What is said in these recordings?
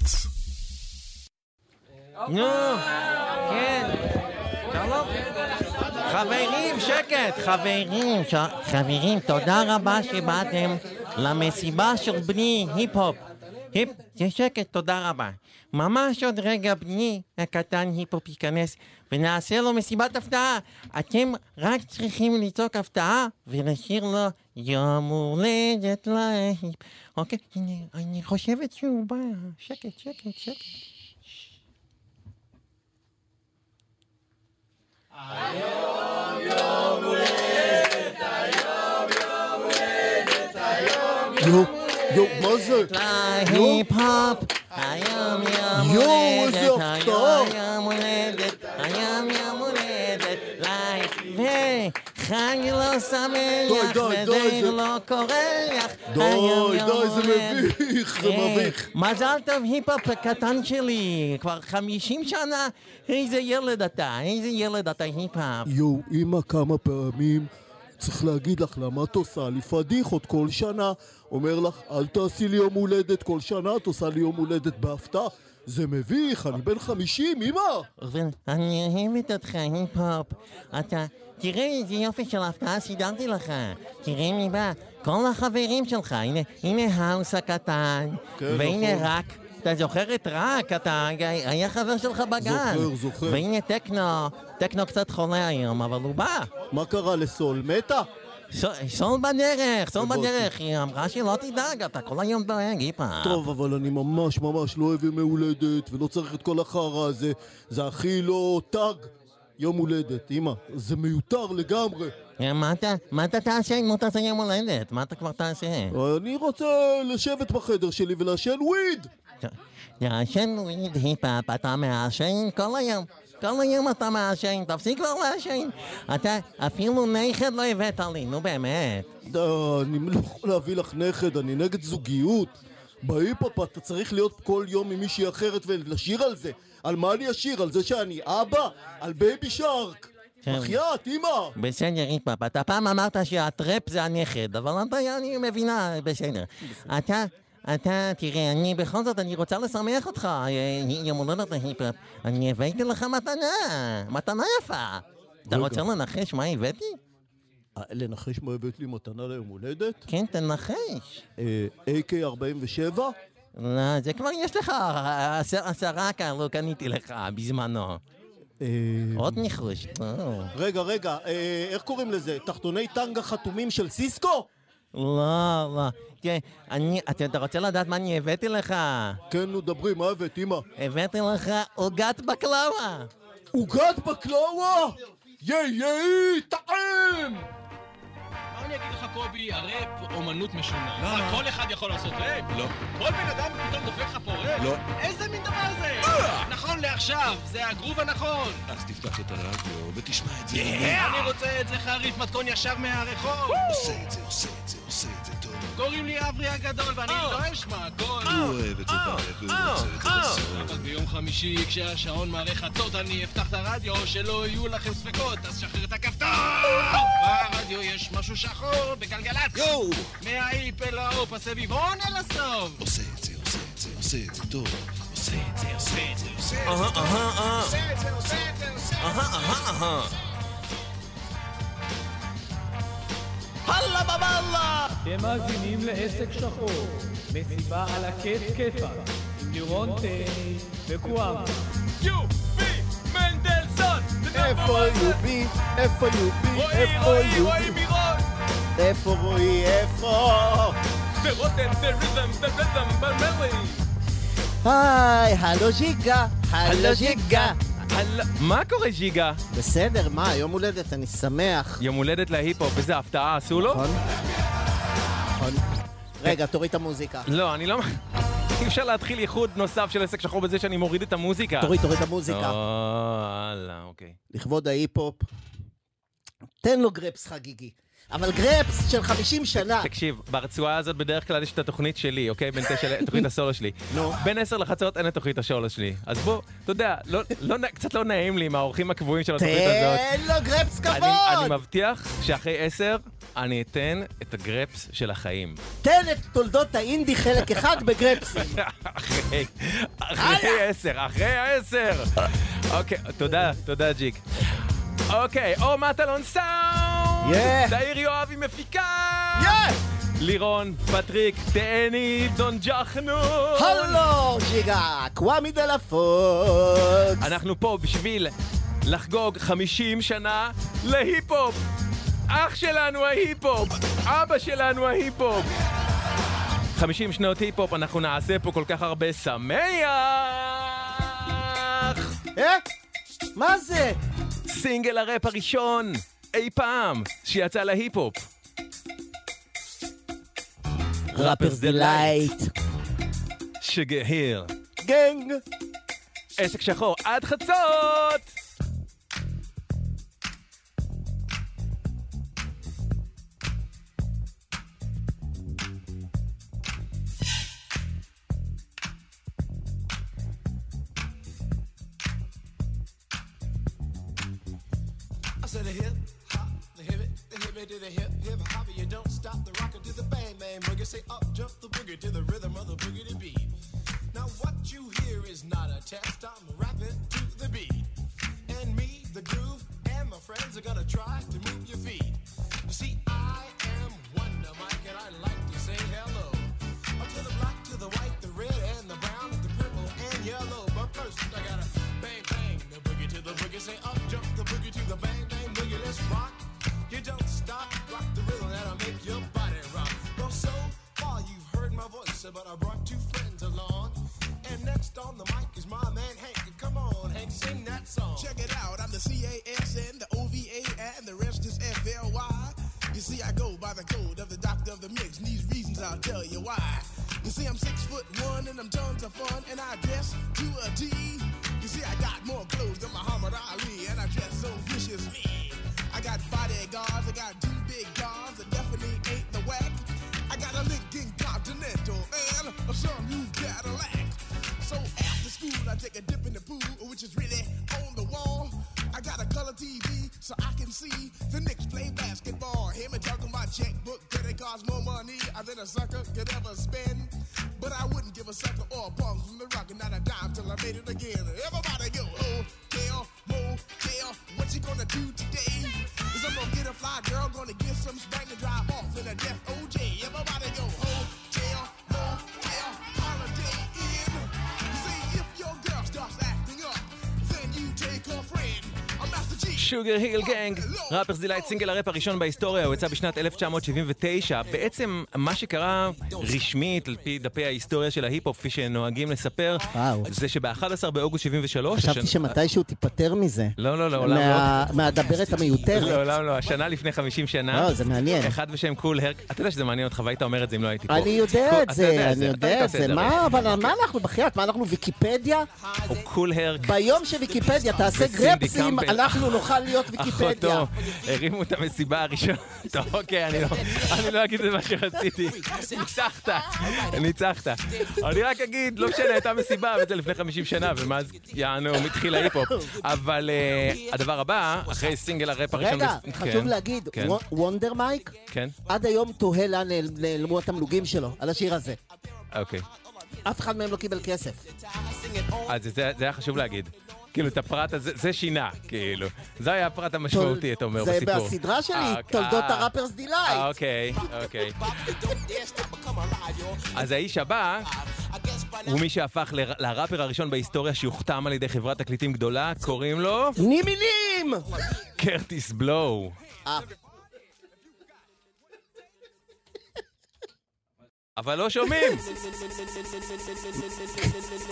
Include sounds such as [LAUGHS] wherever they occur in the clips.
גלגלצ. נו, כן, שלום. חברים, שקט, חברים, חברים, תודה רבה שבאתם למסיבה של בני היפ-הופ. היפ, שקט, תודה רבה. ממש עוד רגע בני הקטן היפ-הופ ייכנס ונעשה לו מסיבת הפתעה. אתם רק צריכים לצעוק הפתעה ולשיר לו יום הולדת להיפ. אוקיי, הנה, אני חושבת שהוא בא. שקט, שקט, שקט. יואו, יואו, מה זה? להיפ-הופ, היום יום יואו, הולדת, איזה הפתעה. היום יום הולדת, היום יום הולדת, לייק, וחג לא שמח, וזה זה- לא קורח, די, די, זה. מביך, זה היי, מביך. מזל טוב היפ-הופ הקטן שלי, כבר חמישים שנה, איזה ילד אתה, איזה ילד אתה היפ-הופ. יואו, אמא כמה פעמים צריך להגיד לך למה את עושה לי פדיחות כל שנה. אומר לך, אל תעשי לי יום הולדת כל שנה, את עושה לי יום הולדת בהפתעה. זה מביך, אני בן חמישים, אמא! אני אוהבת אותך, היפ-הופ. אתה... תראה איזה יופי של הפתעה סידרתי לך. תראה מי בא. כל החברים שלך. הנה, הנה האוס הקטן. כן, והנה נכון. רוק. אתה זוכר את רוק? אתה היה חבר שלך בגן. זוכר, זוכר. והנה טכנו. טכנו קצת חולה היום, אבל הוא בא. מה קרה לסול? מתה? סול בדרך, הבנתי. בדרך. היא אמרה שלא תדאג, אתה כל היום דואג, היפ-הופ. טוב, אבל אני ממש ממש לא אוהב ימי הולדת, ולא צריך את כל החרא הזה. זה הכי לא תג יום הולדת, אמא. זה מיותר לגמרי. מה אתה, מה אתה תעשה אם לא תעשה יום הולדת? מה אתה כבר תעשה? אני רוצה לשבת בחדר שלי ולעשן וויד! לעשן וויד היפ-הופ, אתה מעשן כל היום. כל היום אתה מעשן, תפסיק כבר לעשן. אתה אפילו נכד לא הבאת לי, נו באמת. אני לא יכול להביא לך נכד, אני נגד זוגיות. בהיפ-הופ אתה צריך להיות כל יום עם מישהי אחרת ולשיר על זה. על מה אני אשיר? על זה שאני אבא? על Baby Shark? כן. בחייאת, אמא! בסדר, היפ-הופ, אתה פעם אמרת שהטראפ זה הנכד, אבל אני מבינה, בסדר. אתה, אתה, תראה, אני בכל זאת, אני רוצה לשמח אותך, אה, יום הולדת להיפ-הופ. אני הבאתי לך מתנה, מתנה יפה. אתה. רוצה לנחש מה הבאתי? אה, לנחש מה הבאת לי מתנה ליום הולדת? כן, תנחש. אה, AK-47? לא, זה כבר יש לך, עשר- עשרה כאלו קניתי לך בזמנו. אה, עוד ניחוש. רגע, רגע, אה, איך קוראים לזה? תחתוני טנגה חתומים של סיסקו? לא, לא. תראה, אני, אתה רוצה לדעת מה אני הבאתי לך? כן, נו, דברי, מה הבאת, אמא? הבאתי לך עוגת בקלאווה. עוגת בקלאווה? ייי ייי, טעים! אני אגיד לך, קובי, הראפ אומנות משונה. מה, כל אחד יכול לעשות ראפ? לא. כל בן אדם פתאום דופק לך פה ראפ? לא. איזה מין דבר זה? נכון לעכשיו, זה הגרוב הנכון. אז תפתח את הרדיו ותשמע את זה. אני רוצה את זה חריף מתכון ישר מהרחוב. עושה את זה, עושה את זה, עושה את זה. קוראים לי אברי הגדול ואני לא אשמע הכל. הוא אוהב את זה ברק, הוא רוצה את זה בסוף. אבל ביום חמישי כשהשעון מראה חצות אני אפתח את הרדיו שלא יהיו לכם ספקות אז שחרר את הכפתור! ברדיו יש משהו שחור בגלגלצ! גו! מהאיפ אל האופ הסביבון אל הסוף! עושה את זה, עושה את זה, עושה את זה טוב. עושה את זה, עושה את זה, עושה את זה. עושה את זה, עושה את זה, עושה את זה! הלאה בבאללה! אתם מאזינים לעסק שחור, מסיבה על הכיף כיפה, עם לירון תהני וקוואם. מנדלסון! איפה יובי? איפה יובי? איפה יובי? מירון! איפה רועי? איפה? ורותם, דה ריתם, דה ריתם, במלי! היי, הלו ז'יגה, הלו ז'יגה. מה קורה ז'יגה? בסדר, מה, יום הולדת, אני שמח. יום הולדת להיפ-הופ, איזה הפתעה עשו לו? נכון? נכון. רגע, תוריד את המוזיקה. לא, אני לא... [LAUGHS] אי אפשר להתחיל איחוד נוסף של עסק שחור בזה שאני מוריד את המוזיקה. תוריד, תוריד את המוזיקה. אוקיי. לכבוד ההיפ-הופ. תן לו גרפס חגיגי. אבל גרפס של 50 שנה. תקשיב, ברצועה הזאת בדרך כלל יש את התוכנית שלי, אוקיי? בין תשע לתוכנית הסולו שלי. נו. בין עשר לחצות אין את תוכנית הסולו שלי. אז בוא, אתה יודע, לא- לא קצת לא נעים לי עם האורחים הקבועים של התוכנית הזאת. תן לו גרפס אני, אני כבוד! מבטיח שאחרי עשר אני אתן את הגרפס של החיים. תן את תולדות האינדי חלק אחד בגרפסים. [LAUGHS] אחרי, אחרי עשר, אחרי עשר. אוקיי, תודה, תודה ג'יק. אוקיי, אור מטלון סאונד! תאיר יואבי מפיקה! לירון, פטריק, תאני, דון ג'חנו! הלו, ג'יגה, קוואמי דה לה פוקס. אנחנו פה בשביל לחגוג 50 שנה להיפ-הופ! אח שלנו ההיפ-הופ! אבא שלנו ההיפ-הופ! 50 שנות היפ-הופ, אנחנו נעשה פה כל כך הרבה שמח! אה? מה זה? סינגל הראפ הראשון אי פעם שיצא להיפ-הופ. Rapper's Delight. Sugarhill. גנג. עסק שחור עד חצות! Sugarhill Gang, Rapper's Delight סינגל הראפ הראשון בהיסטוריה, הוא יצא בשנת 1979. בעצם מה שקרה רשמית, על פי דפי ההיסטוריה של ההיפ-הופ, כפי שנוהגים לספר, וואו. זה שב-11 באוגוסט 73... חשבתי השנה- שמתישהו תיפטר מזה. לא, לא, לעולם לא. מה- מהדברת המיותרת. [LAUGHS] לעולם לא, השנה לפני 50 שנה. לא, זה מעניין. אחד בשם Kool Herc, אתה יודע שזה מעניין אותך, והיית אומר את זה אם לא הייתי פה. אני יודע את זה, אני יודע את זה. מה, אבל מה אנחנו, בחייאת, מה אנחנו ויקיפדיה? או Kool Herc. ביום שוויקיפדיה תעשה גרפסים. אנחנו נוכל להיות ויקיפדיה. אחותו, הרימו את המסיבה הראשונה. [LAUGHS] טוב, אוקיי, אני לא- אני לא אגיד את מה שרציתי. [LAUGHS] ניצחת, ניצחת. אני רק אגיד, לא משנה, הייתה מסיבה, וזה לפני 50 שנה, ומאז, יענו, מתחיל ההיפ-הופ. אבל אה, הדבר הבא, אחרי סינגל הראפ הראשון... רגע, בס- חשוב כן, להגיד, כן, וו- Wonder Mike, כן, עד היום תוהה לאן נעל- נעלמו התמלוגים שלו, על השיר הזה. אוקיי. אף אחד מהם לא קיבל כסף. אז זה היה חשוב להגיד. כאילו, את הפרט הזה, זה שינה, כאילו. זה היה הפרט המשמעותי, אתה אומר, זה בסיפור. בסדרה שלי, אה, תולדות אה, ה Rapper's אה, Delight. אוקיי, אוקיי. אז האיש הבא, הוא מי שהפך לראפר הראשון בהיסטוריה שיוחתם על ידי חברת תקליטים גדולה, קוראים לו נימינים! Kurtis Blow. אבל לא שומעים!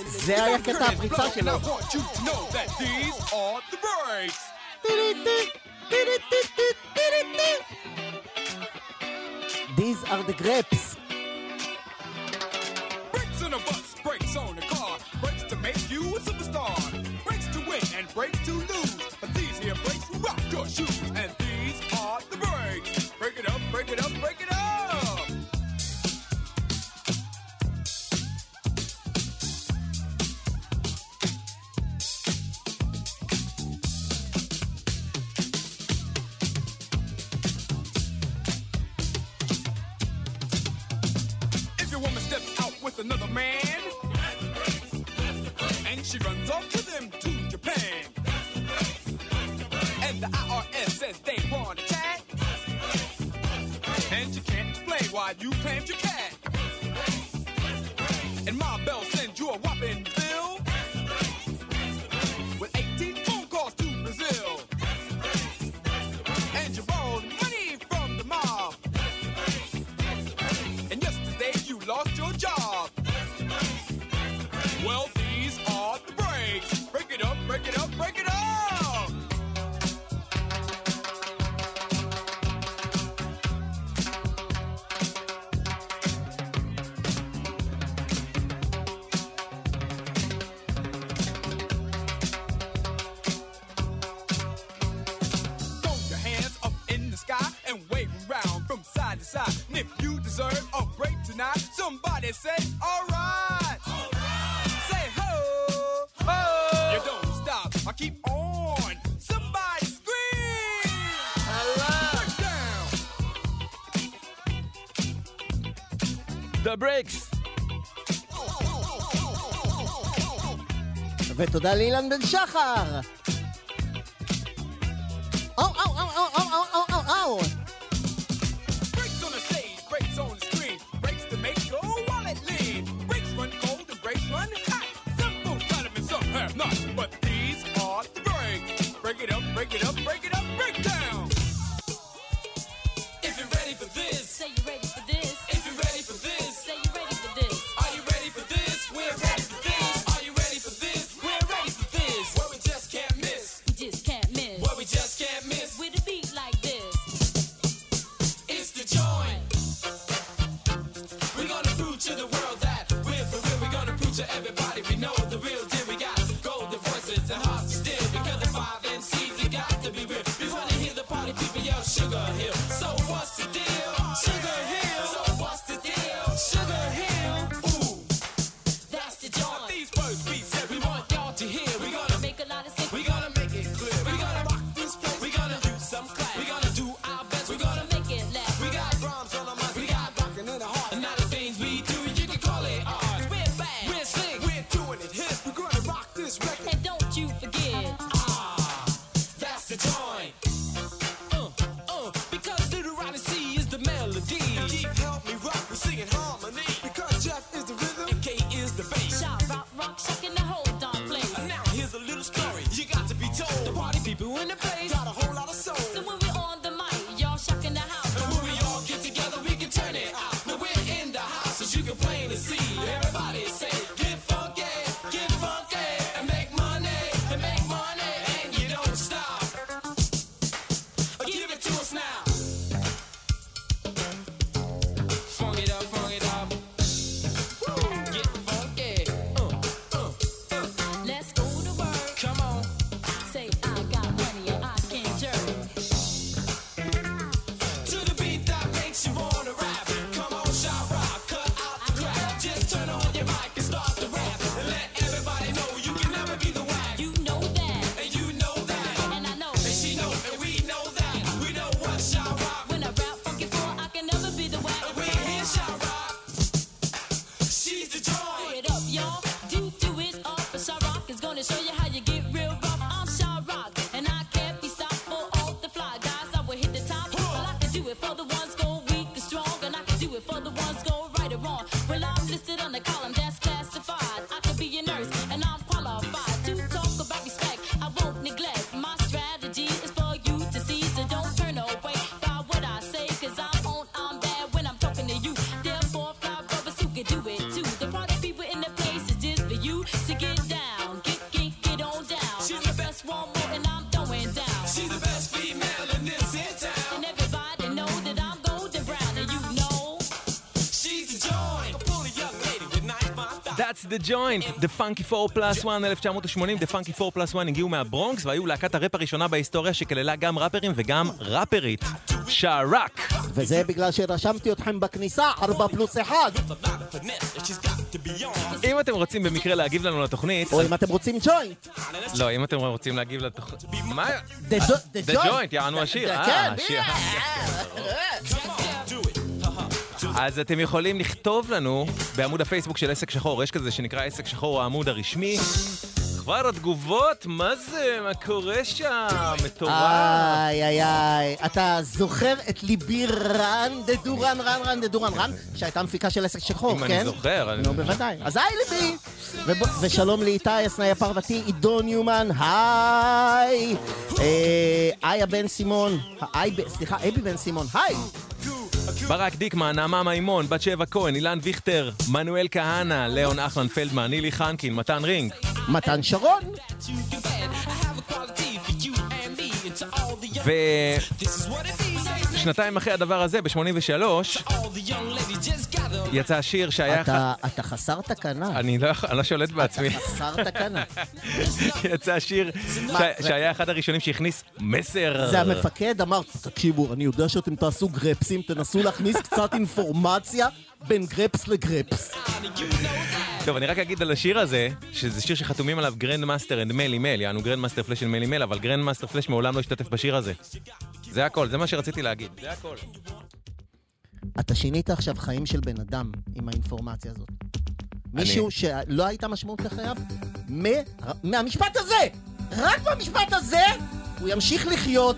זה היה קטע הפריצה [LAUGHS] שלו. I want you to know that these are the breaks. These are the grapes. Brakes on a bus, brakes on the car, brakes to make you a superstar, brakes to win and brakes to lose. But these here brakes will rock your shoes, and הברקס. ותודה לאילן בן שחר! That's the Joint, The Funky 4 Plus 1, 1980, The Funky 4 Plus 1 הגיעו מהברונקס והיו להקת הראפ הראשונה בהיסטוריה שכללה גם ראפרים וגם ראפרית, שערק. וזה בגלל שרשמתי אתכם בכניסה, 4 פלוס 1. אם אתם רוצים במקרה להגיב לנו לתוכנית... או אם אתם רוצים ג'וינט. לא, אם אתם רוצים להגיב לתוכנית... מה? The Joint, יענו השיר. כן, אה, בדיוק. אז אתם יכולים לכתוב לנו בעמוד הפייסבוק של עסק שחור, יש כזה שנקרא עסק שחור העמוד הרשמי. כבר התגובות, מה זה? מה קורה שם? מטורף. איי, איי, איי. אתה זוכר את ליבי רן דדורן, רן, רן דדורן, רן, שהייתה מפיקה של עסק שחור, אם כן? אני זוכר. אני- נו, בוודאי. אז היי ליבי! ושלום לאיתי, הסנאי הפרוותי, עידו ניומן, היי! אה, איה בן סימון, היי, סליחה, אבי בן סימון, היי! ברק דיקמן, נעמה מימון, בת שבע כהן, אילן ויכטר, מנואל כהנא, ליאון אחלן פלדמן, נילי חנקין, מתן רינג. מתן שרון. ושנתיים אחרי הדבר הזה, ב-83, יצא השיר שהיה... אתה- אתה חסר תקנה. אני לא אני לא שולט בעצמי. חסר תקנה. יצא שיר מה, ש- שהיה אחד הראשונים שהכניס מסר. זה המפקד אמר, תקשיבו, אני יודע שאתם תעשו גרפסים, תנסו להכניס קצת אינפורמציה בין גרפס לגרפס. טוב, אני רק אגיד על השיר הזה, שזה שיר שחתומים עליו Grandmaster and Melle Mel, יענו Grandmaster Flash של Melle Mel, אבל Grandmaster Flash מעולם לא השתתף בשיר הזה. זה הכל, זה מה שרציתי להגיד. זה הכל. אתה שינית עכשיו חיים של בן אדם עם האינפורמציה הזאת. מישהו שלא הייתה משמעות לחייו, מהמשפט הזה, רק מהמשפט הזה, הוא ימשיך לחיות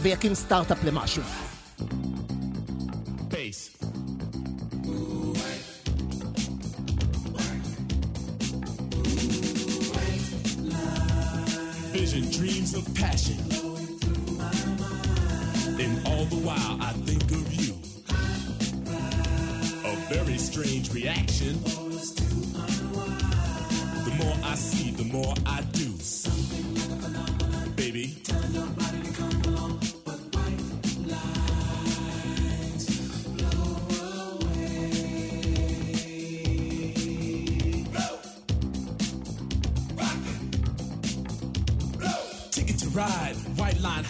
ויקים סטארט-אפ למשהו. Bass. Of passion. And all the while I think of you. A very strange reaction. The more I see, the more I do.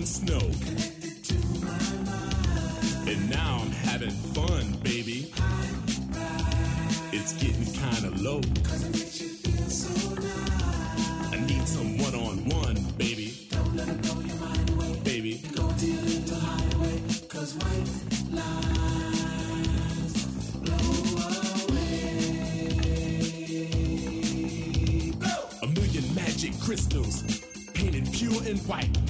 and snow. And now I'm having fun, baby. It's getting kinda low. I need some one on one, baby. Don't let it blow your mind away. Baby. Go white blow away. A million magic crystals, painted pure and white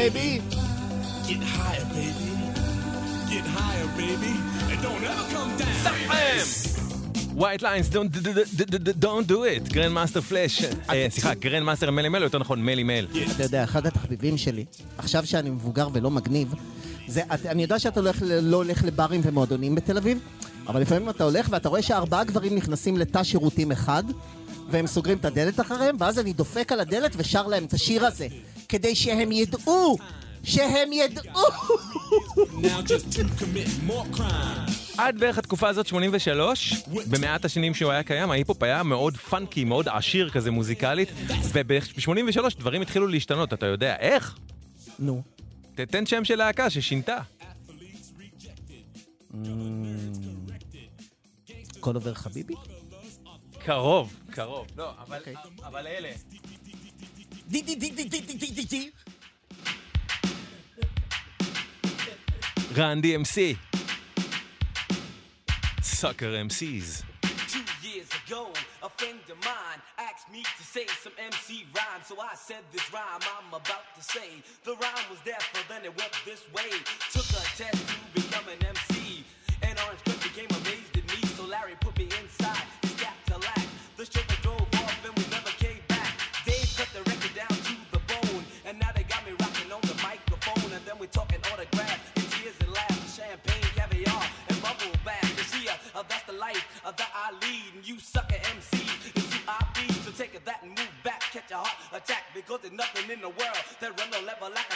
baby. Get higher, baby. Get higher, baby. And don't ever come down. White lines, don't, don't do it. Grandmaster Flash. סליחה, Grandmaster Melle Mel, או יותר נכון Melle Mel. אתה יודע, אחד התחביבים שלי, עכשיו שאני מבוגר ולא מגניב, זה, את, אני יודע שאתה הולך, לא הולך לברים ומועדונים בתל אביב, אבל לפעמים אתה הולך ואתה רואה שארבעה גברים נכנסים לתא שירותים אחד, והם סוגרים את הדלת אחריהם, ואז אני דופק על הדלת ושר להם את השיר הזה, כדי שהם ידעו, שהם ידעו. עד בערך התקופה הזאת, 83, במעט השנים שהוא היה קיים, ההיפ-הופ היה מאוד פאנקי, מאוד עשיר כזה מוזיקלית, וב-83 דברים התחילו להשתנות, אתה יודע איך? נו. תתן שם של להקה ששינתה. כל עובר חביבי? קרוב, קרוב. לא, אבל אוקיי. אבל אלה. Run DMC. Sucker MCs. Two years ago, a friend of mine asked me to say some MC rhyme. So I said this rhyme I'm about to say. The rhyme was there, but then it went this way. Took a test to become an MC. And Orange you sucker MCs is feed. So take that and move back, catch a heart attack, because there's nothing in the world that run the level like a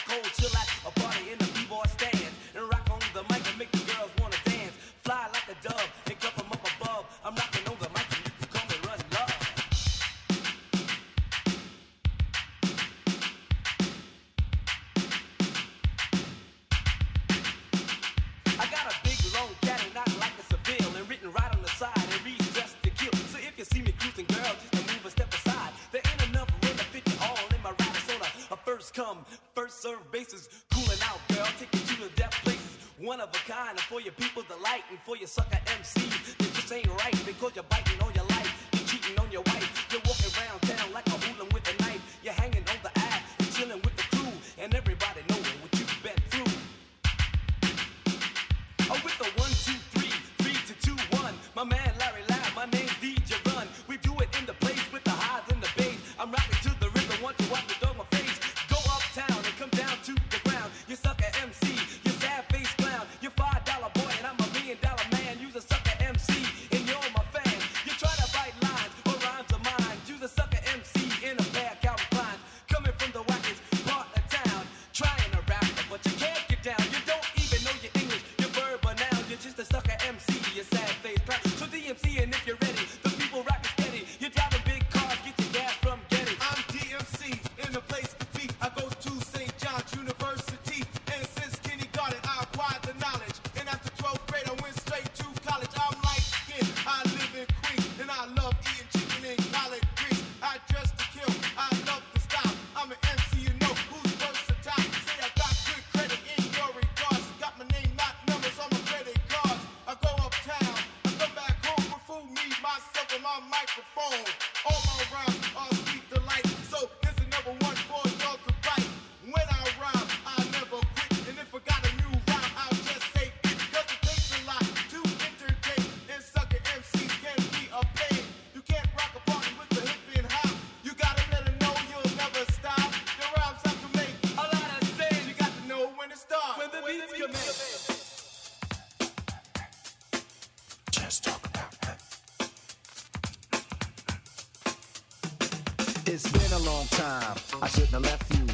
long time. I shouldn't have left you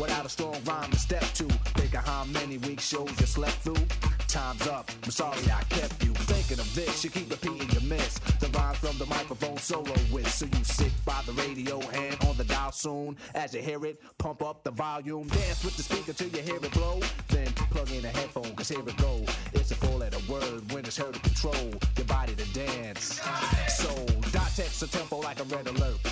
without a strong rhyme to step to. Think of how many week shows you slept through. Time's up. I'm sorry I kept you thinking of this. You keep repeating your miss. The rhyme from the microphone solo with. So you sit by the radio, hand on the dial soon. As you hear it, pump up the volume. Dance with the speaker till you hear it blow. Then plug in a headphone, cause here it go. It's a four letter word when it's heard to control your body to dance. So, dot text a tempo like a red alert.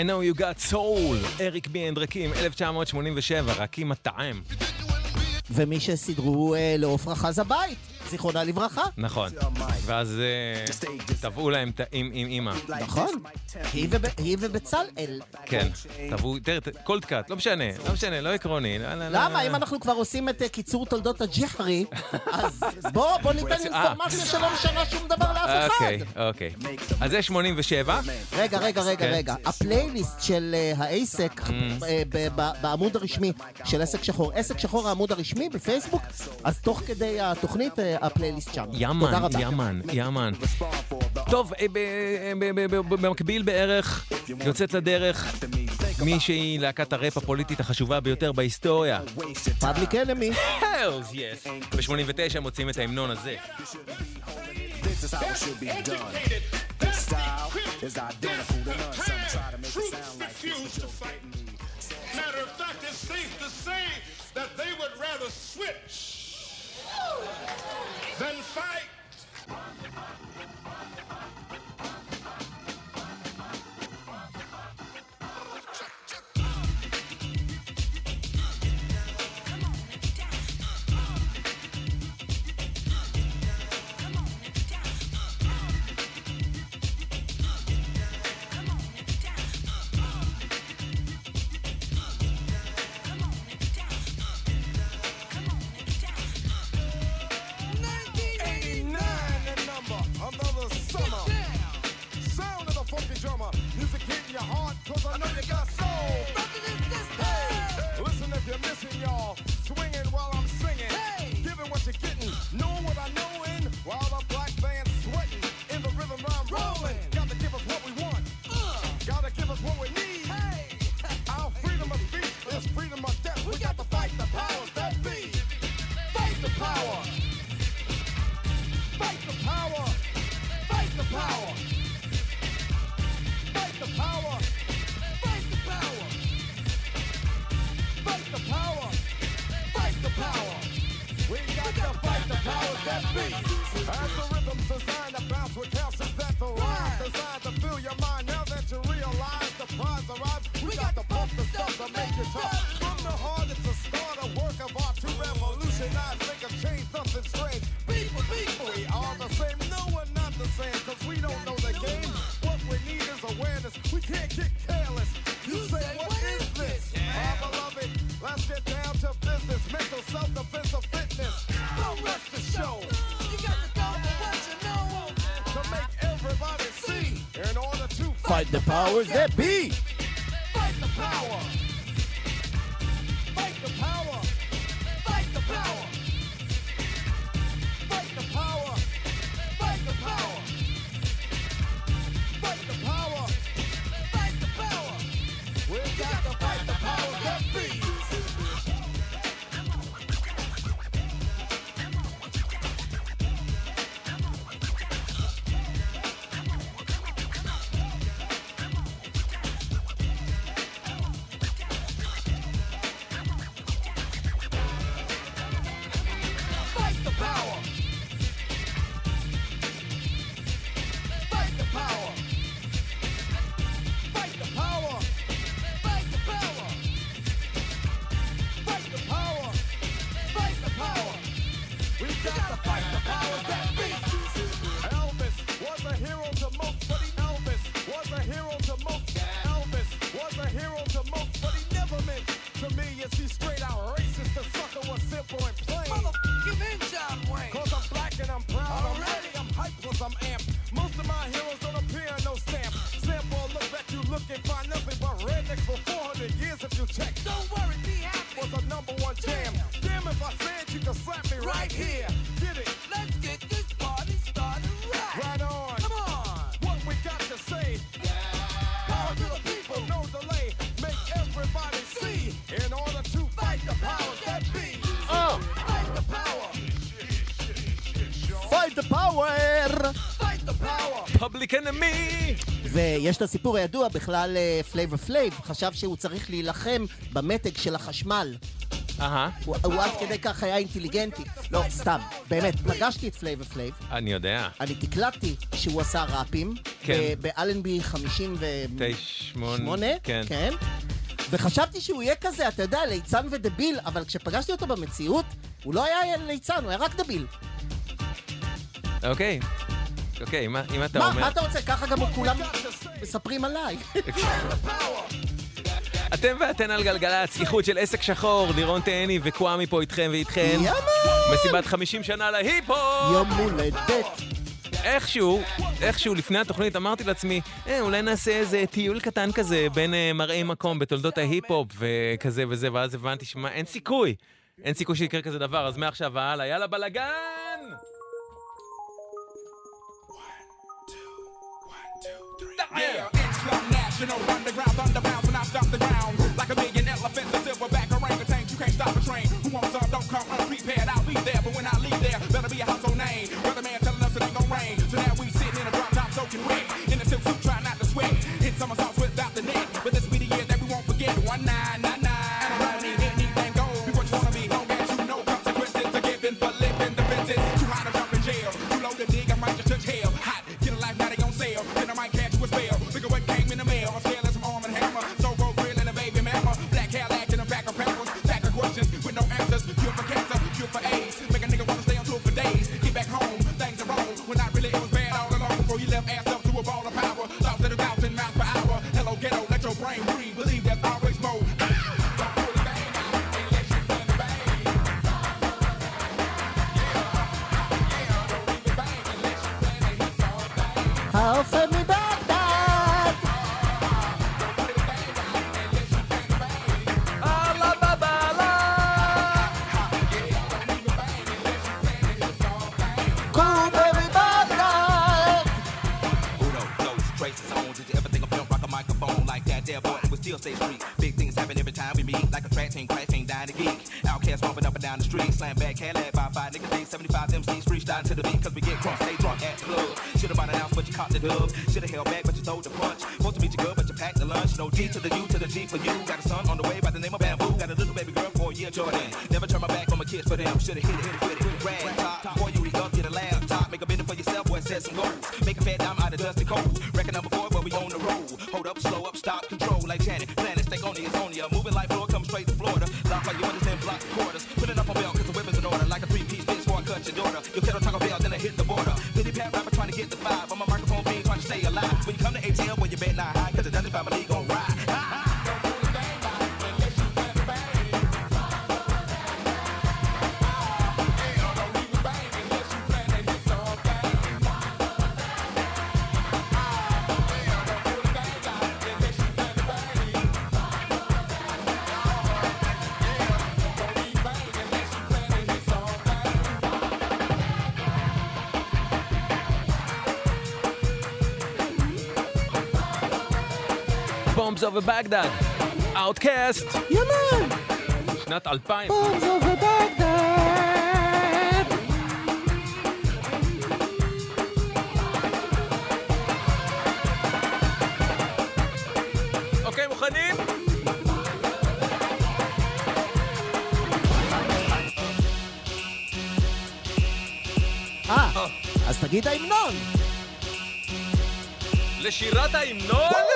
I know you got soul, Eric B. and Rakim, 1987, Rakim הטעם. ומי שסידרו אה, לעופרה חזה ביט, זיכרונה לברכה. נכון. ואז אה, תבעו להם ת'אמא. נכון. היא ובצלאל. כן, תבעו, Coldcut, לא משנה, לא משנה, לא עקרוני. לא, לא, לא, למה? אם אנחנו כבר עושים את אה, קיצור תולדות הג'יחרי, [LAUGHS] אז בוא ניתן אה. אינפורמציה שלא משנה שום דבר לאף אחד. אוקיי, אוקיי. אז זה 87. רגע, רגע, רגע, כן. רגע. הפלייליסט של אה, העסק mm. בעמוד הרשמי של עסק שחור. עסק שחור העמוד הרשמי בפייסבוק, אז תוך כדי התוכנית הפלייליסט שם. יאמן, יאמן, יאמן. טוב, במקביל... באפריל בערך יוצאת לדרך מי שהיא להקת הראפ הפוליטית החשובה ביותר בהיסטוריה. Public Enemy. הלס, יס. ב-89 מוצאים את ההמנון הזה. Matter that they would rather switch than fight. powers that be. יש את הסיפור הידוע בכלל, אה, Flavor Flav חשב שהוא צריך להילחם במתג של החשמל. אהה. הוא עד כדי כך היה אינטליגנטי. לא, סתם, באמת, פגשתי את Flavor Flav. אני יודע. אני תקלטתי שהוא עשה ראפים. כן. אה, באלנבי 58. כן. כן. וחשבתי שהוא יהיה כזה, אתה יודע, ליצן ודביל, אבל כשפגשתי אותו במציאות, הוא לא היה ליצן, הוא היה רק דביל. אוקיי. אוקיי, אם אתה אומר... מה אתה רוצה? ככה גם הוא כולם... מספרים עליי. אתם ואתן על גלגלצ, איחוד של עסק שחור, לירון תהני וקוואמי פה איתכם ואיתכן. יאמן! מסיבת 50 שנה להיפו! יום הולדת. איכשהו, איכשהו לפני התוכנית אמרתי לעצמי, אה, אולי נעשה איזה טיול קטן כזה בין אה, מראי מקום בתולדות ההיפ-הופ וכזה וזה, ואז הבנתי שמה, אין סיכוי. אין סיכוי שיקרה כזה דבר, אז מעכשיו והלאה, יאללה בלאגן! אה, Professional underground thunder bounce when I stop the ground. Like a million elephants, a silverback orangutan. You can't stop a train. Who wants some? Don't come unprepared. I'll be there, but when I leave there, better be a household name. Weatherman telling us it ain't gonna rain. So now we sitting in a drop top soaking wet. In a silk suit, trying not to sweat. Hit somersaults without the net. But this be the year that we won't forget. One nine nine. There, boy, we still stay street. Big things happen every time we meet, like a track team crashing down the geek. Outcast bumping up and down the street, slam back, Cadillac by five niggas, day 75 MCs freestyle to the beat, cause we get crunk, stay drunk at the club. Should've bought an ounce, but you caught the dub. Should've held back, but you throw the punch. Supposed to meet you good, but you packed the lunch. No D to the U to the G for you. Got a son on the way by the name of Bamboo. Got a little baby girl for year, Jordan. Never turn my back on my kids for them. Should've hit it, hit it, hit it, rag top. Before you boy, some goals. Make a fat dime out of dusty cold. Record number four, but we on the road. Hold up, slow up, stop, control like Janet. Planet, stay on it's on. Moving like floor, come straight to Florida. Lock like you understand, block the quarters. Put it up on belt, cause the weapons in order. Like a three-piece bitch before I cut your daughter. You kettle Taco Bell, Over Baghdad, Outcast. יאמן! שנת 2000. Bombs over Baghdad! אוקיי, מוכנים? אה, אז תגיד ההמנון! לשירת ההמנון?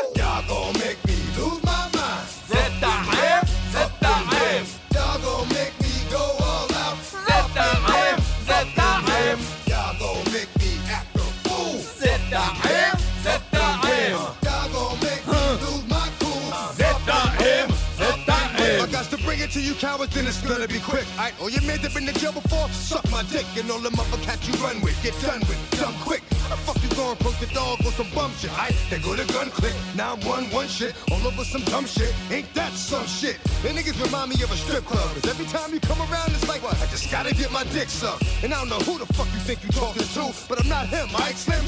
Gonna be quick. Alright, oh, all your men that been in jail before, suck my dick. And all the motherfuckers you run with, get done with, done quick. The fuck you going poke the dog on some bum shit? Alright, they go to gun click. Now I'm one, one shit, all over some dumb shit. Ain't that some shit? Them niggas remind me of a strip club. 'cause every time you come around, it's like, what? I just gotta get my dick sucked. And I don't know who the fuck you think you talking to, but I'm not him, alright, Slim?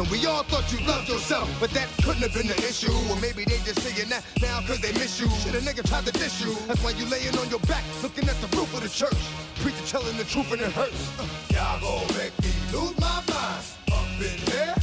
And we all thought you loved yourself, but that couldn't have been the issue. Or maybe they just saying that now cause they miss you. Shit, a nigga tried to diss you. That's why you laying on your back, looking at the roof of the church. Preacher telling the truth and it hurts. Uh, Y'all gon' make me lose my mind. Up in here,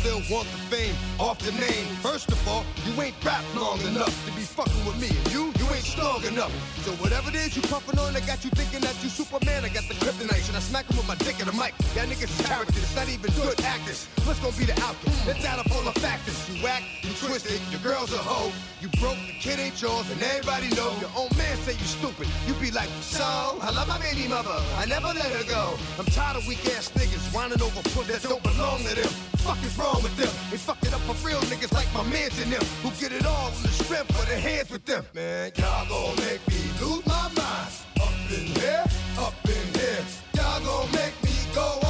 still want the fame off the name. First of all, you ain't rap long enough to be fucking with me. And you, you ain't strong enough. So whatever it is you puffin' on, I got you thinking that you Superman. I got the kryptonite. Should I smack him with my dick in the mic? Y'all niggas is it's not even good actors. What's gonna be the outcome? It's out of all the factors. You whack, you twisted, your girl's a hoe. You broke, the kid ain't yours, and everybody know. Your own be like, so, I love my baby mother. I never let her go. I'm tired of weak ass niggas whining over foot that don't belong to them. Fuck is wrong with them? They fuck it up for real niggas like my mans and them who get it all on the strength of their hands with them. Man, y'all gon' make me lose my mind. Up in here, up in here. Y'all gon' make me go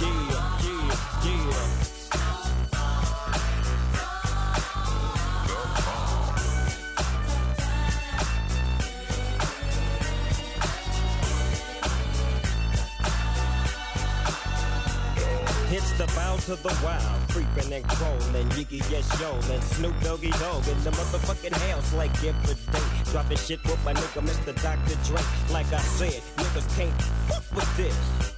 Yeah, yeah, yeah. Hits the bow to the wild, creeping and crawling, Yiggy yes yo, and Snoop Doggy Dog in the motherfucking house like every day. Dropping shit with my nigga Mr. Dr. Dre. Like I said, niggas can't fuck with this.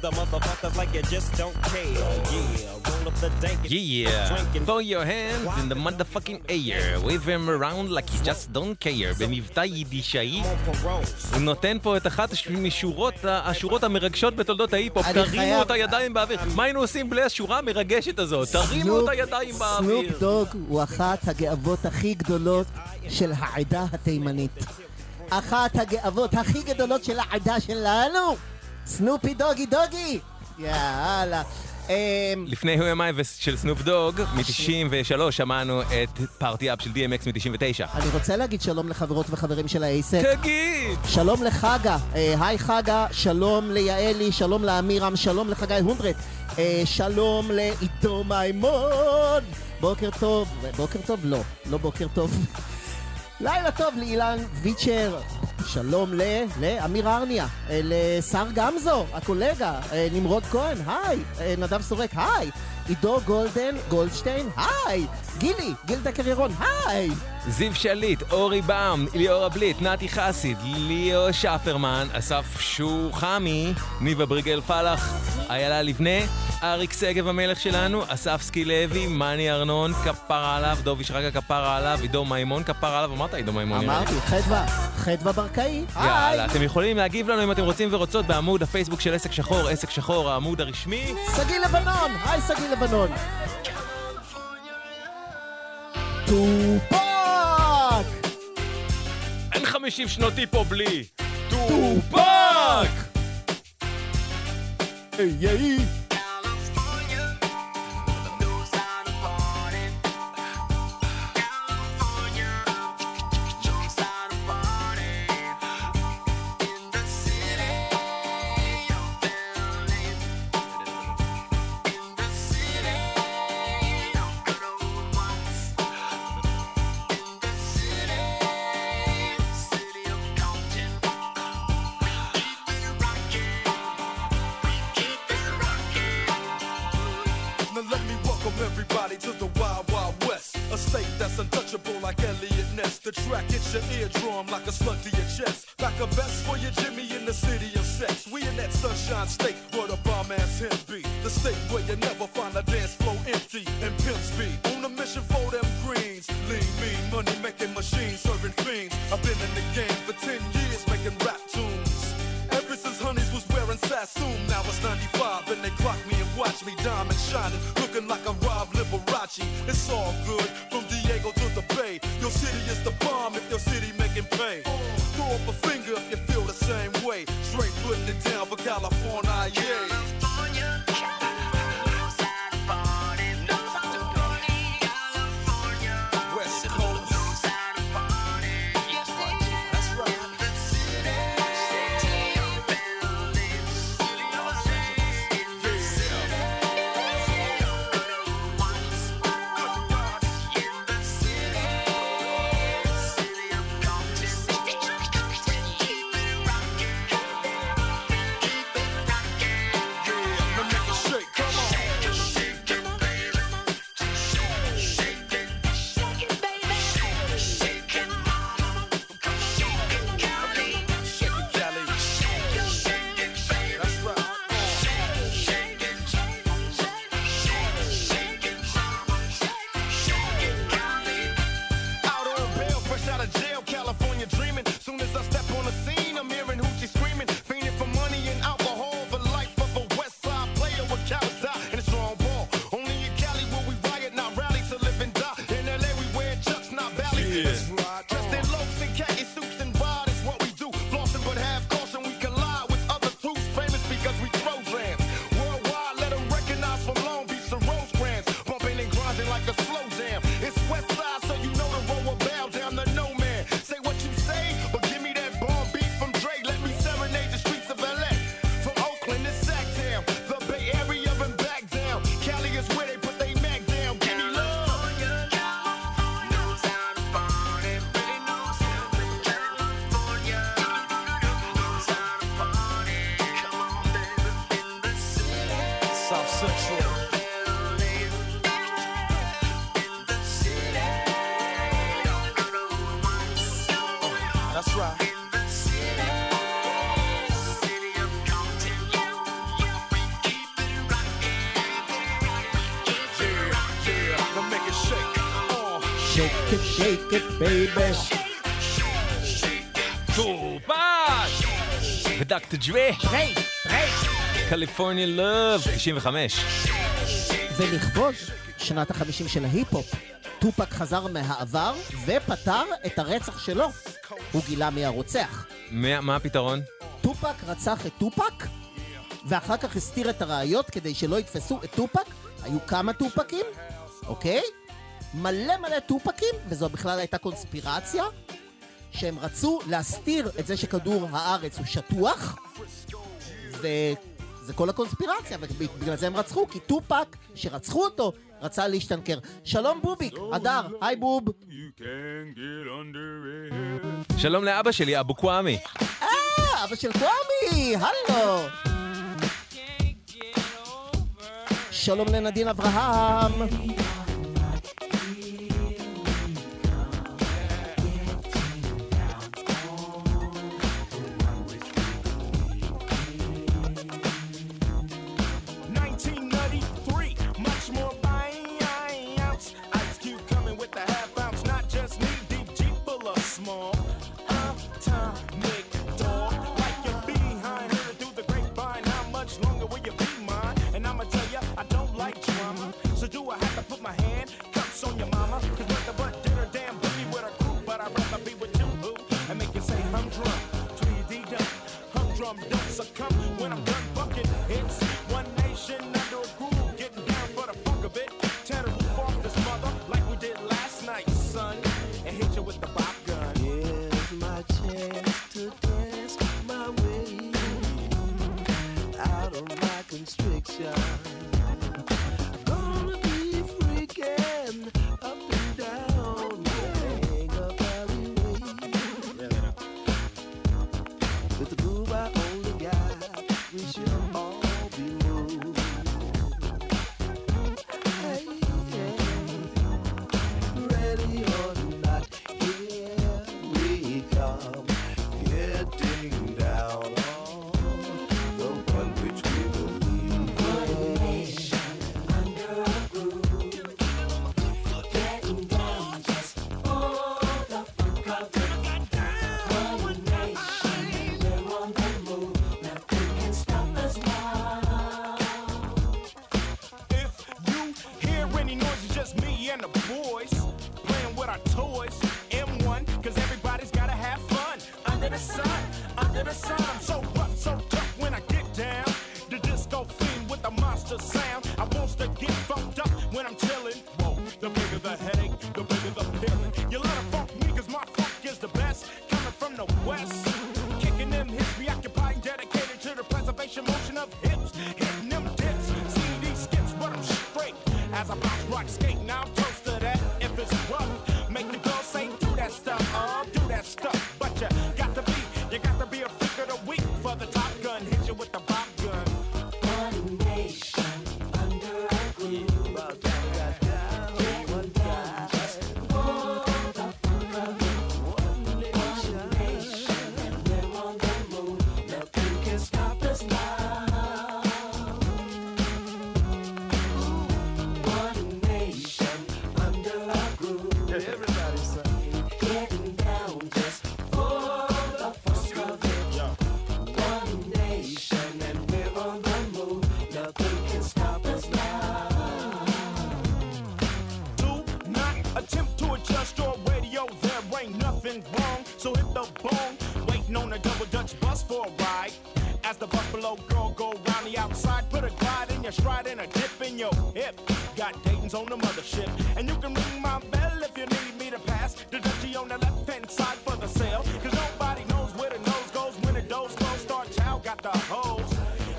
The motherfuckers like you just don't care. Yeah, roll up the dank. Yeah, throw your hands in the motherfucking air, wave them around like you just don't care. במבטא יידישאי, הוא נותן פה את אחת משורות, השורות המרגשות בתולדות ההיפ-הופ. תרימו את הידיים באוויר. מה היינו עושים בלי השורה המרגשת הזאת? תרימו את הידיים באוויר. סנופ דוג הוא אחת הגאוות הכי גדולות של העדה התימנית. אחת הגאוות הכי גדולות של העדה שלנו! סנופי דוגי דוגי! יאללה. אמ, לפני הוא ימיים של סנופ דוג, מ-93 שמענו את פארטי אפ של DMX מ-99. אני רוצה להגיד שלום לחברות וחברים של האייסק. תגיד! שלום לחגה, אה, היי חגה, שלום ליעלי, שלום לאמירם, שלום לחגי הונדרט, אה, שלום לעידו מימון, בוקר טוב, בוקר טוב? לא, לא בוקר טוב. [LAUGHS] לילה טוב לאילן ויצ'ר, שלום ל... לאמיר ארניה, אה, לשר גמזו, הקולגה, אה, נמרוד כהן, היי, אה, נדב סורק, היי, עידו גולדן, גולדשטיין, היי, גילי, גיל דקר ירון, היי. זיו שליט, אורי באום, ליאורה בליט, נתי חסיד, ליאו שפרמן, אסף שוחמי, ניבה בריגל פלח, איילה לבנה, אריק שגב המלך שלנו, אסף סקילבי, מני ארנון, כפרה עליו, דובי שרגא כפרה עליו, עידו מימון כפרה עליו, אמרת עידו מימון. אמרתי, חדווה, חדווה ברקאי. יאללה, אתם יכולים להגיב לנו אם אתם רוצים ורוצות בעמוד הפייסבוק של עסק שחור, עסק שחור, העמוד הרשמי. שגיא לבנון, היי שגיא לבנון. טופק! אין 50 שנותי פה בלי טופק! היי היי! Yeah. Baby. טורפש! ודקטה ג'ווי. ריי, ריי. California Love, 95. ולכבוד שנת החמישים של ההיפ-הופ, טופק חזר מהעבר ופתר את הרצח שלו. הוא גילה מי הרוצח. מה, מה הפתרון? טופק רצח את טופק, ואחר כך הסתיר את הראיות כדי שלא יתפסו את טופק. היו כמה טופקים, אוקיי? מלא מלא טופקים, וזו בכלל הייתה קונספירציה, שהם רצו להסתיר את זה שכדור הארץ הוא שטוח, וזה כל הקונספירציה, ובגלל זה הם רצחו, כי טופק, שרצחו אותו, רצה להשתנקר. שלום בוביק, אדר, היי בוב. שלום לאבא שלי, אבו קוואמי. אה, אבא של קוואמי, הלו. שלום לנדין אברהם. Got Dayton's on the mothership, and you can ring my bell if you need me to pass. The Dutchie on the left hand side for the sale, cause nobody knows where the nose goes when the doors close. Star Child got the hose,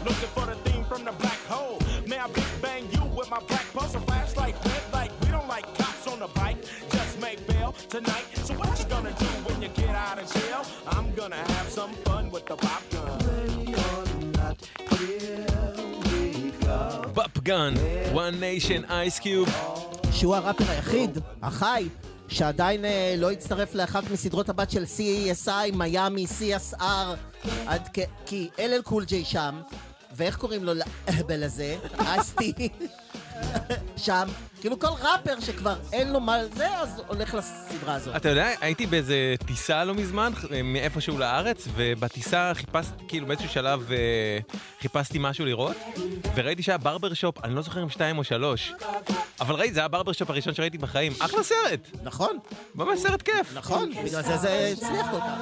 looking for the theme from the black hole. May I big bang you with my black and flashlight, red light. We don't like cops on the bike, just make bail tonight. בפגן, one nation ice cube. שהוא הראפר היחיד, החי, שעדיין אה, לא הצטרף לאחת מסדרות הבת של CSI, מיאמי, CSR, עד כ... כי LL קול ג'יי שם, ואיך קוראים לו לאהבל [LAUGHS] הזה? אסטי. שם. כאילו כל ראפר שכבר אין לו מה זה, אז הולך לסדרה הזאת. אתה יודע, הייתי באיזה טיסה לא מזמן, מאיפשהו לארץ, ובטיסה חיפשתי, כאילו באיזשהו שלב אה, חיפשתי משהו לראות, וראיתי שהיה ברבר שופ, אני לא זוכר אם שתיים או שלוש, אבל ראיתי, זה היה הברבר שופ הראשון שראיתי בחיים. אחלה סרט! נכון. ממש סרט כיף. נכון, בגלל זה זה הצליח כל כך.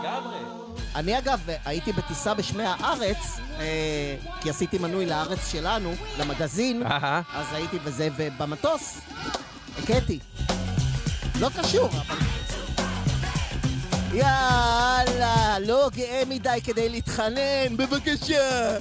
לגמרי. אני אגב הייתי בטיסה בשמי הארץ, אה, כי עשיתי מנוי לארץ שלנו, למגזין, אהה. אז הייתי בזה, ובמטוס הכיתי. לא קשור, אבל... יאללה, לא גאה מדי כדי להתחנן, בבקשה!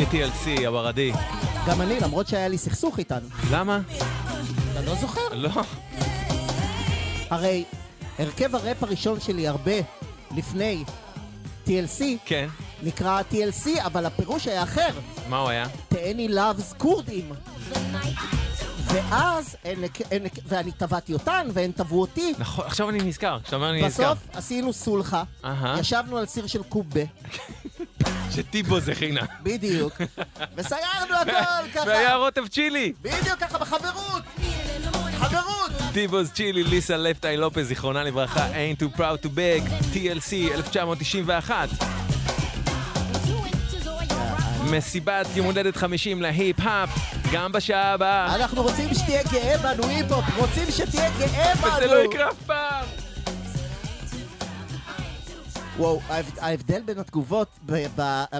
אהבתי את TLC, הברדי. גם אני, למרות שהיה לי סכסוך איתן. למה? אתה לא זוכר? לא. הרי הרכב הראפ הראשון שלי הרבה לפני TLC, כן. נקרא TLC, אבל הפירוש היה אחר. מה הוא היה? תהני לאבס כורדים. ואז, הן, הן, ואני תבעתי אותן, והן תבעו אותי. נכון, עכשיו אני נזכר, כשאתה אומר אני נזכר. בסוף עשינו סולחה, אהה. ישבנו על סיר של קובה, שטיבו זה חינה. בדיוק, [LAUGHS] וסיירנו הכל [LAUGHS] ככה. והיה רוטב צ'ילי. בדיוק ככה, בחברות. חברות. טיבוס צ'ילי, ליסה לפטאי לופז, זיכרונה לברכה, ain't too proud to beg, TLC, 1991. מסיבת יום הולדת 50 להיפ-האפ, גם בשעה הבאה. אנחנו רוצים שתהיה גאה בנו היפ-הופ, רוצים שתהיה גאה בנו. וזה לא יקרה אף פעם. וואו, ההבד- ההבדל בין התגובות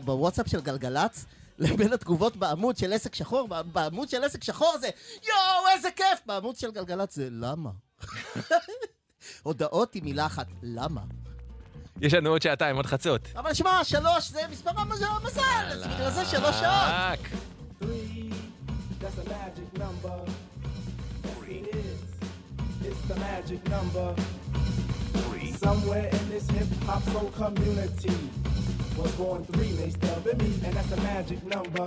בוואטסאפ של גלגלצ לבין התגובות בעמוד של עסק שחור, בעמוד של עסק שחור זה יואו, איזה כיף! בעמוד של גלגלצ זה למה? [LAUGHS] הודעות עם מילה אחת, למה? יש לנו עוד שעתיים, עוד חצות. אבל שמע, שלוש זה מספר המזל, אז בגלל זה שלוש שעות. That's a magic number. Yes, it is. It's the magic number. Somewhere in this hip hop soul community was born three mates and me, and that's a magic number.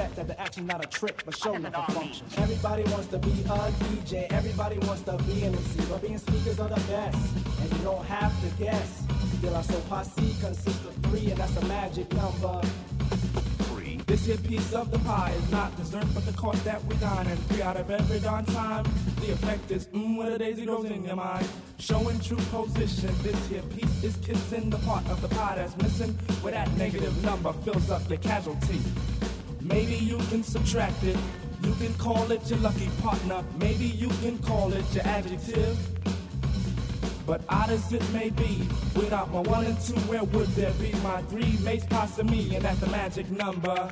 bet that the action's not a trick, but show enough a function. Everybody wants to be a DJ, everybody wants to be an MC, but being speakers are the best, and you don't have to guess. De La Soul Posse consists of three, and that's a magic number. This here piece of the pie is not dessert, but the course that we dine. And three out of every darn time, the effect is mmm when a daisy grows in your mind. Showing true position, this here piece is kissing the part of the pie that's missing, where that negative number fills up the casualty. Maybe you can subtract it. You can call it your lucky partner. Maybe you can call it your adjective. But odd as it may be, without my one and two, where would there be my three mates passing me? And that's the magic number.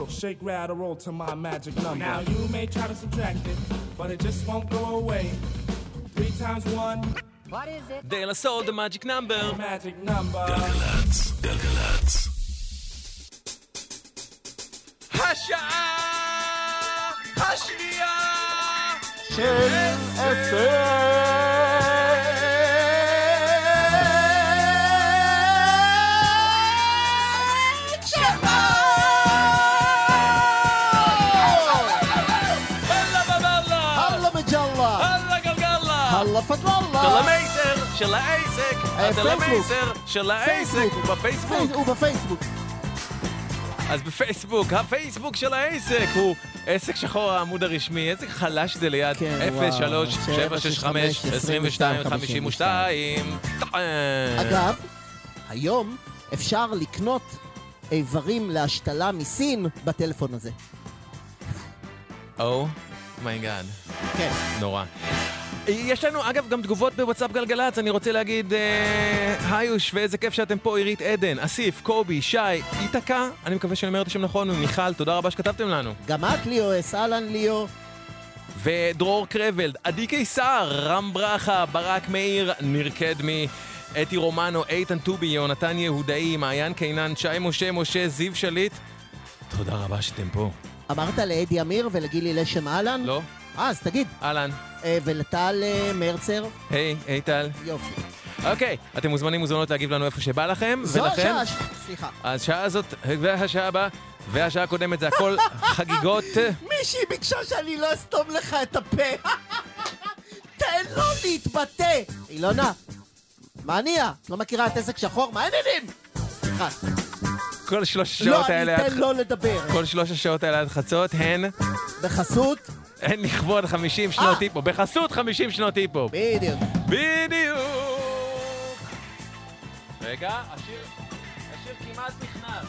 Shake, rattle, roll to my magic number. Now you may try to subtract it, but it just won't go away. Three times one. What is it? De La Soul, the magic number. Magic number. גלגלצ, גלגלצ. השעה השנייה של הלאה של העסק. אה, של העסק. הוא בפייסבוק. הוא בפייסבוק. אז בפייסבוק, הפייסבוק של העסק הוא עסק שחור העמוד הרשמי, איזה חלש זה ליד כן, וואו. 03 765 22 52 אגב, היום אפשר לקנות איברים להשתלה מסין בטלפון הזה. oh my god. כן. נורא. יש לנו, אגב, גם תגובות בוואטסאפ גלגלצ, אני רוצה להגיד, אה, היוש, ואיזה כיף שאתם פה, עירית עדן, אסיף, קובי, שי, איתקה, אני מקווה שאני אומר את השם נכון, ומיכל, תודה רבה שכתבתם לנו. גם את ליאו, אס אהלן ליאו. ודרור קרבלד, עדי קיסר, רם ברכה, ברק מאיר, ניר קדמי, אתי רומנו, איתן טובי, יונתן יהודאי, מעיין קינן, שי משה, משה, זיו שליט. תודה רבה שאתם פה. אמרת לאדי אמיר ולגילי לשם אהלן? לא. אז תגיד. אהלן. אה, ולטל אה, מרצר? היי, היי טל. יופי. אוקיי, אתם מוזמנים מוזמנות להגיב לנו איפה שבא לכם, זו ולכן... השעה, סליחה. השעה הזאת, והשעה הבאה, והשעה הקודמת זה הכל [LAUGHS] חגיגות. מישהי ביקשה שאני לא אסתום לך את הפה. [LAUGHS] תן לו להתבטא. אילונה, מה נהיה? את לא מכירה את עסק שחור? מה העניינים? סליחה. כל שלוש לא, השעות אני האלה... אתן עד- לו לדבר. כל שלוש השעות האלה עד חצות הן... בחסות? הן לכבוד 50 שנות היפו. בחסות 50 שנות היפו. בדיוק. בדיוק. רגע, השיר... השיר כמעט נכנס.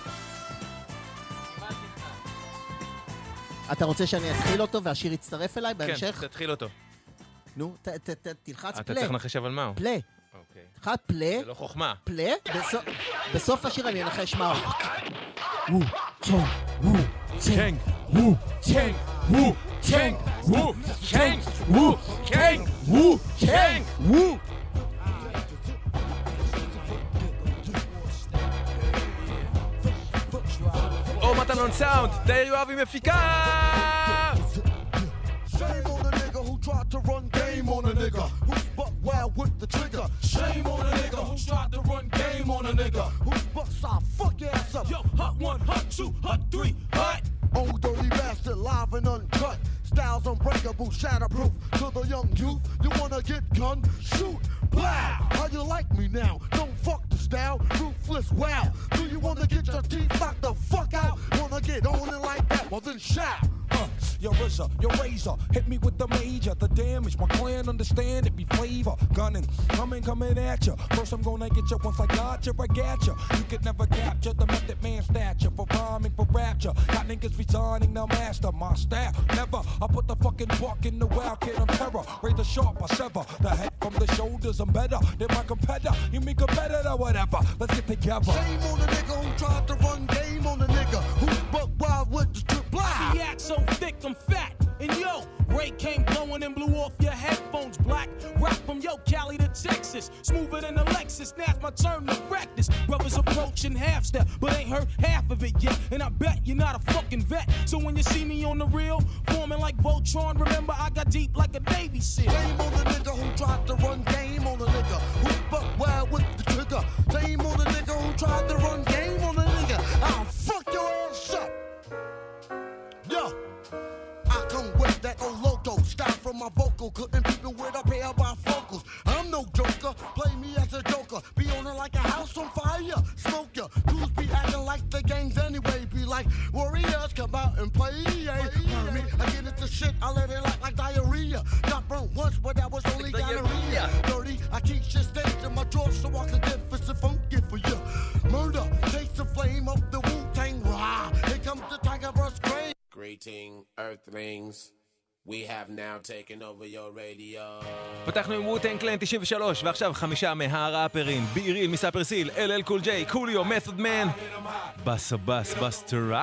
כמעט נכנס. אתה רוצה שאני אתחיל אותו והשיר יצטרף אליי בהמשך? כן, תתחיל אותו. נו, ת- ת- ת- תלחץ אתה. צריך לנחש אבל מה הוא. תלחץ פלה. זה לא חוכמה. פלה. בסוף- השיר אני אנחש מה הוא. הוא, Chang, woo, Chang, woo, Chang, woo, Chang, woo, Chang, woo, Chang, woo, Chang, woo. אור מתנון סאונד, תאיר יואבי מפיקה! Shame on a nigga who tried to run game on a nigga who's buck wild with the trigger. Shame on a nigga who tried to run game on a nigga who's buck side fuck ass up. Yo, hot one, hot two, hot three, hot. Old dirty bastard, live and uncut. Styles unbreakable, shatterproof. To the young youth, you wanna get gun? Shoot, blow. How you like me now? Don't fuck the style, ruthless. Wow. Do you wanna get your teeth knocked the fuck out? Wanna get on it like that? Well then shout. Uh, your RZA, your razor, hit me with the major. The damage, my clan understand it be flavor. Gunning, coming, coming at ya. First I'm gonna get ya. Once I got ya, I got ya. You could never capture the method man stature for rhyming for rapture. Got niggas resigning, now master my staff. Never, I put the fucking buck in the wild kid on terror. Raise the sharp, I sever the head from the shoulders. I'm better than my competitor. You mean competitor, whatever. Let's get together. Shame on the nigga who tried to run game on the nigga who buck wild with the trip The act so I'm fat. And yo, Ray came blowing and blew off your headphones black. Rock from yo, Cali to Texas. Smoother than a Lexus. Now it's my turn to practice. Brothers approaching half step, but ain't heard half of it yet. And I bet you're not a fucking vet. So when you see me on the real, forming like Voltron, remember I got deep like a Navy SEAL. Shame on the nigga who tried to run game on the nigga who buck wild with the trigger. Shame on the nigga who tried to run game on the nigga. I'll from my vocal. Couldn't people with a pair of bifocals. I'm no joker. Play me as a joker. Be on it like a house on fire. Smoke ya. Dudes be acting like the gangs anyway. Be like warriors come out and play. Yeah. Burn me. I get into shit. I let it like like diarrhea. Got burnt once, but that was only gonorrhea. Dirty. I keep shit staged in my drawer so I can get for some funky for you. Murder. Taste the flame of the Wu Tang. Rah. Here comes the tiger verse crazy. Greetings, Earthlings. We have now taken over your radio. פתחנו עם ווטנג קלן 93, ועכשיו חמישה מהראפרים, ביריל מסאפרסיל, LL קול ג'יי, קוליו, מתוד מן, באסה באס, בסטר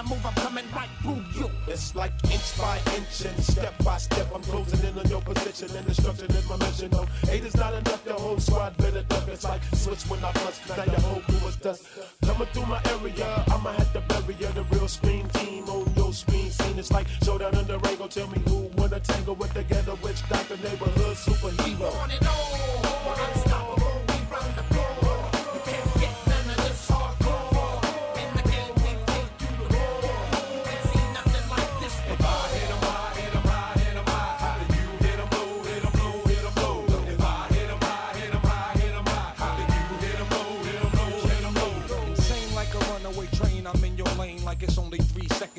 Don't move, I'm coming right through you. It's like inch by inch and step by step. I'm closing in on your position and destruction is my mission. No, eight is not enough. The whole squad better duck. It's like switch when I bust. Now your whole crew is dust. Coming through my area, I'ma have to bury you. The real scream team on your screen scene. It's like showdown in the ring. Go tell me who wanna tangle with the ghetto witch doctor neighborhood superhero. On and on.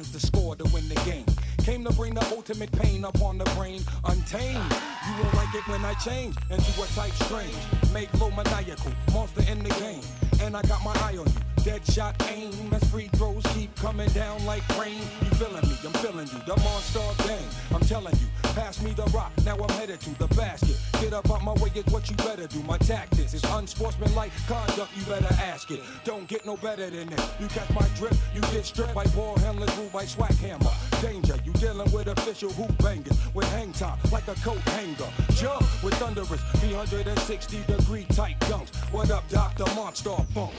Seconds to score to win the game. Came to bring the ultimate pain upon the brain, untamed. You won't like it when I change into a type strange. Make low maniacal, monster in the game. And I got my eye on you. Dead shot aim as free throws keep coming down like rain. You feeling me? I'm feeling you. The monster gang. I'm telling you. Pass me the rock. Now I'm headed to the basket. Get up out my way is what you better do. My tactics is unsportsmanlike conduct. You better ask it. Don't get no better than this. You catch my drip. You get stripped by ball handlers, ruled by swag hammer. Danger. You dealing with official hoop bangers with hang time like a coat hanger. Jump with thunderous 360 degree tight dunks. What up, Dr. Monster Funk?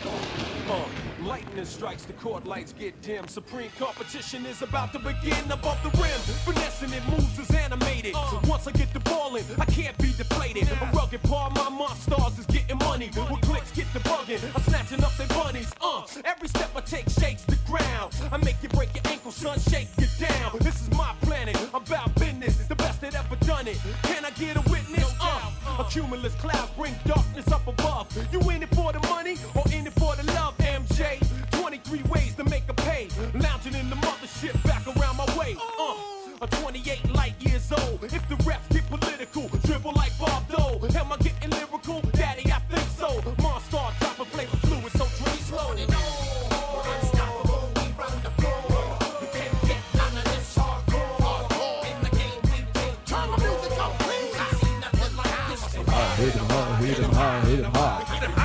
Uh, lightning strikes, the court lights get dim. Supreme competition is about to begin above the rim. Finessing it moves is animated. So once I get the ball in, I can't be deflated. A rugged part, my monsters is getting money. When clicks get the bugging, I'm snatching up their bunnies. Uh, every step I take shakes the ground. I make you break your ankle, son, shake you down. This is my planet, I'm about business. The best that ever done it. Can I get a witness? Uh, a cumulus clouds bring darkness up above. You in it for the money or in it for the love, MJ? 23 ways to make a pay. Lounging in the mothership back around my way. Uh, a 28 light years old. If the refs get political, dribble like Bob Dole. Am I getting lyrical? Daddy, I think so. Monster, hard, hit it hard.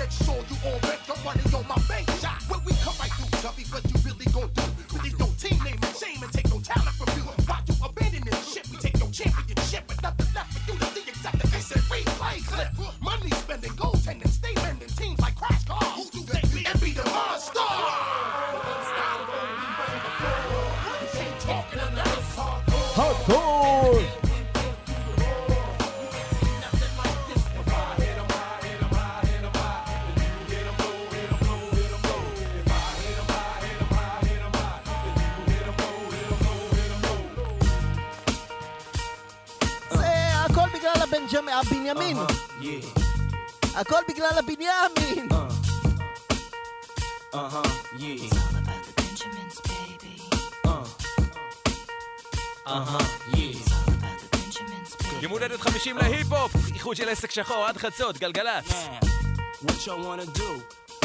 make sure you all make the running on my bank shot. When we come right through, tell me what you really gonna do. Really your team name and shame and הבנג'מ... הבנימין. הכל בגלל הבנימין. Uh huh, yeah. It's all about the Benjamins, baby. Uh. Uh huh, yeah. יום הולדת 50 להיפ-הופ, איחוד של עסק שחור עד חצות, גלגלצ. What y'all wanna do?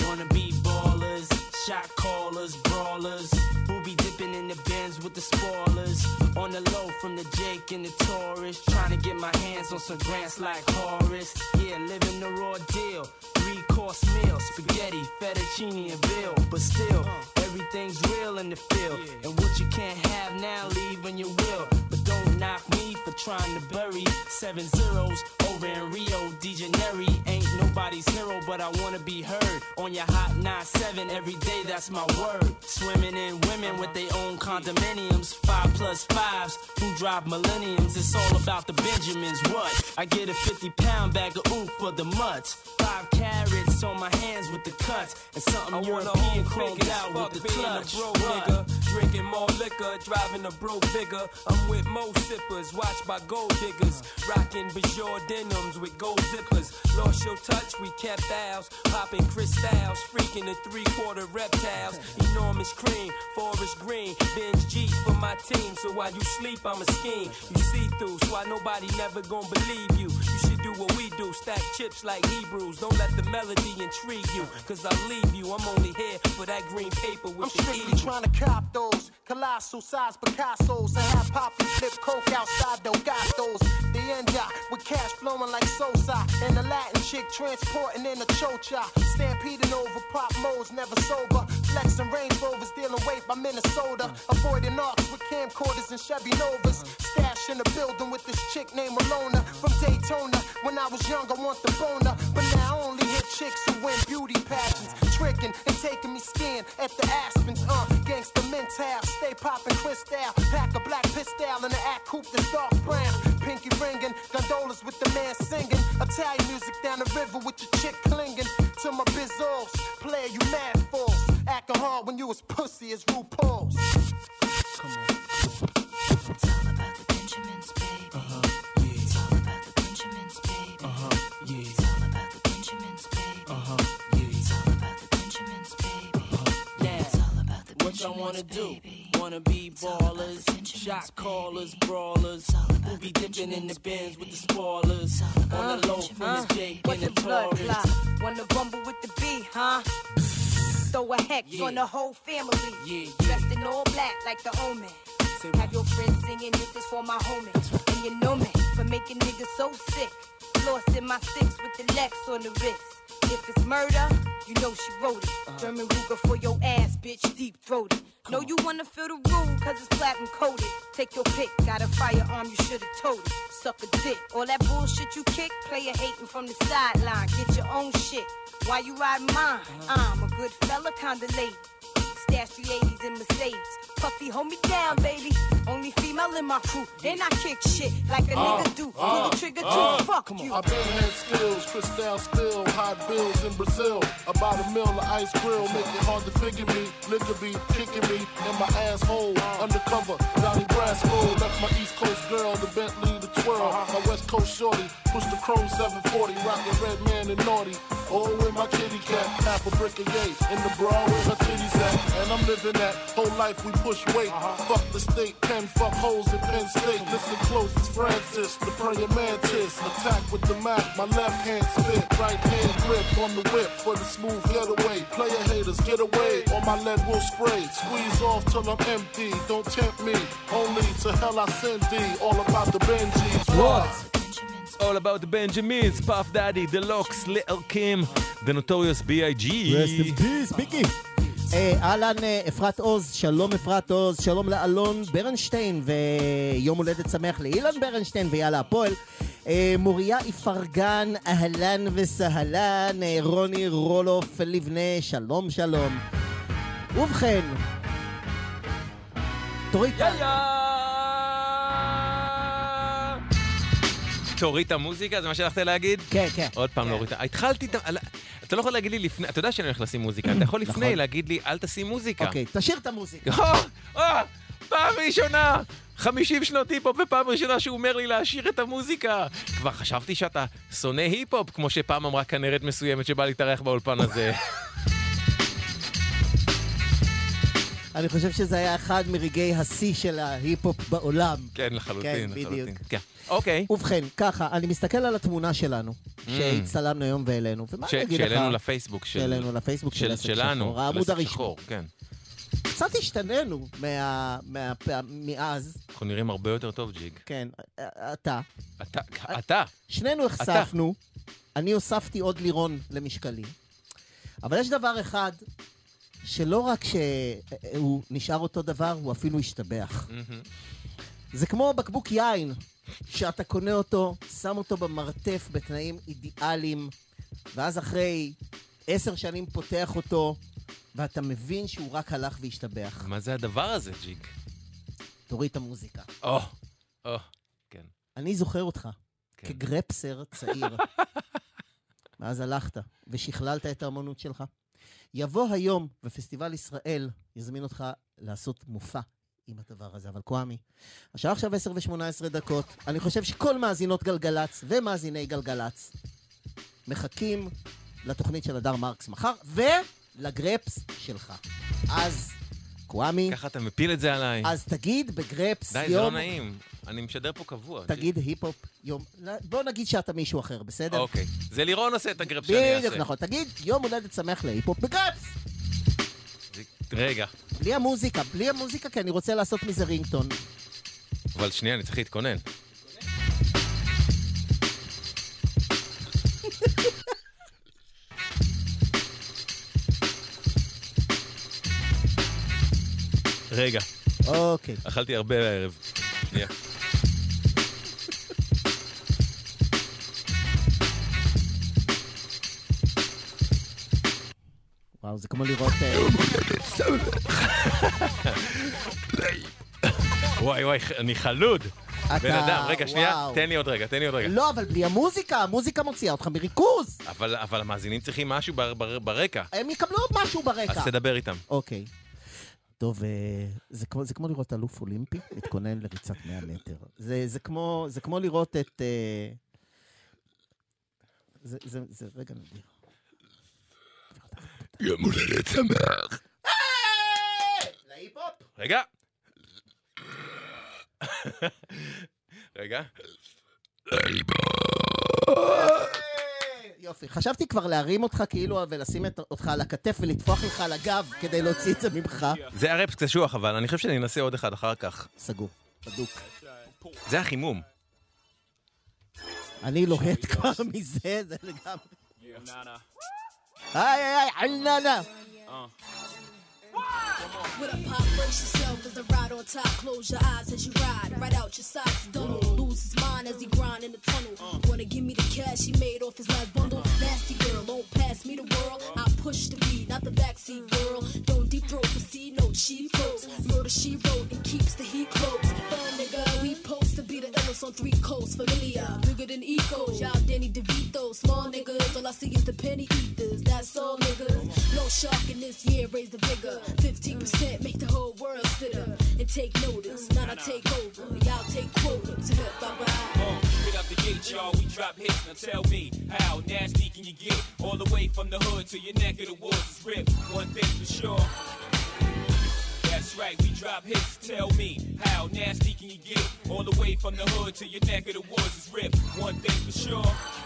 Wanna be ballers, shot callers, brawlers, who be dipping in the bins with the spoilers. On the low from the Jake and the Taurus, trying to get my hands on some grants like Horace. Yeah, living the raw deal. Three course meal, spaghetti, fettuccine, and veal. But still, everything's real in the field. And what you can't have now, leave when you will. Don't knock me for trying to bury seven zeros over in Rio de Janeiro. Ain't nobody's hero, but I wanna be heard on your hot 9-7 every day. That's my word. Swimming in women with their own condominiums, five plus fives who drive millenniums. It's all about the Benjamins. What? I get a 50 pound bag of oof for the mutts. Five carrots on my hands with the cuts, and something I European chromed out with the clutch. a nigga, drinking more liquor, driving a broke bigger. I'm with mo sippers, watched by gold diggers, rocking Bajor denims with gold zippers. Lost your touch, we kept ours, popping crystals, freaking the three quarter reptiles. Enormous cream, forest green, binge G for my team. So while you sleep, I'm a scheme. You see through, so why nobody never gonna believe you. You should do what we do, stack chips like Hebrews. Don't let the melody intrigue you, cause I'll leave you. I'm only here for that green paper with I'm strictly eagle. trying to cop those colossal size Picasso's and have Poppy flip coke outside Delgados. The end ya with cash flowing like Sosa and the Latin chick transporting in a chocha. Stampeding over pop modes, never sober. Flexing Range Rovers, dealing weight by Minnesota. Avoiding arcs with camcorders and Chevy Novas. Stash in the building with this chick named Alona from Daytona. When I was young, I want the boner, but now I only hit chicks who win beauty pageants, tricking and taking me skiing at the Aspens. Uh, gangsta mental, stay popping crystal, pack a black pistol and an act coupe that's dark brown. Pinky ringing, gondolas with the man singing, Italian music down the river with your chick clinging to my bizzles. Player, you mad fools, acting hard when you was pussy as RuPaul's. Come on. It's all about the Benjamins, baby. Uh-huh, yeah. It's all about the Benjamins, baby. Uh-huh, yeah. It's all about the Benjamins, baby. Uh-huh, yeah. It's all about the Benjamins, baby. Uh-huh, Yeah. It's all about the What y'all wanna Benjamins, do? Wanna be ballers, shot callers, brawlers. Who be dipping in the bins with the spoilers. On the low from the Jake What and the the blood Taurus. Wanna rumble with the B, huh? Throw a hex Yeah. on the whole family. Yeah, Dressed in all black like the omen. Have your friends singing, this is for my homies. And you know me for making niggas so sick. Lost in my six with the Lex on the wrist. If it's murder, you know she wrote it. Uh-huh. German Ruger for your ass, bitch, deep throated. Know you wanna feel the room, cause it's platinum coated. Take your pick, got a firearm, you should've told it. Suck a dick. All that bullshit you kick, Play player hating from the sideline. Get your own shit. Why you riding mine? I'm a good fella, kinda lady. Stash 380s in Mercedes. Puffy, hold me down, baby. Only female in my crew. And I kick shit like a Uh, nigga do. uh, Pull the trigger uh, too. Fuck you. I've been had skills, crystal spill, hot bills in Brazil. About a mill of ice grill, make it hard to figure me. Nigga be kicking me in my asshole. Undercover, Johnny Brasco. Left my East Coast girl, the Bentley, the twirl. My West Coast shorty, push the chrome 740, rockin' red man and naughty. Oh, with my kitty cat, half a brick of yay. In the bra where her titties at. And I'm living that whole life we push weight. Uh-huh. Fuck the state, pen, fuck holes in Penn State. Listen close, it's Francis, the praying mantis. Attack with the Mac, my left hand spit, right hand grip on the whip for the smooth getaway. Player haters, get away, or my lead will spray. Squeeze off till I'm empty, don't tempt me. Only to hell I send thee, all about the Benjis. What? It's all about the Benjamins, Puff Daddy, The Locks, Little Kim, The Notorious B.I.G. Rest in peace, מיקי. אה, אהלן אה, אפרת עוז, שלום אפרת עוז, שלום לאלון ברנשטיין, ויום הולדת שמח לאילן ברנשטיין ויאללה הפועל. אה, מוריה איפרגן, אהלן וסהלן, אה, רוני רולוף לבנה, שלום שלום. ובכן, תוריד... תוריד את המוזיקה? זה מה שהלכת להגיד? כן, כן. עוד פעם להוריד את. התחלתי את. אתה לא יכול להגיד לי לפני, אתה יודע שאני הולך לשים מוזיקה, אתה יכול לפני נכון. להגיד לי, אל תשים מוזיקה. אוקיי, תשאיר את המוזיקה. או, [LAUGHS] או, פעם ראשונה! 50 שנות היפ-הופ ופעם ראשונה שהוא אומר לי להשאיר את המוזיקה. כבר חשבתי שאתה שונא היפ-הופ, כמו שפעם אמרה כנרת מסוימת שבאה להתארח באולפן הזה. [LAUGHS] אני חושב שזה היה אחד מרגעי השיא של ההיפ-הופ בעולם. כן, לחלוטין, כן, לחלוטין. בדיוק. כן. אוקיי. ובכן, ככה, אני מסתכל על התמונה שלנו, שהצטלמנו היום והעלינו, ומה אני אגיד לך? שהעלינו לפייסבוק של... שהעלינו לפייסבוק של עסק שלנו. שחור, העמוד. שחור, כן. קצת השתננו מה- מה- מאז, אנחנו נראים הרבה יותר טוב, ג'יג. כן, אתה. אתה, אתה. שנינו נחשפנו, אני הוספתי עוד לירון למשקלי, אבל יש דבר אחד שלא רק שהוא נשאר אותו דבר, הוא אפילו השתבח. זה כמו בקבוק יין, שאתה קונה אותו, שם אותו במרתף בתנאים אידיאליים, ואז אחרי עשר שנים פותח אותו, ואתה מבין שהוא רק הלך והשתבח. מה זה הדבר הזה, ג'יג? תוריד את המוזיקה. או, או, כן. אני זוכר אותך כגרפסר צעיר. [LAUGHS] ואז הלכת ושכללת את האמנות שלך. יבוא היום, ופסטיבל ישראל יזמין אותך לעשות מופע עם הדבר הזה. אבל כואמי, השעה עכשיו 10 ו-18 דקות. אני חושב שכל מאזינות גלגלצ ומאזיני גלגלצ מחכים לתוכנית של הדר מרקס מחר, ולגרפס שלך. אז, כואמי, ככה אתה מפיל את זה עליי. אז תגיד בגרפס די, יום... זה לא נעים. אני משדר פה קבוע. תגיד היפ-הופ יום... בוא נגיד שאתה מישהו אחר, בסדר? אוקיי. זה לירון עושה את הגרפ שאני אעשה. בדיוק נכון. תגיד יום הולדת שמח להיפ-הופ בגרפס! רגע, בלי המוזיקה, בלי המוזיקה, כי אני רוצה לעשות מזה רינגטון. אבל שנייה, אני צריך להתכונן. [LAUGHS] רגע. אוקיי. אכלתי הרבה הערב. שנייה. וואו, זה כמו לראות... אה, [LAUGHS] וואי וואי, אני חלוד. אתה- בן אדם, רגע, שנייה. תן לי עוד רגע, תן לי עוד רגע. לא, אבל בלי המוזיקה, המוזיקה מוציאה אותך מריכוז! אבל אבל המאזינים צריכים משהו בר- בר- ברקע. הם יקבלו עוד משהו ברקע. אז תדבר איתם. אוקיי. טוב, אה, זה כמו, זה כמו לראות אלוף אולימפי מתכונן לריצת 100 מטר. זה, זה, כמו, זה כמו לראות את... אה, זה, זה, זה רגע נדיר. יום הולדת שמח. רגע. רגע. יופי, חשבתי כבר להרים אותך כאילו ולשים את, אותך על הכתף ולטפוח לך על הגב כדי להוציא את זה ממך. זה היה רפס קשוח, אבל אני חושב שאני אנסה עוד אחד אחר כך. סגור, בדוק. זה החימום. אני לוהט כבר מזה, זה לגמרי. היי היי היי, חלננה. With a pop, brace yourself as I ride on top. Close your eyes as you ride. Right out your socks. Don't lose his mind as he grind in the tunnel. Wanna give me the cash he made off his last bundle? Nasty girl, don't pass me the world. I push the beat, not the backseat girl. Don't deep throat the sea, no cheap throats. Murder she wrote and keeps the heat close. Fun nigga, we post to be the illest on three coasts. Familiar, bigger than Ecos. Y'all Danny DeVito. Small niggas, all I see is the penny eaters. That's all niggas. No shark in this year, raise the vigor. 15% make the whole world sit up and take notice. Now I take over. Y'all take bye. Uh, Get up the gate, y'all. We drop hits. Now tell me, how nasty can you get? All the way from the hood to your neck of the woods is ripped. One thing for sure. That's right, we drop hits. Tell me, how nasty can you get? All the way from the hood to your neck of the woods is ripped. One thing for sure.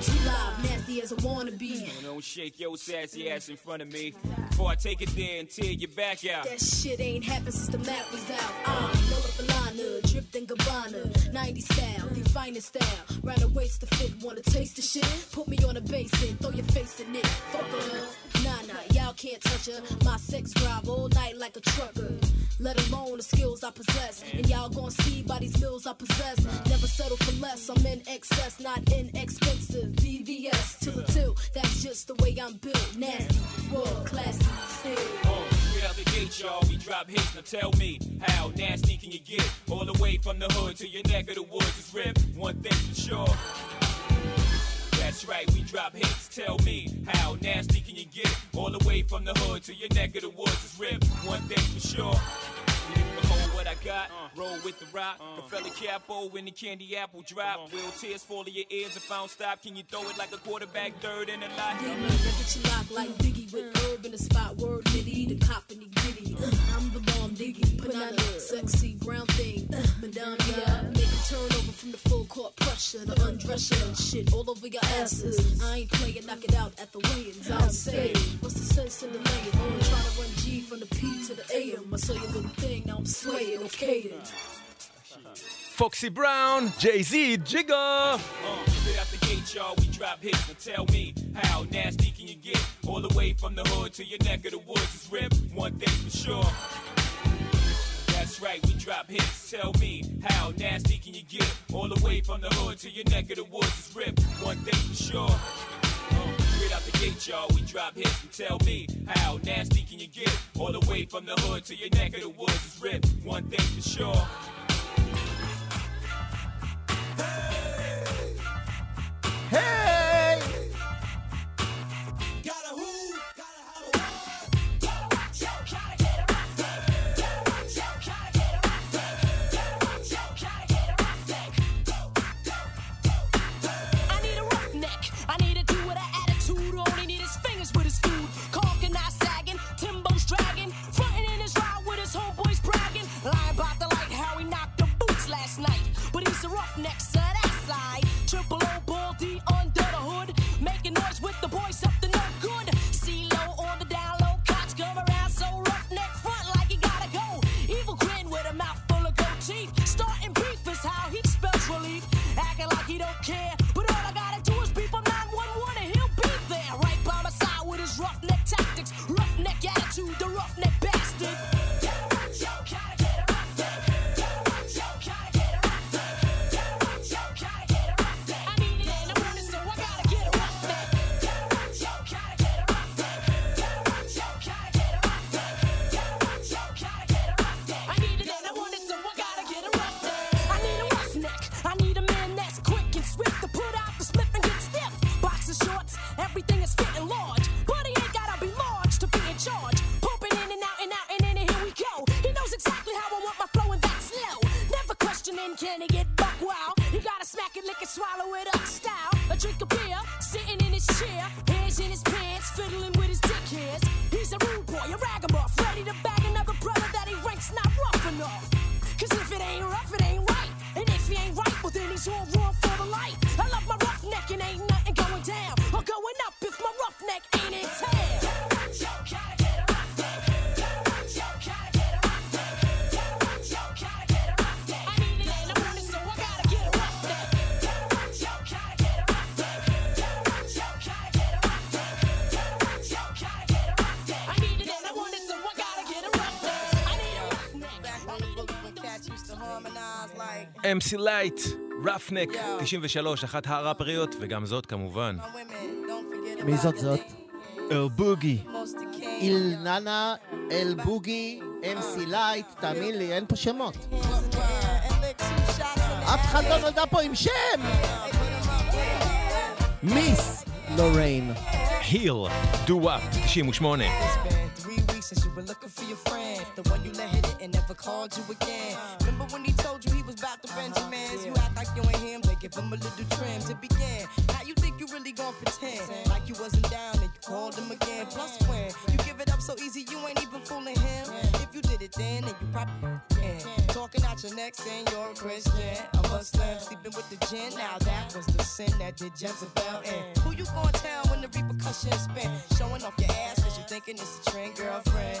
Too live, nasty as I wanna be. Don't shake your sassy ass in front of me before I take it there and tear your back out. That shit ain't happened since the map was out. I'm Lola Falana, dripped in Gabbana, 90 style, the finest style. Right away to fit, wanna taste the shit? Put me on a bass and throw your face in it. Fuck her, nah nah, y'all can't touch her. My sex drive all night like a trucker. Let alone the skills I possess, and y'all gon' see by these bills I possess. Never settle for less. I'm in excess, not inexpensive. VVS to the two, that's just the way I'm built. Nasty, world classy, still. Uh, Out the gate, y'all, we drop hits. Now tell me, how nasty can you get? All the way from the hood to your neck of the woods is ripped. One thing for sure. That's right, we drop hits. Tell me, how nasty can you get? All the way from the hood to your neck of the woods is ripped. One thing for sure. You behold what I got, roll with the rock. Confetti capo when the candy apple drop. Will tears fall to your ears if I don't stop? Can you throw it like a quarterback third in a lot? Yeah, man, get you locked like Biggie with herb in the spot. Word nitty, the cop in the giddy. Uh, I'm the bomb diggy, banana, sexy brown thing. Uh, Madame, yeah, make it Turn over from the full court pressure, the undressing and shit all over your asses. I ain't playing, knock it out at the weigh-ins. I'll say, what's the sense in the laying? I'm trying to run G from the P to the AM. I saw your little thing, now I'm swaying, okay. Foxy Brown, Jay Z, Jigga. Uh, straight out the gate, y'all, we drop hits. Now tell me, how nasty can you get? All the way from the hood to your neck of the woods is ripped. One thing for sure. That's right, we drop hits. Tell me, how nasty can you get? All the way from the hood to your neck of the woods is ripped. One thing for sure. Uh, right out the gate, y'all, we drop hits. And tell me, how nasty can you get? All the way from the hood to your neck of the woods is ripped. One thing for sure. Hey! Hey! אמסי לייט, Ruffneck, 93, אחת הראפריות, וגם זאת כמובן. מי זאת זאת? אל בוגי. אילננה, אל בוגי, אמסי לייט, תאמין לי, אין פה שמות. אף אחד לא נולדה פה עם שם! מיס לורין היל, Doo Wop, 98. Three weeks since you were looking for your friend, the one you let hit it and never called you again. Him a little trim to begin. Now you think you really gonna pretend like you wasn't down and you called him again? Plus when you give it up so easy, you ain't even fooling him. If you did it then, and you probably can. Talking out your neck saying you're a Christian, a Muslim, sleeping with the gin. Now that was the sin that did Jezebel in. Who you gonna tell when the repercussions spin? Showing off your ass cause you thinking it's a trend, girlfriend.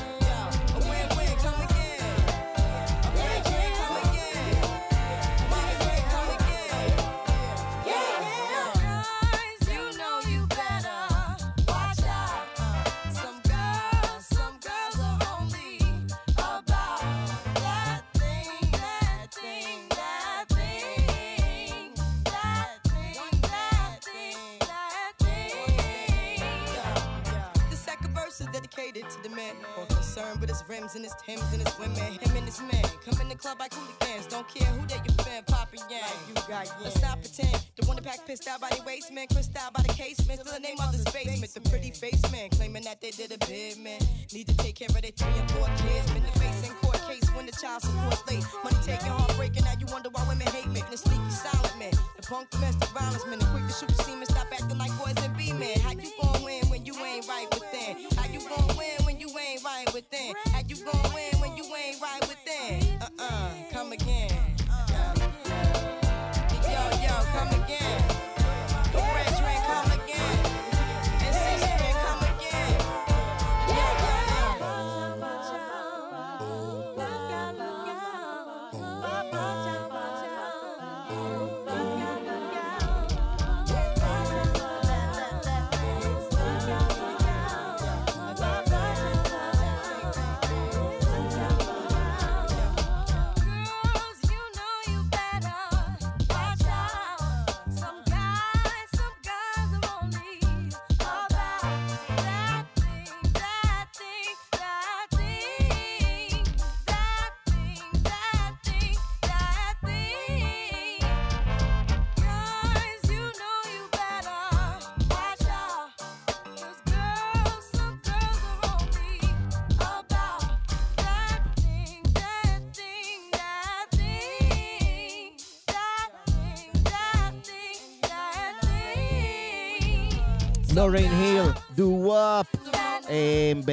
Concerned with his rims and his Timbs and his women. Him and his men come in the club like hooligans. Don't care who they your fan, Papa Yang. you got Let's not pretend. The one that pack pissed out by the waistman, crissed out by the casement. Still the name of this basement. The pretty face man claiming that they did a bid, man. Need to take care of their three and four kids. Been the face in court case when the child support late. Money taking, heartbreaking. Now you wonder why women hate me. The sneaky silent man. The punk domestic violence man. The quick to shoot the semen. Stop acting like boys and be men. How you gon' thing.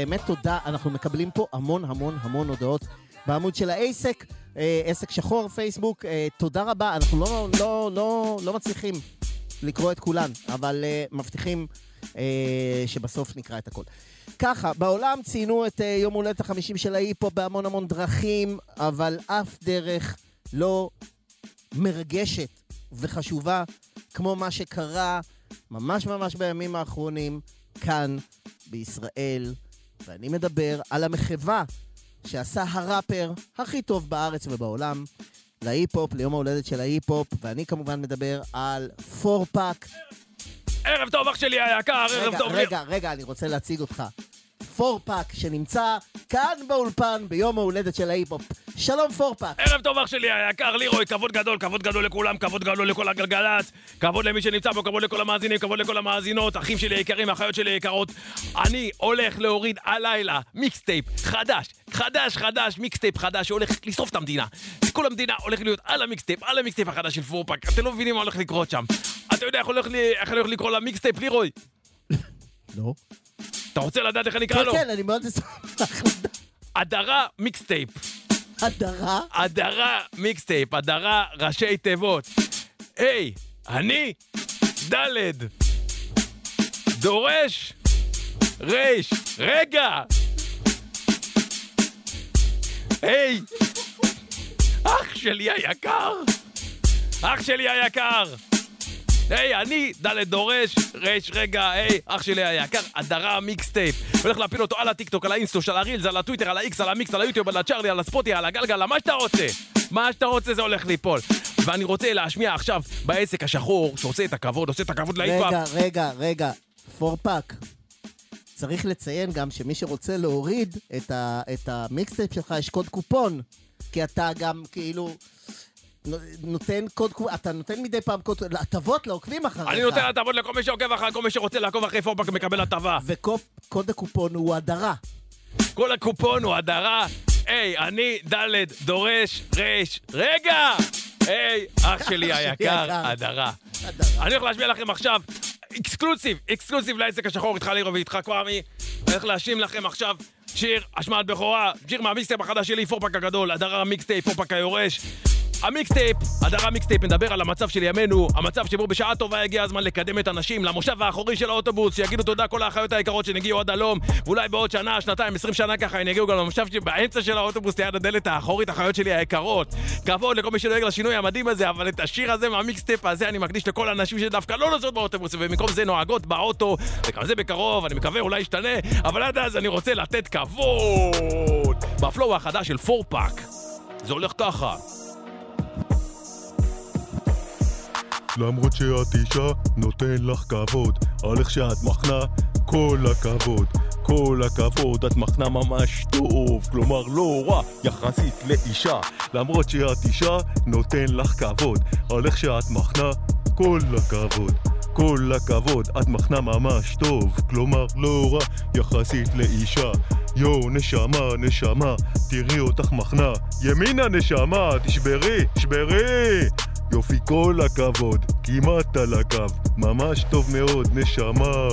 באמת תודה, אנחנו מקבלים פה המון המון המון הודעות בעמוד של העסק, אה, עסק שחור, פייסבוק. אה, תודה רבה, אנחנו לא, לא, לא, לא מצליחים לקרוא את כולן, אבל אה, מבטיחים שבסוף נקרא את הכל. ככה, בעולם ציינו את יום הולדת החמישים של ההיפ-הופ בהמון המון דרכים, אבל אף דרך לא מרגשת וחשובה כמו מה שקרה ממש ממש בימים האחרונים כאן בישראל, ואני מדבר על המחווה שעשה הראפר הכי טוב בארץ ובעולם להיפ-הופ, ליום ההולדת של ההיפ-הופ, ואני כמובן מדבר על פורפאק. ערב טוב, אח שלי היקר, ערב טוב. רגע, רגע, אני רוצה להציג אותך. פורפאק שנמצא כאן באולפן ביום ההולדת של ההיפ-הופ. שלום פורפאק. ערב טוב, אח שלי היקר, לירוי, כבוד גדול, כבוד גדול לכולם, כבוד גדול לכל הגלגלצ, כבוד למי שנמצא פה, כבוד לכל המאזינים, כבוד לכל המאזינות, אחים שלי יקרים, אחיות שלי יקרות. אני הולך להוריד הלילה מיקסטייפ חדש, חדש, חדש, מיקסטייפ חדש שהולך לשרוף את המדינה. כל המדינה הולך להיות על המיקסטייפ, על המיקסטייפ החדש של פורפאק. אתם לא מבינים מה הולך לקרות שם. אתה יודע איך הולך לקרוא למיקסטייפ, לירוי? לא. אתה רוצה לדעת איך אני אקרא כן, לו? כן, אני מאוד אשמח. הדרה מיקסטייפ. הדרה? הדרה מיקסטייפ, הדרה ראשי תיבות. היי, אני דלת. דורש ריש. רגע! היי! אח שלי היקר! אח שלי היקר! היי, אני דלת דורש, ריש, רגע, היי, אח שלי היקר, הדרה מיקסטייפ. הולך להפיל אותו על הטיקטוק, על האינסטוש, על הרילס, על הטוויטר, על האיקס, על המיקס, על היוטיוב, על הצ'ארלי, על הספוטי, על הגלגל, מה שאתה רוצה. מה שאתה רוצה זה הולך ליפול. ואני רוצה להשמיע עכשיו בעסק השחור, שעושה את הכבוד, עושה את הכבוד להיפ-הופ. רגע, רגע, רגע. פורפאק. צריך לציין גם שמי שרוצה להוריד את, ה, את המיקסטייפ שלך, יש קוד קופון. כי אתה גם כאילו נותן קוד, קו- אתה נותן מדי פעם קוד, הטבות לעוקבים אחריך. אני נותן הטבות לכל מי שעוקב אחרי, כל מי שרוצה לעקוב אחרי פורפק מקבל הטבה. וקוד הקופון הוא הדרה. קוד הקופון הוא הדרה. היי, אני ד' דורש רש. רגע! היי, אח שלי היקר. הדרה. אני הולך להשמיע לכם עכשיו exclusive, exclusive לעסק השחור, איתך לירוי ואיתך. אני הולך להשמיע לכם עכשיו שיר, השמעת בכורה, שיר מהמיקסטייפ החדש שלי, פורפק הגדול, הדרה מיקסטייפ, פורפק היורש. המיקסטייפ, הדרה מיקסטייפ מדבר על המצב של ימינו, המצב שבו בשעה טובה הגיע הזמן לקדם את הנשים למושב האחורי של האוטובוס, שיגידו תודה כל האחיות היקרות שהגיעו עד הלום, ואולי בעוד שנה, שנתיים, עשרים שנה ככה, הן יגיעו גם למושב שבאמצע של האוטובוס ליד הדלת האחורית, אחיות שלי היקרות. כבוד לכל מי שדואג לשינוי המדהים הזה, אבל את השיר הזה מהמיקסטייפ הזה אני מקדיש לכל הנשים שדווקא לא נוסעות באוטובוס, ובמקום זה נוהגות באוטו, וגם זה בקרוב, אני מקווה אולי ישתנה, אבל עד אז אני רוצה לתת כבוד! ב flow החדש של פורפאק. זה הולך ככה. למרות שאת אישה, נותן לך כבוד. על איך שאת מחנה, כל הכבוד. כל הכבוד, את מחנה ממש טוב. כלומר, לא רע יחסית לאישה. למרות שאת אישה, נותן לך כבוד. על איך שאת מחנה, כל הכבוד. כל הכבוד, את מחנה ממש טוב. כלומר, לא רע יחסית לאישה. יואו, נשמה, נשמה, תראי אותך מחנה. ימינה, נשמה, תשברי, תשברי! יופי, כל הכבוד, כמעט על הקו, ממש טוב מאוד, נשמה.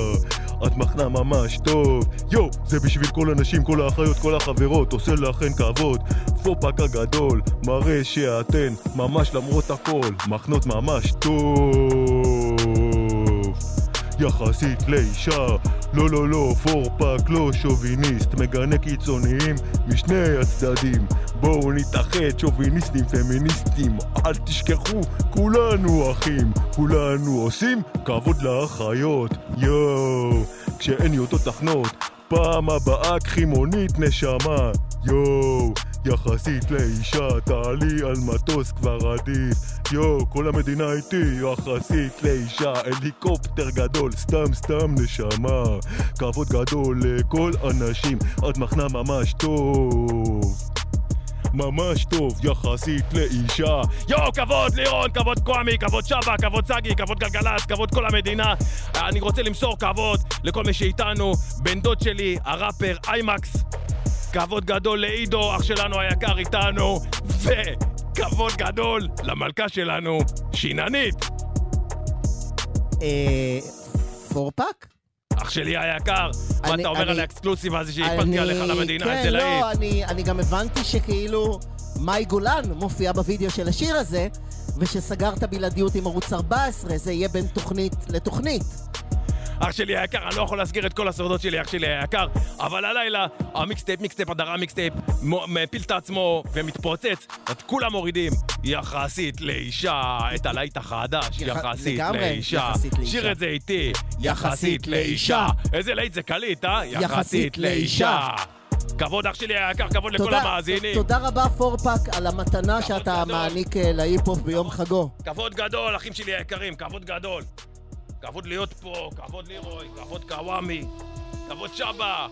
את מחנה ממש טוב. יואו, זה בשביל כל הנשים, כל האחיות, כל החברות, עושה לכן כבוד. פופק הגדול, מראה שאתן, ממש למרות הכל, מחנות ממש טוב. יחסית לאישה לא לא לא, פורפק לא שוביניסט מגנה קיצוניים משני הצדדים בואו נתאחד שוביניסטים פמיניסטים אל תשכחו, כולנו אחים כולנו עושים כבוד לאחיות. יואו כשאין יותר תחנות פעם הבאה קחי מונית נשמה. יואו יחסית לאישה תעלי על מטוס כבר עדיף. יואו כל המדינה איתי יחסית לאישה הליקופטר גדול סתם סתם נשמה. כבוד גדול לכל הנשים את מחנה ממש טוב ממש טוב יחסית לאישה יואו, כבוד לירון, כבוד קוואמי, כבוד שבא, כבוד סגי, כבוד גלגלצ, כבוד כל המדינה. אני רוצה למסור כבוד לכל מי שאיתנו, בן דוד שלי, הראפר איימקס. כבוד גדול לעידו, אח שלנו היקר איתנו, וכבוד גדול למלכה שלנו, שיננית. אה... פורפק? אח שלי היקר, מה אתה אומר על ה exclusive הזה שהפקתי עליך למדינה, כן, איזה להיט. לא, אני, אני גם הבנתי שכאילו מאי גולן מופיעה בווידאו של השיר הזה, ושסגרת בלעדיות עם ערוץ 14, זה יהיה בין תוכנית לתוכנית. אח שלי היקר, אני לא יכול להזכיר את כל הסודות שלי, אח שלי היקר, אבל הלילה המיקסטייפ, מיקסטייפ, הדרה מיקסטייפ, מפיל את עצמו ומתפוצץ, את כולם מורידים, יחסית לאישה, את הלהיט החדש, יח- יחסית לאישה. שיר את זה איתי, יחסית לאישה. איזה להיט זה קליט, אה? יחסית לאישה. כבוד אח שלי היקר, כבוד לכל המאזינים. תודה רבה פורפק על המתנה שאתה מעניק אה, להיפ-הופ ביום חגו. כבוד גדול, אחים שלי היקרים, כבוד גדול. כבוד להיות פה, כבוד לירוי, כבוד קוואמי, כבוד שבא.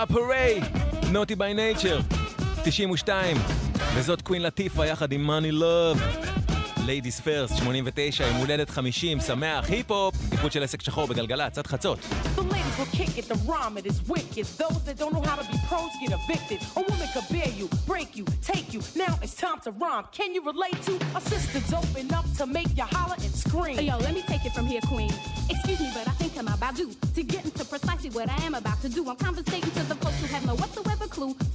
היפ-הופ הרי, נוטי ביי נייצ'ר, 92, וזאת קווין לטיפה יחד עם מאני לוב. ליידיס פרסט, 89, יום הולדת 50, שמח, היפ-הופ, איחוד של עסק שחור בגלגלצ, עד חצות. The ladies will kick it, the rhyme it is wicked. Those that don't know how to be pros get evicted. A woman could bear you, break you, take you. Now it's time to rhyme. Can you relate to a sister dope enough to make you holler and scream? Yo, let me take it from here, Queen. Excuse me, but I think I'm about due to get into precisely what I am about to do. I'm conversating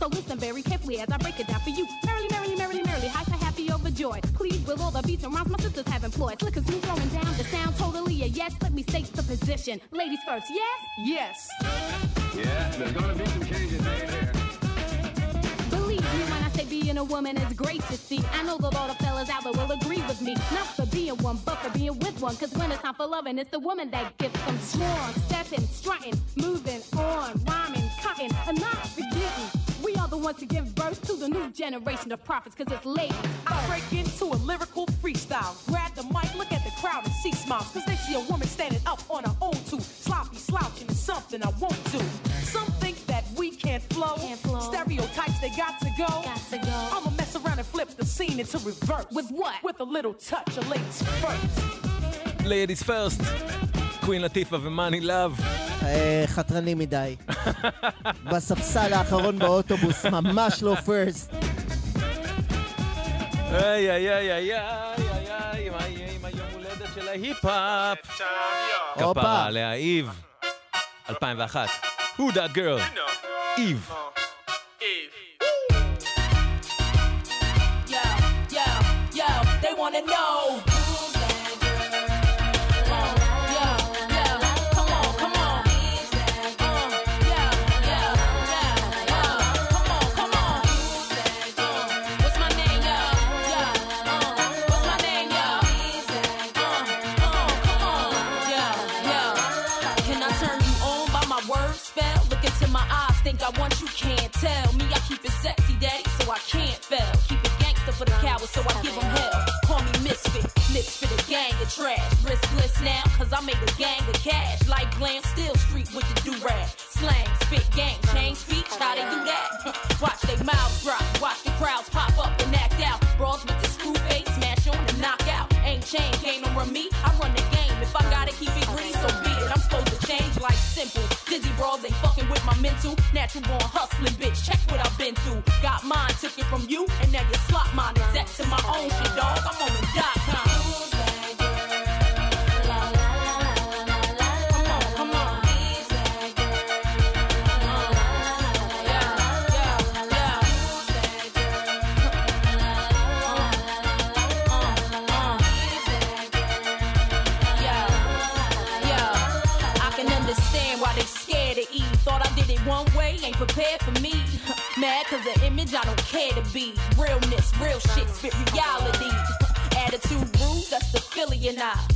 so listen very carefully as I break it down for you. Merrily, merrily, merrily, merrily, hyper happy overjoyed. Please, with all the beats and rhymes my sisters have employed. Slick as smooth throwing down the sound, totally a yes. Let me state the position. Ladies first, yes? Yes. Yeah, there's gonna be some changes made here. Believe me when I say being a woman is great to see. I know that all the fellas out there will agree with me. Not for being one, but for being with one. Cause when it's time for loving, it's the woman that gets them strong. Stepping, strutting, moving on, rhyming, cutting, and not forgetting wants to give birth to the new generation of prophets, cause it's late. I break into a lyrical freestyle. Grab the mic, look at the crowd, and see smiles. Cause they see a woman standing up on her own two. Sloppy slouching is something I won't do. Some think that we can't flow. Can't flow. Stereotypes, they got to go. Got to go. I'ma mess around and flip the scene into reverse. With what? With a little touch of ladies first. Ladies first. קווין לטיפה ומאני לאב. אה, חתרני מדי. בספסל האחרון באוטובוס, ממש לא פרסט. איי איי איי איי איי איי איי, מה יהיה עם היום הולדת של ההיפ-הופ? הופה. כפרה עליה, איב. 2001. Who that girl? איב. Yo, yo, yo, they wanna know. Lips for the gang of trash. Riskless now, cause I made a gang of cash. Like glam, still street with the do-rag. Slang, spit, gang, change speech, how they do that? [LAUGHS] Watch they mouths drop, watch the crowds pop up and act out. Brawls with the screw face, smash on and knock out. Ain't chain, game don't run me, I run the game. If I gotta keep it green, so be it. I'm supposed to change like simple. Dizzy brawls ain't fucking with my mental. Natural born hustling, bitch. Check what I've been through. Got mine, took it from you, and now you slot mine. Exact to my own shit, dog. I'm on the dot com. Care to be. Realness, real shit, spit reality. Attitude rude, that's the Philly and I.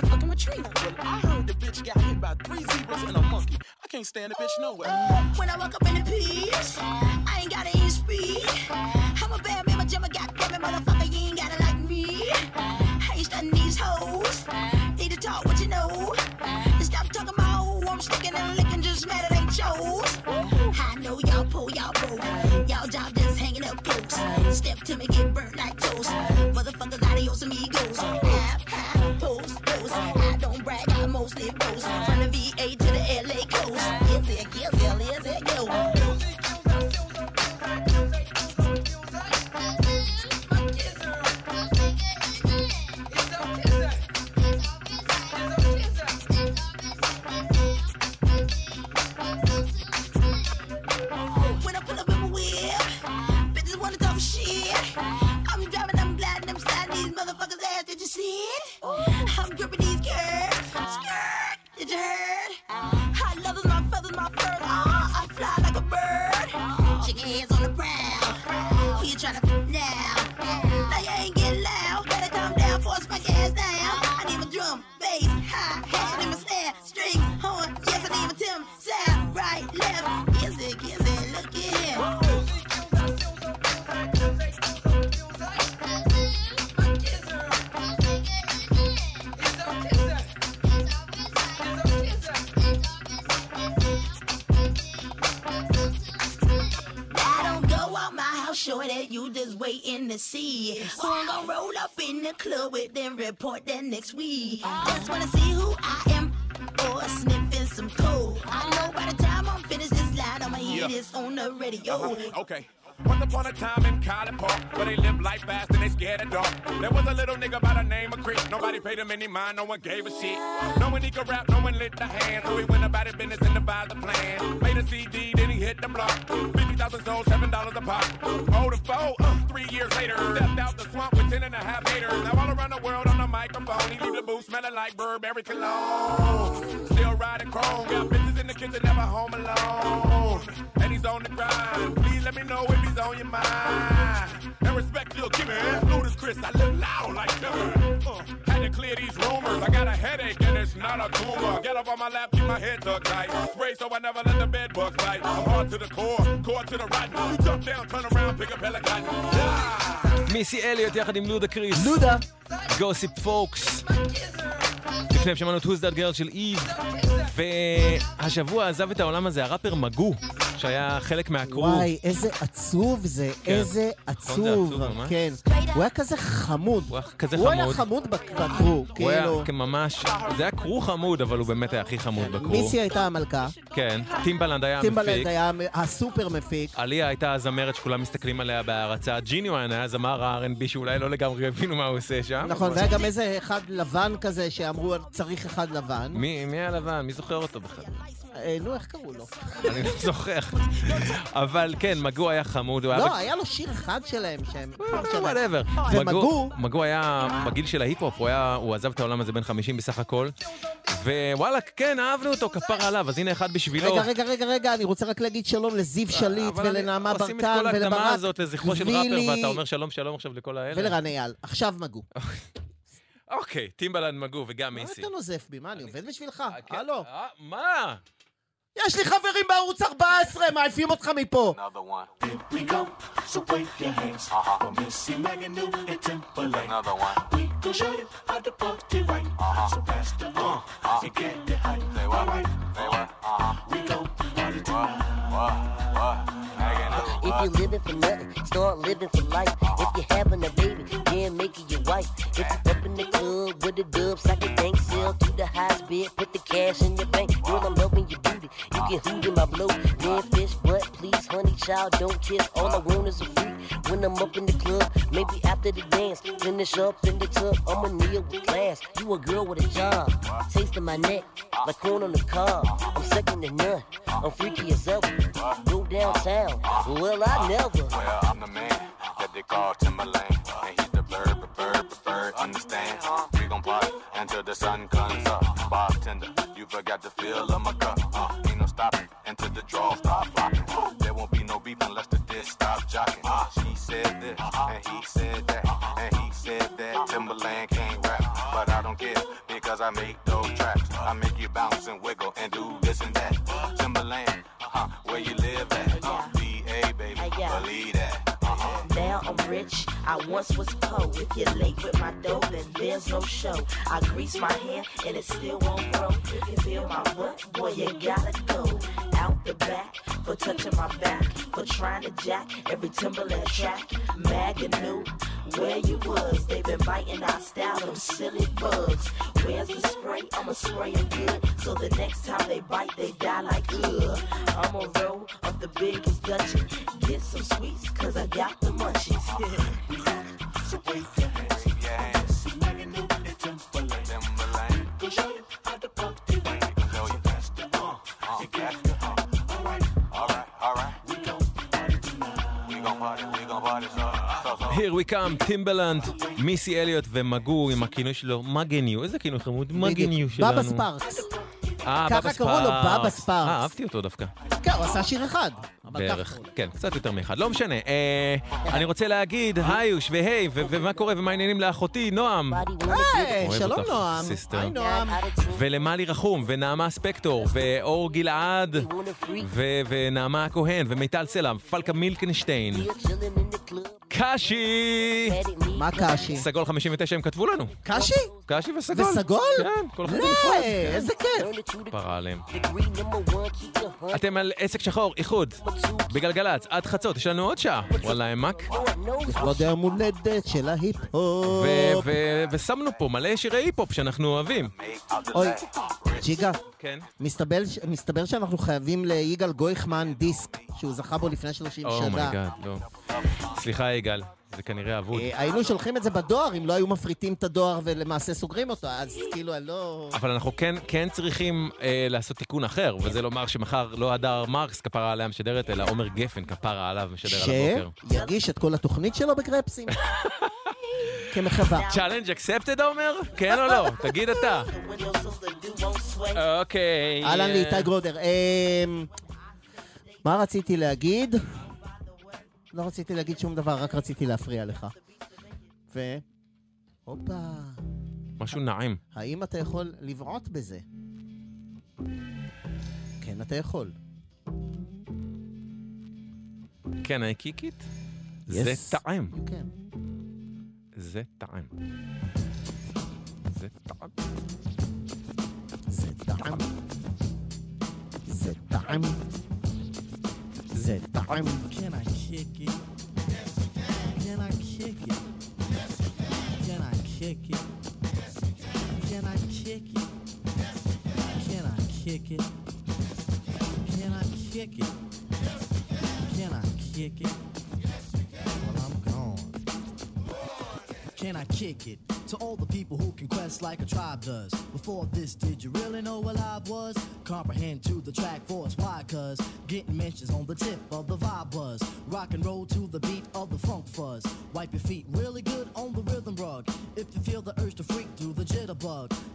Fucking. Well, I heard the bitch got hit by three zebras and a monkey. I can't stand the bitch nowhere. When I walk up in the piece, I ain't got any speed. I'm a bad man, my jimmer got it, motherfucker, you ain't gotta like me. I ain't studying these hoes. Need to talk what you know. Stop talking about who I'm sticking and licking, just mad it ain't shows. I know y'all pull, y'all pull. Y'all job just hanging up close. Step to me, get burnt like the club with, then report that next week. Just wanna see who I am. Or sniffing some cold. I know by the time I'm finished this line, I'ma hear Yeah. this on the radio. Uh-huh. Okay. Upon a time in College Park, where they live life fast and they scared of dark. There was a little nigga by the name of Chris. Nobody paid him any mind, no one gave a shit. No one he could rap, no one lit the hand. So he went about his business and devised a plan. Made a CD, then he hit the block. 50,000 sold, $7 a pop. Oh, the foe, uh, three years later. Stepped out the swamp with 10 and a half haters. Now all around the world on the microphone. He leave the booth smelling like Burberry cologne. Still riding chrome, got in the kitchen, never home alone. And he's on the grind. Please let me know if he's on your mind. And respect you'll give me. Notice Chris, I live loud like timber. Uh, had to clear these rumors. I got a headache and it's not a tumor. Get up on my lap, keep my head tucked tight. Spray so I never let the bed bugs bite. I'm hard to the core, core to the rotten. You jump down, turn around, pick a pelican. מיסי אליוט יחד עם לודה קריס. לודה. גוסיפ פוקס. לפני שמענו את Who's That Girl של איב. והשבוע עזב את העולם הזה הראפר מגו, שהיה חלק מה crew. וואי, איזה עצוב זה, כן. איזה נכון, זה עצוב. כן. הוא היה כזה חמוד. הוא היה כזה הוא היה חמוד. חמוד בק- ב crew, הוא היה כאילו. ממש, זה היה crew חמוד, אבל הוא באמת היה הכי חמוד ב crew. מיסי הייתה המלכה, כן, טימבלנד היה טימבלנד המפיק. היה הסופר מפיק. אליה הייתה הזמרת שכולם מסתכלים עליה בהערצה. ג'ינואיין היה זמר ה-R&B שאולי לא לגמרי הבינו מה הוא עושה שם. נכון, והיה גם איזה אחד לבן כזה שאמרו צריך אחד לבן. מי מי הלבן? מי זוכר אותו בכלל? אה, נו, איך קראו לו? אני לא זוכר. אבל כן, מגו היה חמוד. לא, היה לו שיר אחד שלהם שהם... Whatever. ומגו, מגו היה בגיל של ההיפ-הופ, הוא עזב את העולם הזה בן 50 בסך הכל. ווואלה, כן, אהבנו אותו, כפר עליו, אז הנה אחד בשבילו. רגע, רגע, רגע, רגע, אני רוצה רק להגיד שלום לזיו שליט אבל אני- ולנעמה עושים את ברקן כל ההקדמה ולברק הזאת לזכרו של ראפר, ואתה אומר שלום שלום עכשיו לכל האלה. ולרן אייל. עכשיו מגו. אוקיי, טימבלנד מגו וגם מה מיסי. אתה נוזף בי? מה, אני עובד בשבילך? הלו. מה? יש לי חברים בערוץ 14, מעיפים אותך מפה. we go. So wave your hands for Missy Maganu and Timberlake. Another one. We gon' show you how to party right. So pass the law and get the hype. All right. We gon' party tonight. If you're living for nothing, start living for life. If you're having a baby, then make it your wife. If you're up in the club with the dubs, like a bank sell to the highest bid, put the cash in your bank. Girl, I'm loving your beauty. You can hoot in my blow. Then fish, but please, honey, child, don't kiss. All I want is a freak. When I'm up in the club, maybe after the dance, finish up in the tub. I'm a kneel with class. You a girl with a job, tasting my neck like corn on the cob. I'm second to none. I'm freaky as ever. Go downtown. Well, I never. Well, I'm the man that they call Timberland. And he's the bird, the bird, the bird. Understand? We gon' party until the sun comes up. Bartender, you forgot to fill up my cup. Uh, no stopping the draw stop rocking. There won't be no beef unless the disc stop jocking. She said this, and he said that, and he said that Timberland can't rap. But I don't care because I make those tracks. I make you bounce and wiggle and do this and that. Timberland, uh, where you live at? Now I'm rich, I once was poor. If you're late with my dough, then there's no show. I grease my hair and it still won't grow. If you feel my butt, boy, you gotta go. Out the back for touching my back, for trying to jack every Timberland track. Mag and new, where you was, they been biting our style, them silly bugs. Where's the spray? I'ma spray 'em good, so the next time they bite, they die like ugh. I'ma roll up the biggest Dutchie, get some sweets, cause I got the munchies. [LAUGHS] Here we come, טימבלנד, מיסי אליוט ומגו עם הכינוי שלו, מגניו, איזה כינוי חמוד, מגניו שלנו. בבא ספארקס. אה, ככה בבא קראו לו, בבא ספארקס. אה, אהבתי אותו דווקא. כן, הוא עשה שיר אחד. ככה בערך, כן, קצת יותר מאחד, לא משנה. אה, אני רוצה להגיד היוש והי, ומה קורה ומה העניינים לאחותי, נועם. היי, אוהב שלום נועם. היי נועם. ולמלי רחום, ונעמה ספקטור, ואור גלעד, ונעמה הכהן, ומיטל סלע, פלקה מילקנשטיין. קאשי! מה קאשי? סגול 59 הם כתבו לנו. קאשי? קאשי וסגול. וסגול? כן, כל אחד בנפרד. איזה כיף. פרה עליהם. אתם על עסק שחור, איחוד, בגלגלצ, עד חצות, יש לנו עוד שעה. וואלה, אמק. לכבוד היום הולדת של ההיפ-הופ. ושמנו פה מלא שירי היפ-הופ שאנחנו אוהבים. אוי, ג'יגה. כן. מסתבר, מסתבר שאנחנו חייבים ליגאל גויכמן דיסק, שהוא זכה בו לפני 30 שנה. oh my God, לא. סליחה, יגאל, זה כנראה אבוד. אה, היינו שולחים את זה בדואר אם לא היו מפריטים את הדואר ולמעשה סוגרים אותו, אז כאילו, אני לא... אבל אנחנו כן, כן צריכים אה, לעשות תיקון אחר, וזה לומר שמחר לא הדר מרקס כפרה עליה משדרת, אלא עומר גפן כפרה עליו משדר על הבוקר. שיגיש את כל התוכנית שלו בגרפסים. [LAUGHS] כמחווה. challenge accepted, עומר? כן או לא? תגיד אתה. אוקיי. אהלן אה, לאיתי גרודר. אמ, מה רציתי להגיד? לא רציתי להגיד שום דבר, רק רציתי להפריע לך. ו... הופה. משהו נעים. האם אתה יכול לבעוט בזה? כן, אתה יכול. כן, I kick it? Yes, זה טעם. can. זה טעם. זה טעם. זה טעם. זה טעם. זה טעם. Can I kick it? Can I kick it? Can I kick it? Can I kick it? Can I kick it? Can I kick it? Can I kick it? Can I kick it? To all the people who can quest like a tribe does. Before this, did you really know what I was? Comprehend to the track force. Why? Cause getting mentions on the tip of the vibe buzz. Rock and roll to the beat of the funk fuzz. Wipe your feet really good on the rhythm rug. If you feel the urge to freak through the jitterbug,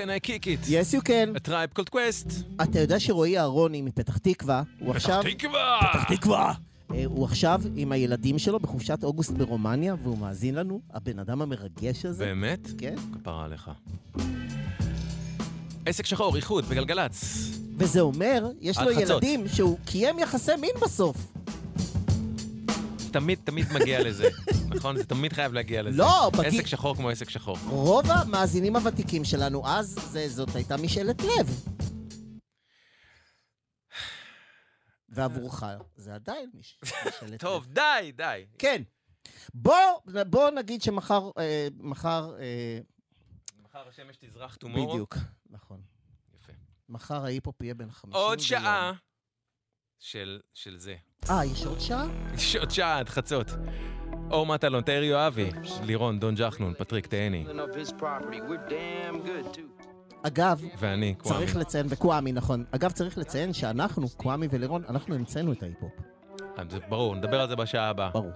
Can I kick it? Yes, you can. A tribe called quest. אתה יודע שרועי אהרוני מפתח תקווה, הוא עכשיו... תקווה! פתח תקווה! אה, הוא עכשיו עם הילדים שלו בחופשת אוגוסט ברומניה, והוא מאזין לנו, הבן אדם המרגש הזה. באמת? כן. כפרה עליך. עסק שחור, איחוד, בגלגלצ. וזה אומר, יש לו חצות. ילדים שהוא קיים יחסי מין בסוף. תמיד, תמיד מגיע לזה, [LAUGHS] נכון? זה תמיד חייב להגיע לזה. לא, בגיל- עסק שחור כמו עסק שחור. רוב המאזינים הוותיקים שלנו אז, זה, זאת הייתה משאלת לב. ועבורך זה עדיין מש- משאלת לב. [LAUGHS] טוב, די, די. כן. בוא, בוא נגיד שמחר, אה, מחר, אה, מחר השמש תזרח טומורו. בדיוק, נכון. יפה. מחר ההיפ-הופ יהיה בן 50 עוד שעה של, של זה. אה, יש עוד שעה? יש עוד שעה עד חצות. אור מטלון, תאיר יואבי, לירון, דון ג'חנון, פטריק תהני. אגב, ואני, קוואמי. צריך לציין, וקוואמי, נכון. אגב, צריך לציין שאנחנו, קוואמי ולירון, אנחנו המצאנו את ההיפ-הופ. אה, זה ברור, נדבר על זה בשעה הבאה. ברור.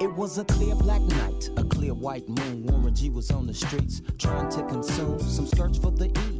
It was a clear black night, a clear white moon. Warren G was on the streets trying to consume some skirts for the E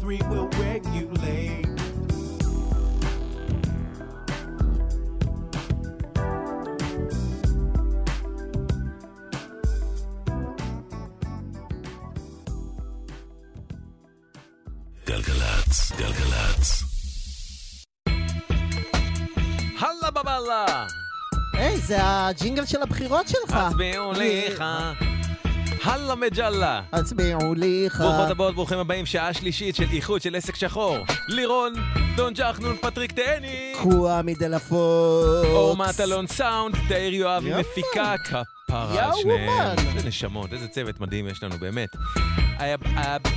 113 will regulate. גלגלצ, גלגלצ. הלאה בבאללה! היי, זה הג'ינגל של הבחירות שלך. הצביעו לי, הלאה מג'אלה. הצביעו לי לך. ברוכות הבאות, ברוכים הבאים, שעה שלישית של איחוד של עסק שחור. לירון, דון ג'חנון, פטריק תהני. קוואמי מדלפות. אור מטלון סאונד, תאיר יואבי יאמן. מפיקה, כפרה על שניהם. איזה נשמות, איזה צוות מדהים יש לנו, באמת.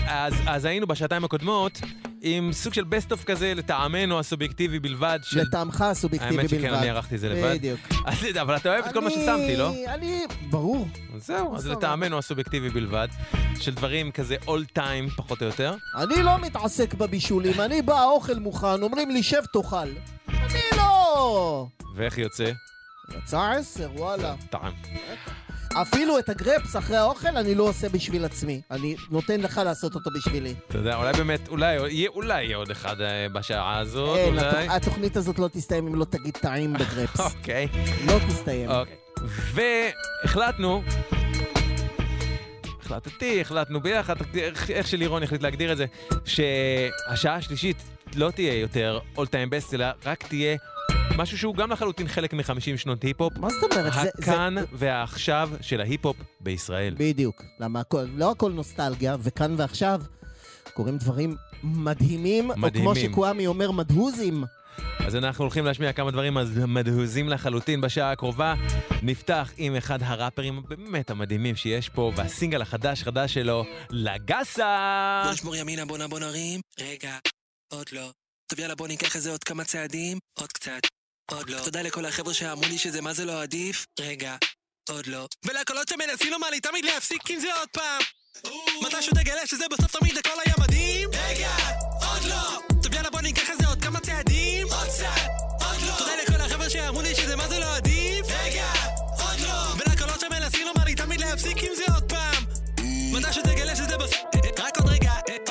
אז, אז היינו בשעתיים הקודמות עם סוג של best of כזה, לטעמנו הסובייקטיבי בלבד. של... לטעמך הסובייקטיבי האמת בלבד. שכן, אני ערכתי את זה לבד. בדיוק. אז, אבל אתה אוהב את כל מה אני- ששמתי, לא? אני, ברור. זהו, אז. לטעמנו הסובייקטיבי בלבד, של דברים כזה all time, פחות או יותר. אני לא מתעסק בבישולים, אני בא, האוכל מוכן, אומרים לי שב תאכל. אני לא... ואיך יוצא? יצא עשר, וואלה. טעם. אפילו את הגרפס אחרי האוכל אני לא עושה בשביל עצמי. אני נותן לך לעשות אותו בשבילי. אתה יודע, אולי באמת, אולי יהיה, אולי עוד אחד אה, בשעה הזאת, אין, אולי. התוכ- התוכנית הזאת לא תסתיים אם לא תגיד טעים בגרפס. [LAUGHS] אוקיי. לא תסתיים. אוקיי. והחלטנו, החלטתי, החלטנו ביחד, איך- איך שלירון החליט להגדיר את זה, שהשעה השלישית לא תהיה יותר all time best, אלא רק תהיה משהו שהוא גם לחלוטין חלק מ-50 שנות היפ-הופ. מה זאת אומרת? זה- הכאן והעכשיו של ההיפ-הופ בישראל. בדיוק. למה הכל, לא הכל נוסטלגיה, וכאן ועכשיו קורים דברים מדהימים, או כמו מדהימים. שקוואמי אומר, מדהוזים. אז אנחנו הולכים להשמיע כמה דברים מדהוזים לחלוטין בשעה הקרובה. נפתח עם אחד הראפרים באמת המדהימים שיש פה, והסינגל החדש חדש שלו, לגסה! בוא נשמור ימינה, בוא נרים. רגע, עוד לא. טוב יאללה בוא ניקח איזה עוד כמה צעדים. עוד קצת. עוד לא. תודה לכל החבר'ה שאמרו לי שזה מה זה לא עדיף. רגע, עוד לא. ולקולות שמנסים לומר לי תמיד להפסיק עם זה עוד פעם. מתישהו תגלה שזה בסוף תמיד הכל היה מדהים. רגע, עוד לא. טוב יאללה בוא ניקח איזה עוד כמה צעדים. עוד קצת. עוד לא. תודה לכל החבר'ה שאמרו לי שזה מה זה לא עדיף. רגע, עוד לא. ולקולות שמנסים לומר לי תמיד להפסיק עם זה עוד פעם. מתישהו תגלה שזה בסוף... רק עוד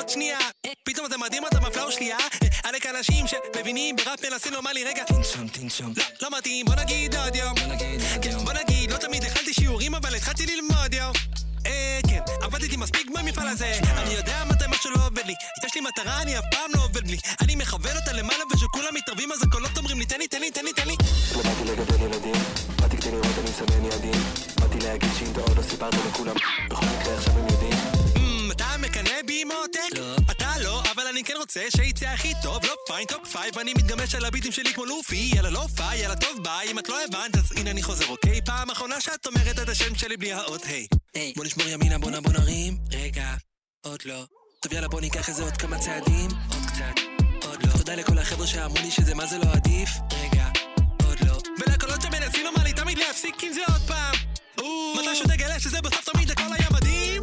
שנייה. אה, פתאום זה מדהים אתה מפלאו שנייה. עלק אנשים שמבינים בראפ מנסים לומר לי רגע. תנשום, תנשום. לא, לא מתאים, בוא נגיד עוד יום. עוד יום. בוא נגיד, לא תמיד הכנתי שיעורים אבל התחלתי ללמוד יום. אה, כן, עבדתי מספיק במפעל הזה אני יודע מתי משהו לא עובד לי יש לי מטרה, אני אף פעם לא עובד בלי אני מכוון אותה למעלה ושכולם מתערבים אז הקולות אומרים לי תן לי, תן לי, תן לי, תן לי למדתי לגדל ילדים, באתי כדי לראות אני מסמן יעדים באתי להגיד שאם אתה עוד לא סיפרת לכולם בכל מקרה עכשיו הם יודעים אתה מקנא בי מותק? לא. אתה לא, אבל אני כן רוצה שיצא הכי טוב, לא fine, top five, אני מתגמש על הביטים שלי כמו לופי, יאללה לא פיי, יאללה טוב ביי, אם את לא הבנת אז הנה אני חוזר, אוקיי? פעם אחרונה שאת אומרת את השם שלי בלי האות, היי. בוא נשמור ימינה, בוא נע בוא נרים, רגע, עוד לא. טוב יאללה בוא ניקח איזה עוד כמה צעדים, עוד קצת, עוד לא. תודה לכל החבר'ה שאמרו לי שזה מה זה לא עדיף, רגע, עוד לא. ולקולות שמנסים לומר לי תמיד להפסיק עם זה עוד פעם. מתישהו תגלה שזה בסוף תמיד הכל היה מדהים.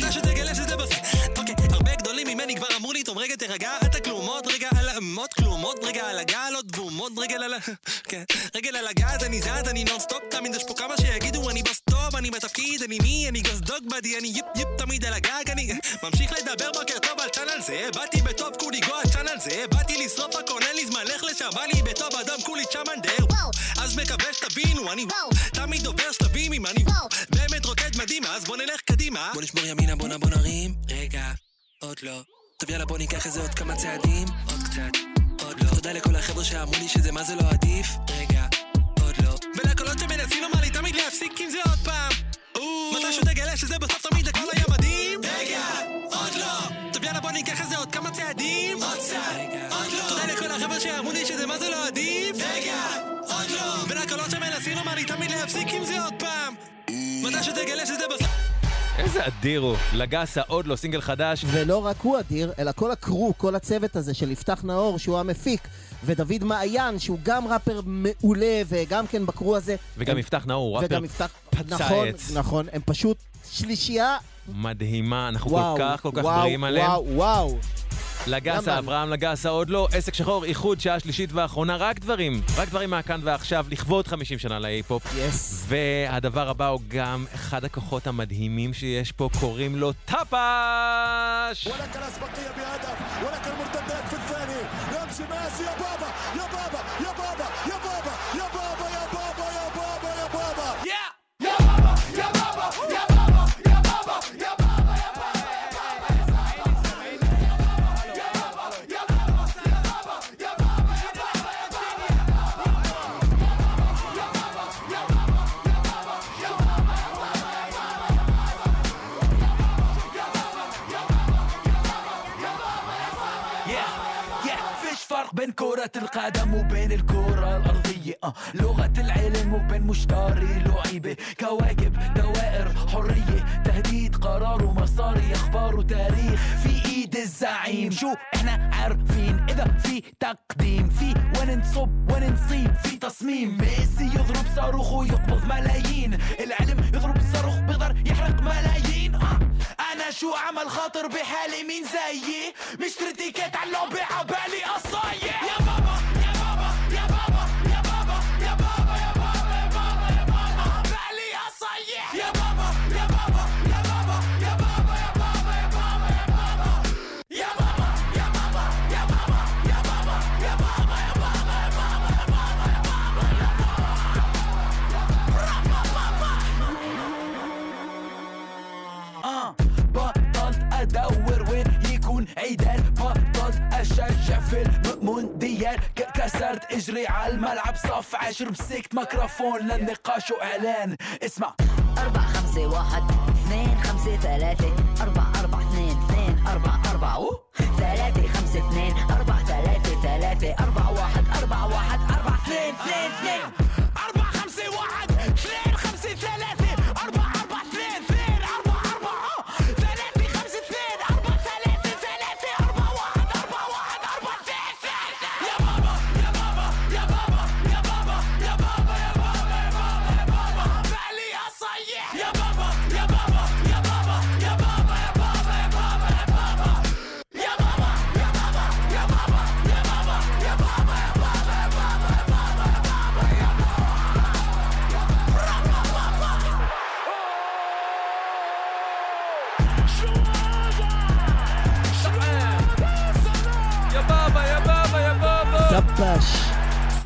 מתישהו תגלה שזה בסוף... אוקיי, הרבה גדולים ממני כבר אמרו לי, טוב רגע תירגע, אתה כלום, עוד רגע על אמות כלום, עוד רגע על הגל, עוד בום, עוד רגל על ה... [LAUGHS] כן, רגל על הגז, אני זז, אני נונסטופ, תמיד יש פה כמה שיגידו, אני בוס טוב, אני בתפקיד, אני מי, אני גוס דוג בדי, אני יפ יפ תמיד על הגג, אני [LAUGHS] ממשיך לדבר בוקר טוב על צ'אנל זה, באתי בטוב כולי גו על צ'אנל זה, באתי לשרוף הכל, אין לי זמן, לך לשם, בא בטוב אדום כולי צ'מנדר, אז מקווה שתבינו, אני תמיד עובר שלבים עם אני מדהים, אז בוא נלך קדימה. בוא נשמור ימינה, בוא נע בוא נרים, רגע, עוד לא. טוב יאללה בוא ניקח איזה עוד כמה צעדים, עוד קצת, עוד לא. תודה לכל החבר'ה שאמרו לי שזה מה זה לא עדיף, רגע, עוד לא. ולקולות שמנסים לומר לי תמיד להפסיק עם זה עוד פעם. מתישהו תגלה שזה בסוף תמיד הכל היה מדהים. רגע, עוד לא. טוב יאללה בוא ניקח איזה עוד כמה צעדים, עוד קצת, עוד לא. תודה לכל החבר'ה שאמרו לי שזה מה זה לא עדיף. רגע, עוד לא. ולקולות שמנסים לומר לי תמיד להפסיק עם זה עוד פעם. מתישהו תגלה שזה בסוף... איזה אדיר הוא. לגסה, עוד לא, סינגל חדש. ולא רק הוא אדיר, אלא כל הקרו, כל הצוות הזה של יפתח נאור, שהוא המפיק, ודוד מעיין, שהוא גם ראפר מעולה, וגם כן בקרו הזה. וגם הם- יפתח נאור, הוא ראפר וגם יפתח... פצע נכון, עץ. נכון, הם פשוט שלישייה. מדהימה, אנחנו וואו, כל כך כל כך וואו, גאים עליהם. וואו, וואו. לגסה, למה? אברהם לגסה, עוד לא, עסק שחור, איחוד, שעה שלישית ואחרונה, רק דברים, רק דברים מהכאן ועכשיו, לכבוד 50 שנה להיפ-הופ. יס. והדבר הבא הוא גם אחד הכוחות המדהימים שיש פה, קוראים לו טאפש! ولك الأسبقية بهدف ولك المرتدات في الثاني يمشي ماشي يا بابا يا بابا يا بابا يا بابا يا بابا آه لغة العلم وبين مشتري لعيبة كواكب دوائر حرية. تهديد قرار ومصاري أخبار وتاريخ في إيد الزعيم. شو إحنا عارفين؟ إذا في تقديم في وين نصب وين نصيب في تصميم. ميسي يضرب صاروخ ويقبض ملايين. العلم يضرب الصاروخ بيقدر يحرق ملايين. آه أنا شو عمل خاطر بحالي؟ مين زيي؟ مشتري تيكت على اللعبة عبالي قصاية ك- كسرت إجري على الملعب صف عشر مسكت ميكروفون للنقاش وإعلان. اسمع. أربعة خمسة واحد اثنين خمسة ثلاثة. أربعة أربعة اثنين اثنين أربعة أربعة. ثلاثة خمسة اثنين أربعة ثلاثة ثلاثة. أربعة واحد أربعة واحد أربعة اثنين اثنين اثنين.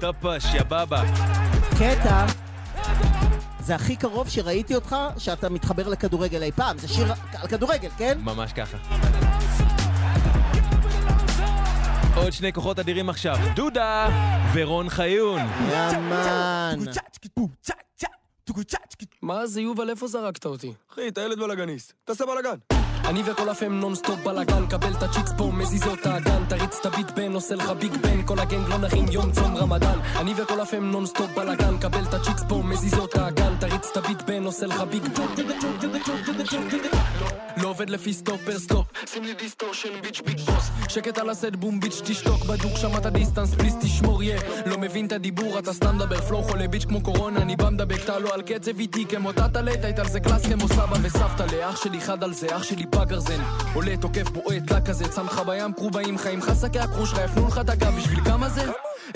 סטופש, יא בבא. קטע. זה הכי קרוב שראיתי אותך שאתה מתחבר לכדורגל אי פעם. זה שיר על כדורגל, כן? ממש ככה. עוד שני כוחות אדירים עכשיו, דודה ורון חיון. יאמן. מה זה יובל, איפה זרקת אותי? אחי, אתה ילד בלאגניסט, תעשה בלאגן. אני וכל ה fam nonstop בלאגן, קבל את ה chicks פה, מזיזות את האגן, תריץ את ה beat בן, עושה לך ביג בן, כל ה gang לא נחים יום צום רמדאן. אני וכל ה fam nonstop בלאגן, קבל את ה chicks פה, מזיזות את האגן, תריץ את ה beat בן, עושה לך ביג בן. לא עובד לפי סטופ פר סטופ, שים לי דיסטורשן ביץ' ביג בוס. שקט על הסט בום ביץ' תשתוק, בדוק שם את הדיסטנס, פליז תשמור יא. לא מבין את הדיבור, אתה סתם מדבר, פלואו חולה ביץ' כמו קורונה, אני בא מדבק, אתה לא על קצב איטי כמו היית על זה קלאס כמו סבא וסבתא לאח שלי חד על זה, אח שלי בגרזן. עולה, תוקף, בועט, לה כזה, שם לך בים, קרובעים, חיים לך שקי הכחוש שלך, יפנו לך את הגב, בשביל כמה זה?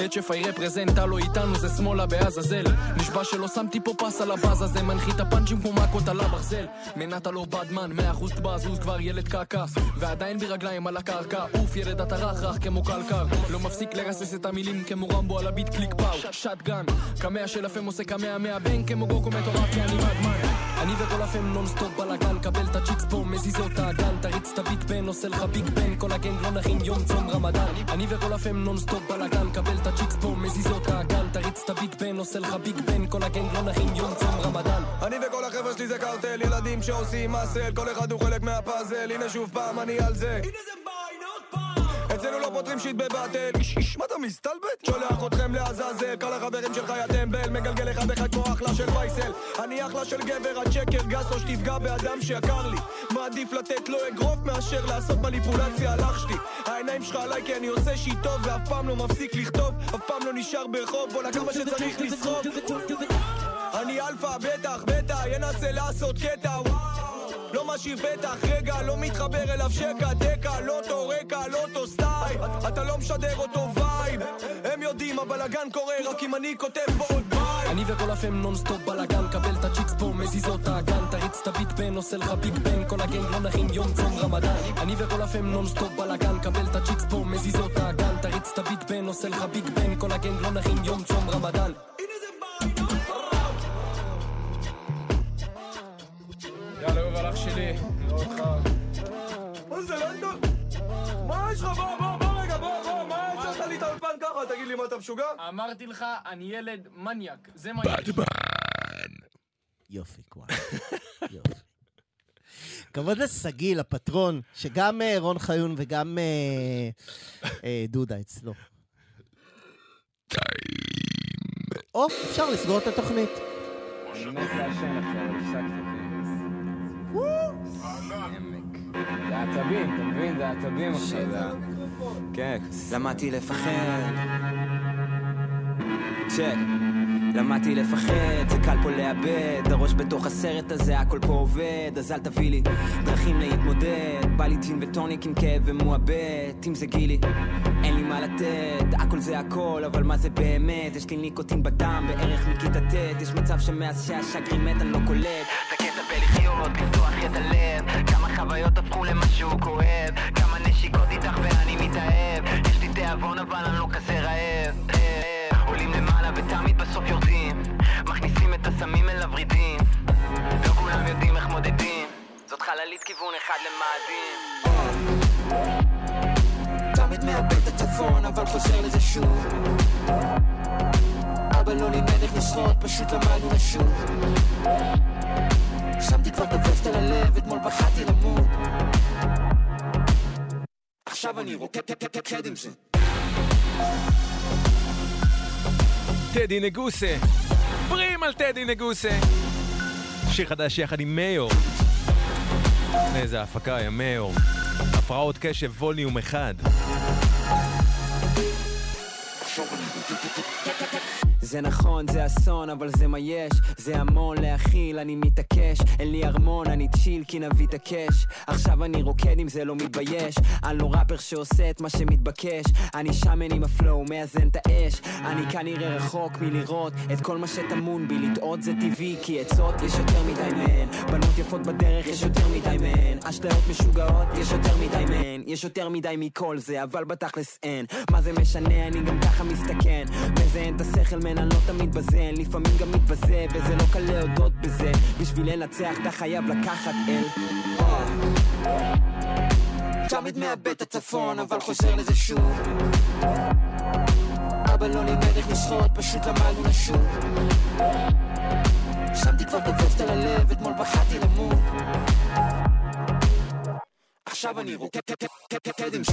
את שפי רפרזנט, הלו איתנו זה שמאלה בעזאזל. נשבע שלא שמתי פה פס על הבאז הזה מנחית הפאנצ'ים כמו מכות על הברזל. מנת לא בדמן, מאה אחוז תבזוז כבר ילד קעקע. ועדיין ברגליים על הקרקע עוף ילד אתה רך רך כמו קלקר. לא מפסיק לרסס את המילים כמו רמבו על הביט קליק פאו. שטגן קמע של הפם עושה קמע מהבן כמו גוקו מטורף כי אני מדמן אני וכל הפם נונסטופ בלאגן קבל את הצ'יקס פה מזיזות את האגן תריץ את הביט בן עושה לך ביג בן כל הגנג לא נכין יום צום רמדאן. אני וכל הפם נונסטופ בלאגן קבל את הצ'יקס פה מזיזות את האגן תריץ את הביט בן עושה לך ביג בן כל הגנג לא נכין יום צום רמדאן. אני וכל החבר'ה שלי זה קרטל, ילדים שעושים מסל, כל אחד הוא חלק מהפאזל, הנה שוב פעם אני על זה. אצלנו לא פותרים שיט בבטל איש איש מה אתה מסתלבט? שולח אתכם לעזאזל כל החברים שלך יא טמבל. מגלגל אחד אחד כמו אחלה של וייסל אני אחלה של גבר הצ'קר גס או שתפגע באדם שיקר לי. מעדיף לתת לו אגרוף מאשר לעשות מניפולציה על אח שלי. העיניים שלך עליי כי אני עושה שיט טוב ואף פעם לא מפסיק לכתוב. אף פעם לא נשאר ברחוב בואנה כמה שצריך לסחוב אני אלפא בטח בטח ינסה לעשות קטע וואו משאיר פתח, רגע, לא מתחבר אליו שקע, דקה, לא אותו רקע, לא אותו סטייל. אתה לא משדר אותו vibe. הם יודעים, הבלאגן קורה רק אם אני כותב בו עוד ביי אני וכל ה fam nonstop בלאגן, קבל את ה chicks פה, מזיזות האגן תריץ את ה beat בן, עושה לך ביג בן כל ה gang לא נחים יום צום רמדאן. אני וכל ה fam nonstop בלאגן, קבל את ה chicks פה, מזיזות האגן תריץ את ה beat בן, עושה לך ביג בן כל ה gang לא נחים יום צום רמדאן אתה משוגע? אמרתי לך, אני ילד מניאק, זה מה יופי, קוואי. [LAUGHS] יופי. כבוד לשגיא, לפטרון, שגם אה, רון חיון וגם אה, אה, דודה אצלו. או, אפשר לסגור את התוכנית. זה עצבים, אתה מבין? זה עצבים עכשיו. כן. למדתי לפחד. צ'ק. למדתי לפחד, זה קל פה לאבד, הראש בתוך הסרט הזה, הכל פה עובד, אז אל תביא לי דרכים להתמודד, בא לי ג'ין וטוניק עם כאב ומועבד, אם זה גילי, אין לי מה לתת, הכל זה הכל, אבל מה זה באמת, יש לי ניקוטין בדם, בערך מכיתה ט', יש מצב שמאז שהשגרי מת אני לא קולט, את הקטע בלחיות, לפתוח את הלב, כמה חוויות הפכו למשהו כואב, יש לי תיאבון אבל אני לא כזה רעב, עולים למעלה ותמיד בסוף יורדים, מכניסים את הסמים אל הוורידים, לא כולם יודעים איך מודדים, זאת חללית כיוון אחד למאדים. תמיד מאבד את הצפון אבל חוזר לזה שוב. אבא לא לימד איך לשחות, פשוט למדנו לשוב. שמתי כבר את הווסט על הלב, אתמול פחדתי למות. עכשיו אני רוקד עם זה טדי נגוסה. פרים על טדי נגוסה. שיר חדש יחד עם מאיור. איזה הפקה, יא מאיור. הפרעות קשב ווליום אחד. זה נכון, זה אסון, אבל זה מה יש. זה המון להכיל, אני מתעקש. אין לי ארמון, אני צ'יל כי נביא את הקש. עכשיו אני רוקד עם זה, לא מתבייש. אני לא ראפר שעושה את מה שמתבקש. אני שמן עם הפלואו, מאזן את האש. אני כנראה רחוק מלראות את כל מה שטמון בי. לטעות זה טבעי, כי עצות יש יותר מדי מהן. בנות יפות בדרך, יש יותר מדי מהן. אשליות משוגעות, יש יותר מדי מהן. יש יותר מדי מכל זה, אבל בתכלס אין. מה זה משנה, אני גם ככה מסתכן. מזיין את השכל, מן אני לא תמיד בזה לפעמים גם מתבזה, וזה לא קל להודות בזה. בשביל לנצח אתה חייב לקחת אל. תמיד מאבד את הצפון, אבל חוזר לזה שוב. אבא לא לימד איך לשחות, פשוט למדנו לשוב שמתי כבר את על הלב, אתמול פחדתי למות. עכשיו אני רוקד עם זה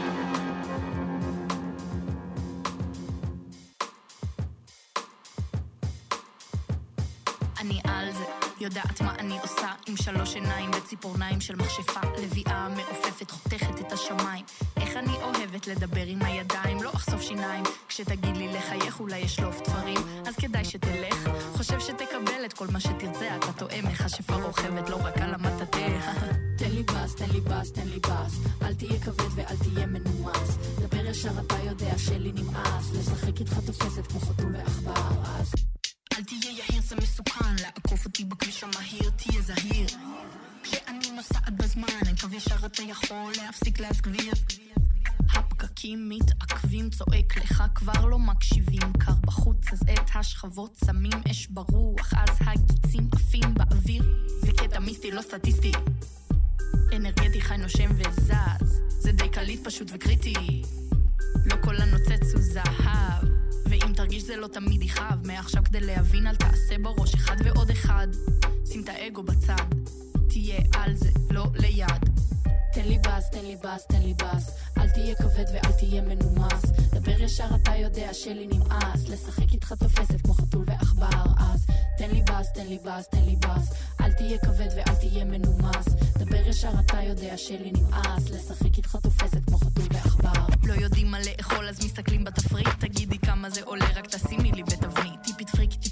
יודעת מה אני עושה עם שלוש עיניים וציפורניים של מכשפה לביאה מעופפת חותכת את השמיים איך אני אוהבת לדבר עם הידיים, לא אחשוף שיניים כשתגיד לי לחייך אולי אשלוף תפרים אז כדאי שתלך, חושב שתקבל את כל מה שתרצה אתה טועה מכשפה רוכבת לא רק על המטאטה [LAUGHS] תן לי בס, תן לי בס, תן לי בס. אל תהיה כבד ואל תהיה מנומס. דבר ישר אתה יודע שלי נמאס. לשחק איתך תופסת כמו חתול ועכבר. אז אל תהיה יהיר זה מסוכן, לעקוף אותי בכביש המהיר, תהיה זהיר. כשאני נוסעת בזמן, אני מקווה ישר אתה יכול להפסיק להסגביר. הפקקים מתעכבים, צועק לך כבר לא מקשיבים. קר בחוץ אז את השכבות שמים אש ברוח, אז הגיצים עפים באוויר. זה קטע מיסטי, לא סטטיסטי. אנרגטי חי נושם וזז, זה די קליט פשוט וקריטי. לא כל הנוצץ הוא זהב, ואם תרגיש זה לא תמיד יכאב, מעכשיו כדי להבין אל תעשה בראש אחד ועוד אחד. שים את האגו בצד, תהיה על זה, לא ליד. תן לי בס, תן לי בס, תן לי בס. אל תהיה כבד ואל תהיה מנומס. דבר ישר אתה יודע שלי נמאס. לשחק איתך תופסת כמו חתול ועכבר. אז תן לי בס, תן לי בס, תן לי בס. אל תהיה כבד ואל תהיה מנומס. דבר ישר אתה יודע שלי נמאס. לשחק איתך תופסת כמו חתול ועכבר. לא יודעים מה לאכול אז מסתכלים בתפריט תגידי כמה זה עולה רק תשימי לי בתבנית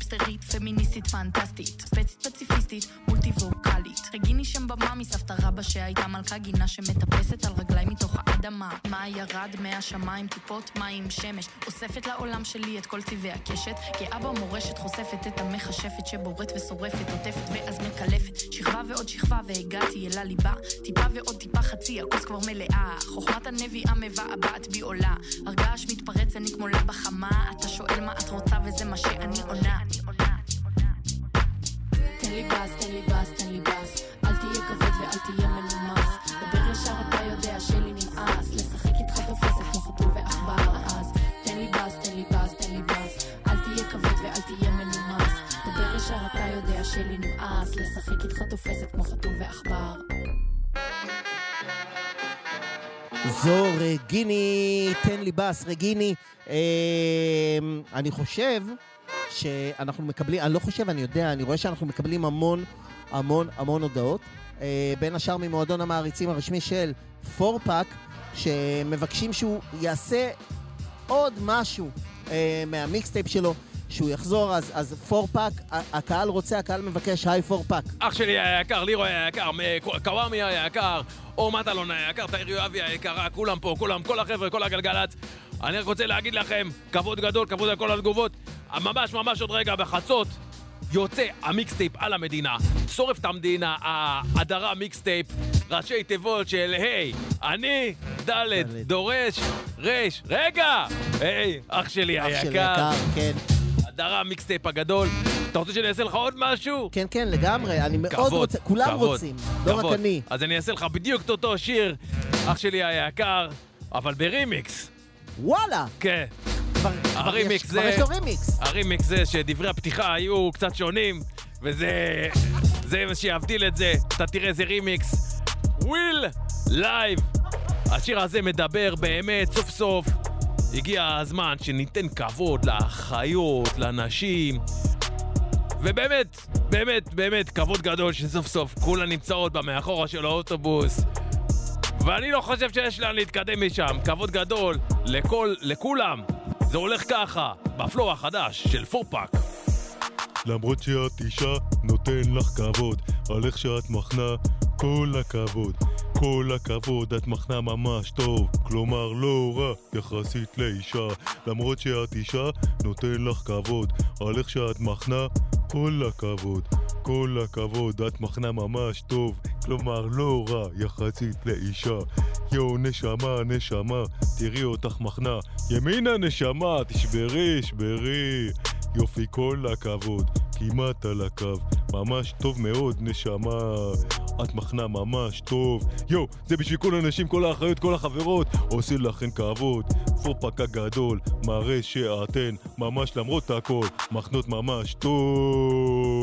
טיפסטרית פמיניסטית פנטסטית ספצ ספציפיסטית מולטי ווקאלית רגיני שם במה מסבתא רבא שהייתה מלכה גינה שמטפסת על רגליים מתוך האדמה. מה ירד מהשמיים? טיפות מים שמש. אוספת לעולם שלי את כל צבעי הקשת גאה במורשת חושפת את המכשפת שבורט ושורפת עוטפת ואז מקלפת. שכבה ועוד שכבה והגעתי אל הליבה. טיפה ועוד טיפה חצי הכוס כבר מלאה. חוכמת הנביאה מבעבעת בי עולה. הרגש מתפרץ אני כמו לבה חמה. אתה שואל מה את רוצה וזה מה שאני עונה תן לי בס, תן לי בס, תן לי בס. אל תהיה כבד ואל תהיה מנומס. דבר ישר אתה יודע שלי נמאס. לשחק איתך תופסת כמו חתול ועכבר אז. תן לי בס, תן לי בס, תן לי בס. אל תהיה כבד ואל תהיה מנומס. דבר ישר אתה יודע שלי נמאס. לשחק איתך תופסת כמו חתול ועכבר. זו רגיני, תן לי בס, רגיני. אה, אני חושב שאנחנו מקבלים, אני לא חושב, אני יודע, אני רואה שאנחנו מקבלים המון, המון, המון הודעות. אה, בין השאר ממועדון המעריצים הרשמי של פורפאק, שמבקשים שהוא יעשה עוד משהו אה, מה mixtape שלו. שהוא יחזור, אז, אז פורפאק, הקהל רוצה, הקהל מבקש, היי פורפאק. אח שלי היקר, לירוי היקר, קוואמי היקר, אור מטלון היקר, תאיר יואבי היקרה, כולם פה, כולם, כל החבר'ה, כל הגלגלצ. אני רק רוצה להגיד לכם, כבוד גדול, כבוד על כל התגובות. ממש ממש עוד רגע בחצות. יוצא ה mixtape על המדינה, שורף את המדינה, ההדרה mixtape, ראשי תיבות של היי, אני, ד', דורש, ר', רגע! היי, אח שלי אח שלי היקר. יקר, כן. הדרה ה mixtape הגדול. אתה רוצה שאני אעשה לך עוד משהו? כן, כן, לגמרי, אני מאוד כבוד, רוצה, כולם כבוד, רוצים, לא רק כבוד. אני. אז אני אעשה לך בדיוק את אותו שיר, אח שלי היקר, אבל ברימיקס. וואלה! כן. כבר הרימיקס זה... כבר יש לו רימיקס. הרימיקס זה שדברי הפתיחה היו קצת שונים, וזה... זה מה שיבדיל את זה. אתה תראה איזה רימיקס. we're live. השיר הזה מדבר באמת, סוף סוף. הגיע הזמן שניתן כבוד לאחיות, לנשים. ובאמת, באמת, באמת, כבוד גדול שסוף סוף כולן נמצאות במאחורה של האוטובוס. ואני לא חושב שיש לאן להתקדם משם. כבוד גדול לכל, לכולם. זה הולך ככה, בפלואו החדש של פורפאק. למרות שאת אישה, נותן לך כבוד, על איך שאת מחנה, כל הכבוד. כל הכבוד, את מחנה ממש טוב, כלומר לא רע יחסית לאישה. למרות שאת אישה, נותן לך כבוד, על איך שאת מחנה, כל הכבוד. כל הכבוד, את מחנה ממש טוב, כלומר לא רע יחסית לאישה. יואו, נשמה, נשמה, תראי אותך מחנה. ימינה נשמה, תשברי, שברי. יופי, כל הכבוד, כמעט על הקו. ממש טוב מאוד, נשמה. את מחנה ממש טוב. יואו, זה בשביל כל הנשים, כל האחיות, כל החברות. עושים לכן כבוד. פופק הגדול, מראה שאתן, ממש למרות הכל, מחנות ממש טוב.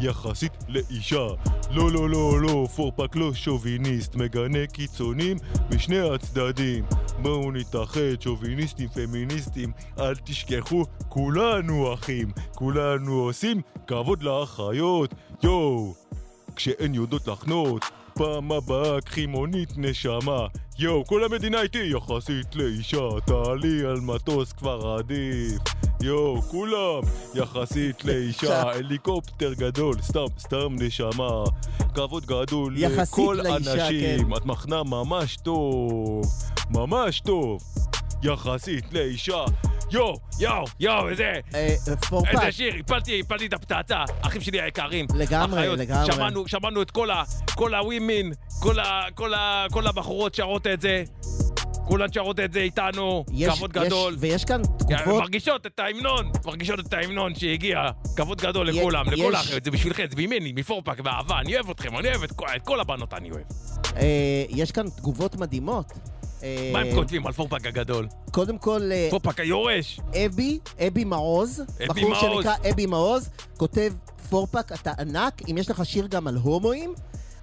יחסית לאישה. לא, לא, לא, לא, פורפק לא שוביניסט, מגנה קיצונים משני הצדדים. בואו נתאחד, שוביניסטים, פמיניסטים, אל תשכחו, כולנו אחים, כולנו עושים כבוד לאחיות. יואו, כשאין יודעות לחנות, פעם הבאה קחי מונית נשמה. יואו, כל המדינה איתי יחסית לאישה, תעלי על מטוס כבר עדיף. יואו, כולם יחסית לאישה, הליקופטר גדול, סתם, סתם נשמה. כבוד גדול לכל הנשים, כן. את מחנה ממש טוב, ממש טוב. יחסית לאישה. יואו, יואו, יואו, איזה... פורפק. איזה שיר, הפלתי, הפלתי את הפצצה, אחים שלי היקרים. לגמרי, אחיות, לגמרי. שמענו, שמענו את כל ה... כל הווימין, כל ה... כל ה... כל הבחורות שרות את זה. כולן שרות את זה איתנו, יש- כבוד יש- גדול. ויש כאן תגובות... מרגישות את ההמנון, מרגישות את ההמנון שהגיע. כבוד גדול יש- לכולם, לכל יש- האחיות, זה בשבילכם, זה ממני, מפורפק, באהבה, אני אוהב אתכם, אני אוהב את כל- את כל הבנות, אני אוהב. אה, יש כאן תגובות מדהימות. אה, מה הם כותבים על פורפק הגדול? קודם כל... אה, פורפק היורש. אבי, אבי מעוז, אבי בחור מעוז. שנקרא אבי מעוז, כותב פורפק, אתה ענק, אם יש לך שיר גם על הומואים,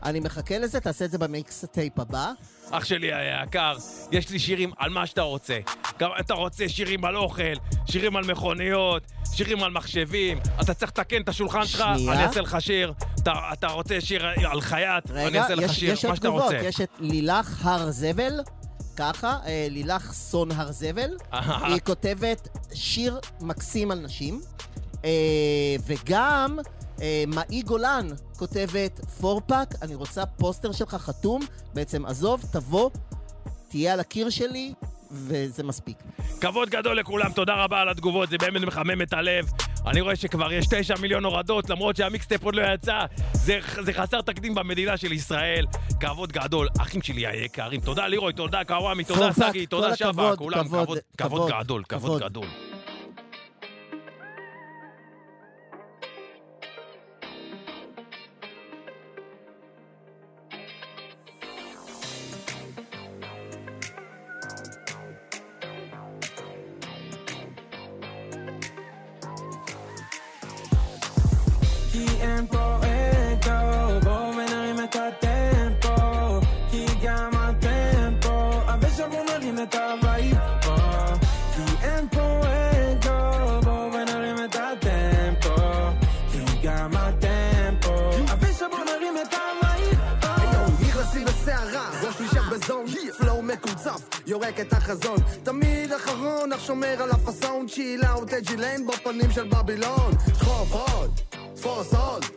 אני מחכה לזה, תעשה את זה ב mixtape הבא. אח שלי היקר, יש לי שירים על מה שאתה רוצה. גם אתה רוצה שירים על אוכל, שירים על מכוניות, שירים על מחשבים, אתה צריך לתקן את השולחן שלך. אני אעשה לך שיר. אתה, אתה רוצה שיר על חייט, אני רגע, אעשה לך יש, שיר, יש מה שאתה תגובות, רוצה. יש את לילך הר זבל, ככה, אה, לילך סון הר זבל. היא כותבת שיר מקסים על נשים, אה, וגם אה, מאי גולן כותבת פורפק, אני רוצה פוסטר שלך חתום, בעצם עזוב, תבוא, תהיה על הקיר שלי, וזה מספיק. כבוד גדול לכולם, תודה רבה על התגובות, זה באמת מחמם את הלב. אני רואה שכבר יש תשע מיליון הורדות, למרות שהמיקסטייפ עוד לא יצא. זה, זה חסר תקדים במדינה של ישראל. כבוד גדול, אחים שלי היקרים. תודה לירוי, תודה קוואמי, תודה סגי, תודה הכבוד, כולם, כבוד, כבוד, כבוד כבוד, גדול, כבוד כבוד. גדול. מחזק את החזון. תמיד אחרון, אך שומר על צ'יל אאוט אג'י ליין בפנים של בבילון. שחוף עוד, תפוס עוד.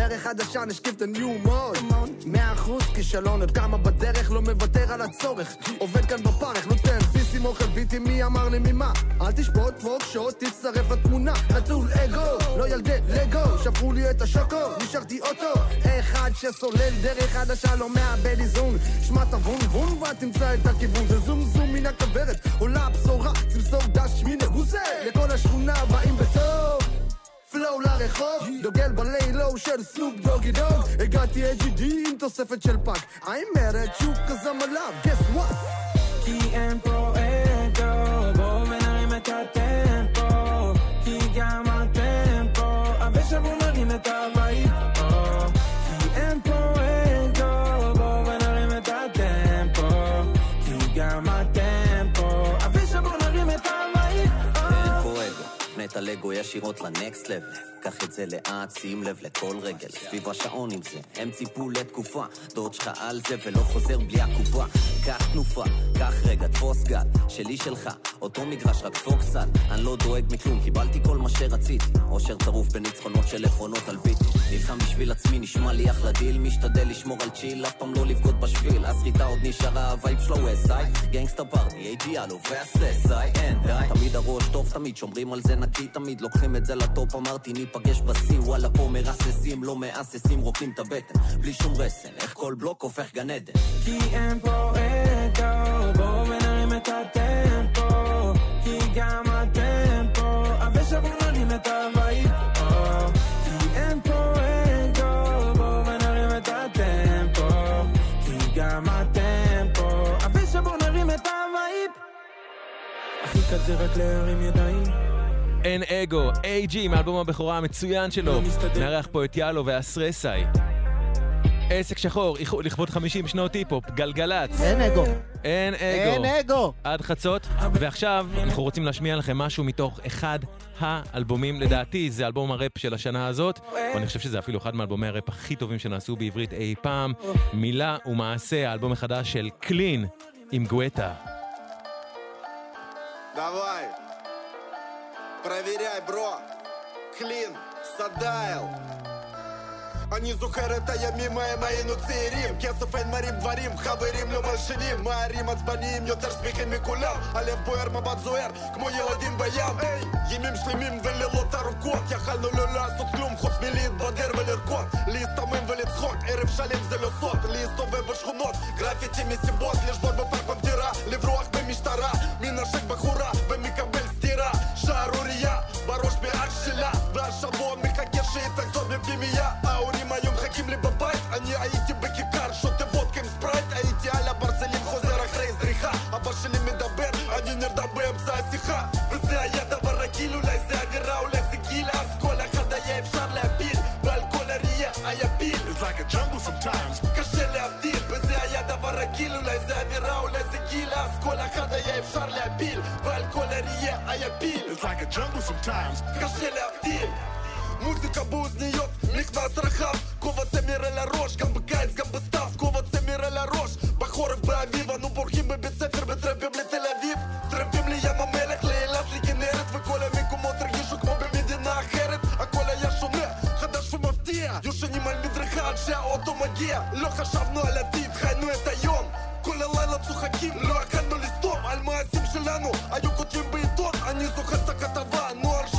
דרך חדשה נשקיף את הניו מוד מאה אחוז כישלון עוד כמה בדרך לא מוותר על הצורך. עובד כאן בפרך נותן ביסים אוכל ביטי מי אמר לי ממה? אל תשבות פוק שוט תצטרף לתמונה. נטול אגו לא ילדי לגו. שפכו לי את השוקו נשארתי אוטו. אחד שסולל דרך חדשה לא מאבד איזון. שמע את הוון וון ותמצא את הכיוון. זה זום זום מן הכוורת. עולה הבשורה צמסור דש מן הגוסה לכל השכונה באים בטוב פלואו לרחוב, דוגל בלילו של סנופ דוגי דוג. הגעתי AGD עם תוספת של פאק. I'm mad at you cause I'm alive, guess what? כי אין פה אגו, בואו ונרים את הטמפו, כי גם פה, אבל שבו נרים את הווייב, הלגו ישירות לנקסט לבל. קח את זה לאט, שים לב לכל רגל. סביב השעון עם זה, הם ציפו לתקופה. דוד שלך על זה ולא חוזר בלי הקופה. קח תנופה, קח רגע, תפוס גל. שלי שלך, אותו מגרש, רק פוקסל. אני לא דואג מכלום, קיבלתי כל מה שרציתי. אושר צרוף בניצחונות של עפרונות על ביטי. נלחם בשביל עצמי, נשמע לי אחלה דיל. משתדל לשמור על צ'יל, אף פעם לא לבגוד בשביל. הסריטה עוד נשארה, הווייב שלו אסאי. גנגסטה פארטי, אייג'י אלו והססאי. אין די. תמיד הראש טוב, תמיד שומרים על זה נקי, תמיד לוקחים את זה לטופ. אמרתי, ניפגש בשיא, וואלה פה מרססים, לא מהססים, רוקנים את הבטן. בלי שום רסן, איך כל בלוק הופך גן עדן. כי אין פה אגו, בואו ונרים את הטמפו, כי גם הטמפו, כי שבו נרים את ה vibe. הכי קל זה רק להרים ידיים. אין אגו, איי-ג'י, מאלבום הבכורה המצוין שלו. לא נארח פה את יאלו והסרסאי. עסק שחור, לכבוד 50 שנות היפ-הופ, גלגלצ. אין אגו. אין אגו. אין אגו. עד חצות. ועכשיו אנחנו רוצים להשמיע לכם משהו מתוך אחד האלבומים, לדעתי זה אלבום הראפ של השנה הזאת, ואני חושב שזה אפילו אחד מאלבומי הראפ הכי טובים שנעשו בעברית אי פעם. מילה ומעשה, האלבום החדש של קלין עם גואטה. דבוי. Проверяй, бро. Клин, Садайл. Они зухарата я мимо моїну цирім Кесов ен марім дворім, хаверім ло мальшинім Марім ацбанім, йотер спіхем мікулям Але в боєр мабат зуер, кмо єладін баям Ємім шлемім велело тарукот Я хальну люля сот клюм, хос міліт бадер велер кот Ліст тамим велит сход, ерев шалім зелю сот Ліст ове башхунот, графіті місі бос Ліж борбе парк бамтіра, лівруах беміштара Міна шек бахура, бемікабель Башабон, михакеши, так зобі бімія Аури моем хаким либо байт Они аити бэки кар, шо ты водкаем спрайт Аити аля барселин, хозера хрейс дриха Абашили медабер, они нерда бэм сасиха Высы аяда варакилю, лайся авирау, лайся гиля Сколя хада я и в шарле апиль Бальколя рия, а я пиль It's like a jungle sometimes Кашели авдиль, высы аяда варакилю, лайся авирау, лайся гиля Сколя хада я и в шарле апиль Бальколя рия, а я пиль It's like a jungle sometimes Кашели авдиль Музика бузнійот, міг нас рахав Кова це міреля рош, гамби кайц, гамби став Кова це міреля рош, бахорив би авіва Ну борхім би біцефір, би трепім лі Тель-Авів Трепім лі я мамелях, лі елят, лі кінерет Ви коля мі кумотр, їжук моби мідіна ахерет А коля я шуне, хадаш фу мафтія Юши німаль мідриха, адже ото магія Льоха шавну аля тіт, хай ну это йон Коля лайла цухаким, льоха ну листом Альма асим шеляну, а юкот їм би і тон Ані зухата катава, ну аршаль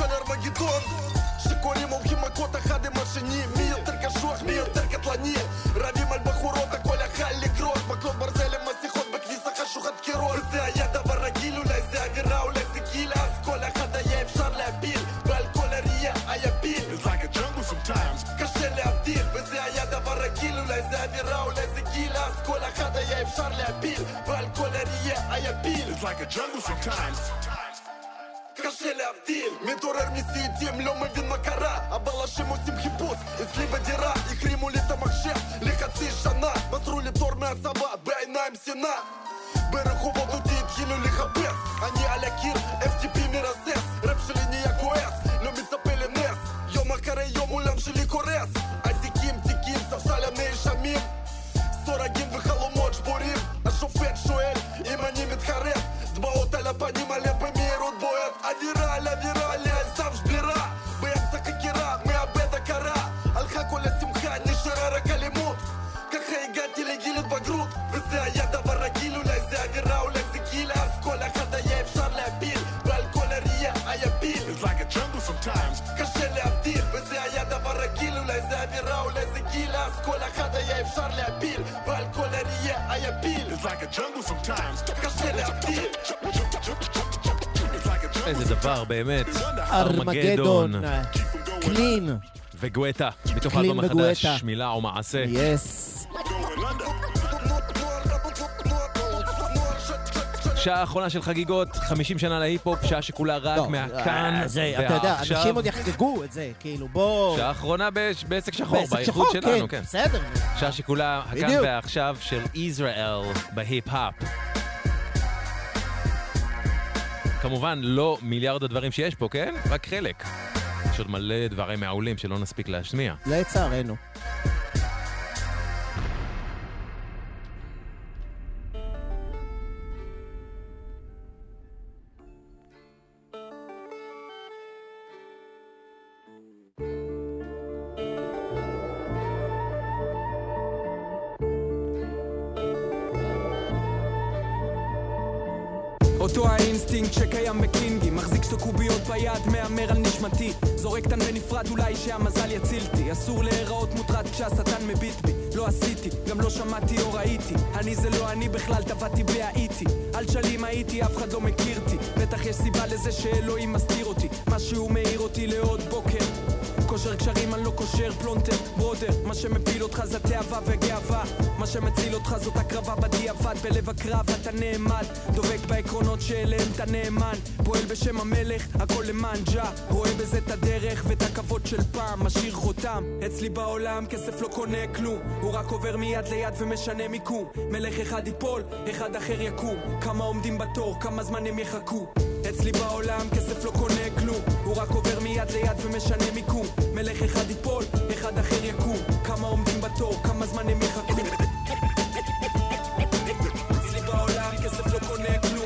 армагеддон Шикори молхи макота хаде машини Мия терка шох, мия терка тлани Рави мальба хурота, коля халли крот Маклон барзеле масихот, бекниса хашухат керол Зе я да варагилю, ляй зе авирау, ляй зе гиля Коля хада я и в шарле апиль Баль коля рия, а я пиль It's like a jungle sometimes Кашеле авдиль, зе я да варагилю, ляй зе авирау, ляй зе гиля Коля хада я и в шарле апиль Баль коля рия, а я пиль It's like a jungle sometimes קשה להבדיל מתעורר מסיוטים, לא מבין מה קרה הבלשים עושים חיפוש אצלי בדירה החרימו לי את המחשב לחצי שנה מסרו לי פטור מהצבא בעיניים שנאה ברחובות אותי התחילו לחפש אני על הקיר, FTP מרסס רב שלי אז כל אחד היה אפשר להפיל ועל כל הראייה היה פיל It's like a jungle sometimes. קשה להבדיל איזה דבר, באמת. ארמגדון. קלין. וגואטה, מתוך האלבום החדש. מילה או מעשה. יס. שעה האחרונה של חגיגות, 50 שנה להיפ-הופ, שעה שכולה רק לא, מהכאן אה, זה, אתה יודע. אנשים עוד יחגגו את זה, כאילו, בוא... שעה האחרונה בש- בעסק שחור, באיכות שלנו, כן, כן. בסדר. שעה שכולה הכאן בדיוק. והעכשיו של ישראל בהיפ-האפ. כמובן, לא מיליארד הדברים שיש פה, כן? רק חלק. יש עוד מלא דברים מעולים שלא נספיק להשמיע. לצערנו. קוביות ביד, מהמר על נשמתי. זורק תן בנפרד, אולי שהמזל יצילתי אסור להיראות מוטרד כשהשטן מביט בי. לא עשיתי, גם לא שמעתי או ראיתי. אני זה לא אני בכלל, טבעתי בלי האיטי על שלים הייתי, אף אחד לא מכיר אותי. בטח יש סיבה לזה שאלוהים מסתיר אותי. משהו מאיר אותי לעוד בוקר קושר קשרים אני לא קושר פלונטר brother מה שמפיל אותך זה תאווה וגאווה. מה שמציל אותך זאת הקרבה בדיעבד. בלב הקרב אתה נעמד דובק בעקרונות שאליהם אתה נאמן. פועל בשם המלך הכל למען ג'ה. רואה בזה את הדרך ואת הכבוד של פעם. משאיר חותם. אצלי בעולם כסף לא קונה כלום. הוא רק עובר מיד ליד ומשנה מיקום. מלך אחד ייפול אחד אחר יקום. כמה עומדים בתור כמה זמן הם יחכו. אצלי בעולם כסף לא קונה כלום הוא רק עובר מיד ליד ומשנה מיקום. מלך אחד ייפול, אחד אחר יקום. כמה עומדים בתור, כמה זמן הם יחכו. אצלי בעולם לא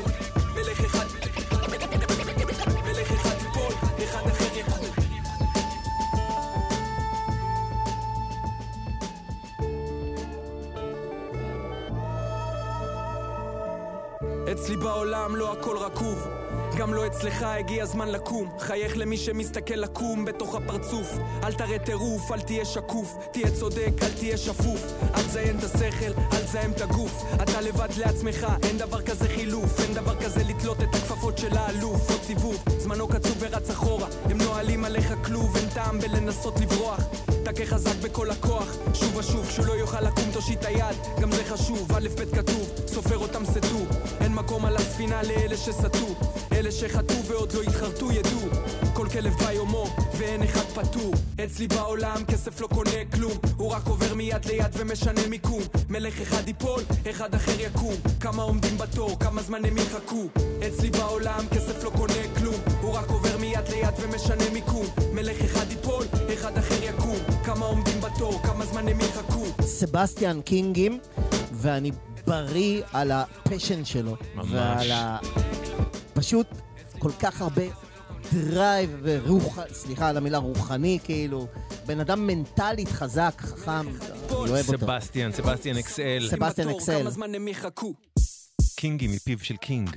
אצלי בעולם לא הכל רקוב גם לא אצלך הגיע הזמן לקום. חייך למי שמסתכל לקום בתוך הפרצוף. אל תראה טירוף, אל תהיה שקוף. תהיה צודק, אל תהיה שפוף. אל תזיין את השכל, אל תזיין את הגוף. אתה לבד לעצמך, אין דבר כזה חילוף. אין דבר כזה לתלות את הכפפות של האלוף. עוד סיבוב, זמנו קצוב ורץ אחורה. הם נועלים עליך כלוב, אין טעם בלנסות לברוח. תכה חזק בכל הכוח. שוב ושוב, שהוא לא יוכל לקום תושיט היד. גם זה חשוב, א' ב' כתוב סופר אותם סטו. אין מקום על הספינה לאלה שסטו אלה שחטאו ועוד לא התחרטו ידעו כל כלב ביומו ואין אחד פטור. אצלי בעולם כסף לא קונה כלום הוא רק עובר מיד ליד ומשנה מיקום. מלך אחד ייפול, אחד אחר יקום. כמה עומדים בתור, כמה זמן הם יחכו? אצלי בעולם כסף לא קונה כלום הוא רק עובר מיד ליד ומשנה מיקום. מלך אחד ייפול, אחד אחר יקום. כמה עומדים בתור, כמה זמן הם יחכו? סבסטיאן קינגים, ואני בריא על הפשן שלו. ממש. ועל ה... פשוט כל כך הרבה drive ורוח... סליחה על המילה רוחני, כאילו. בן אדם מנטלית חזק, חכם, אני אוהב אותו. סבסטיאן, סבסטיאן אקסל. סבסטיאן אקסל. קינגי מפיו של קינג.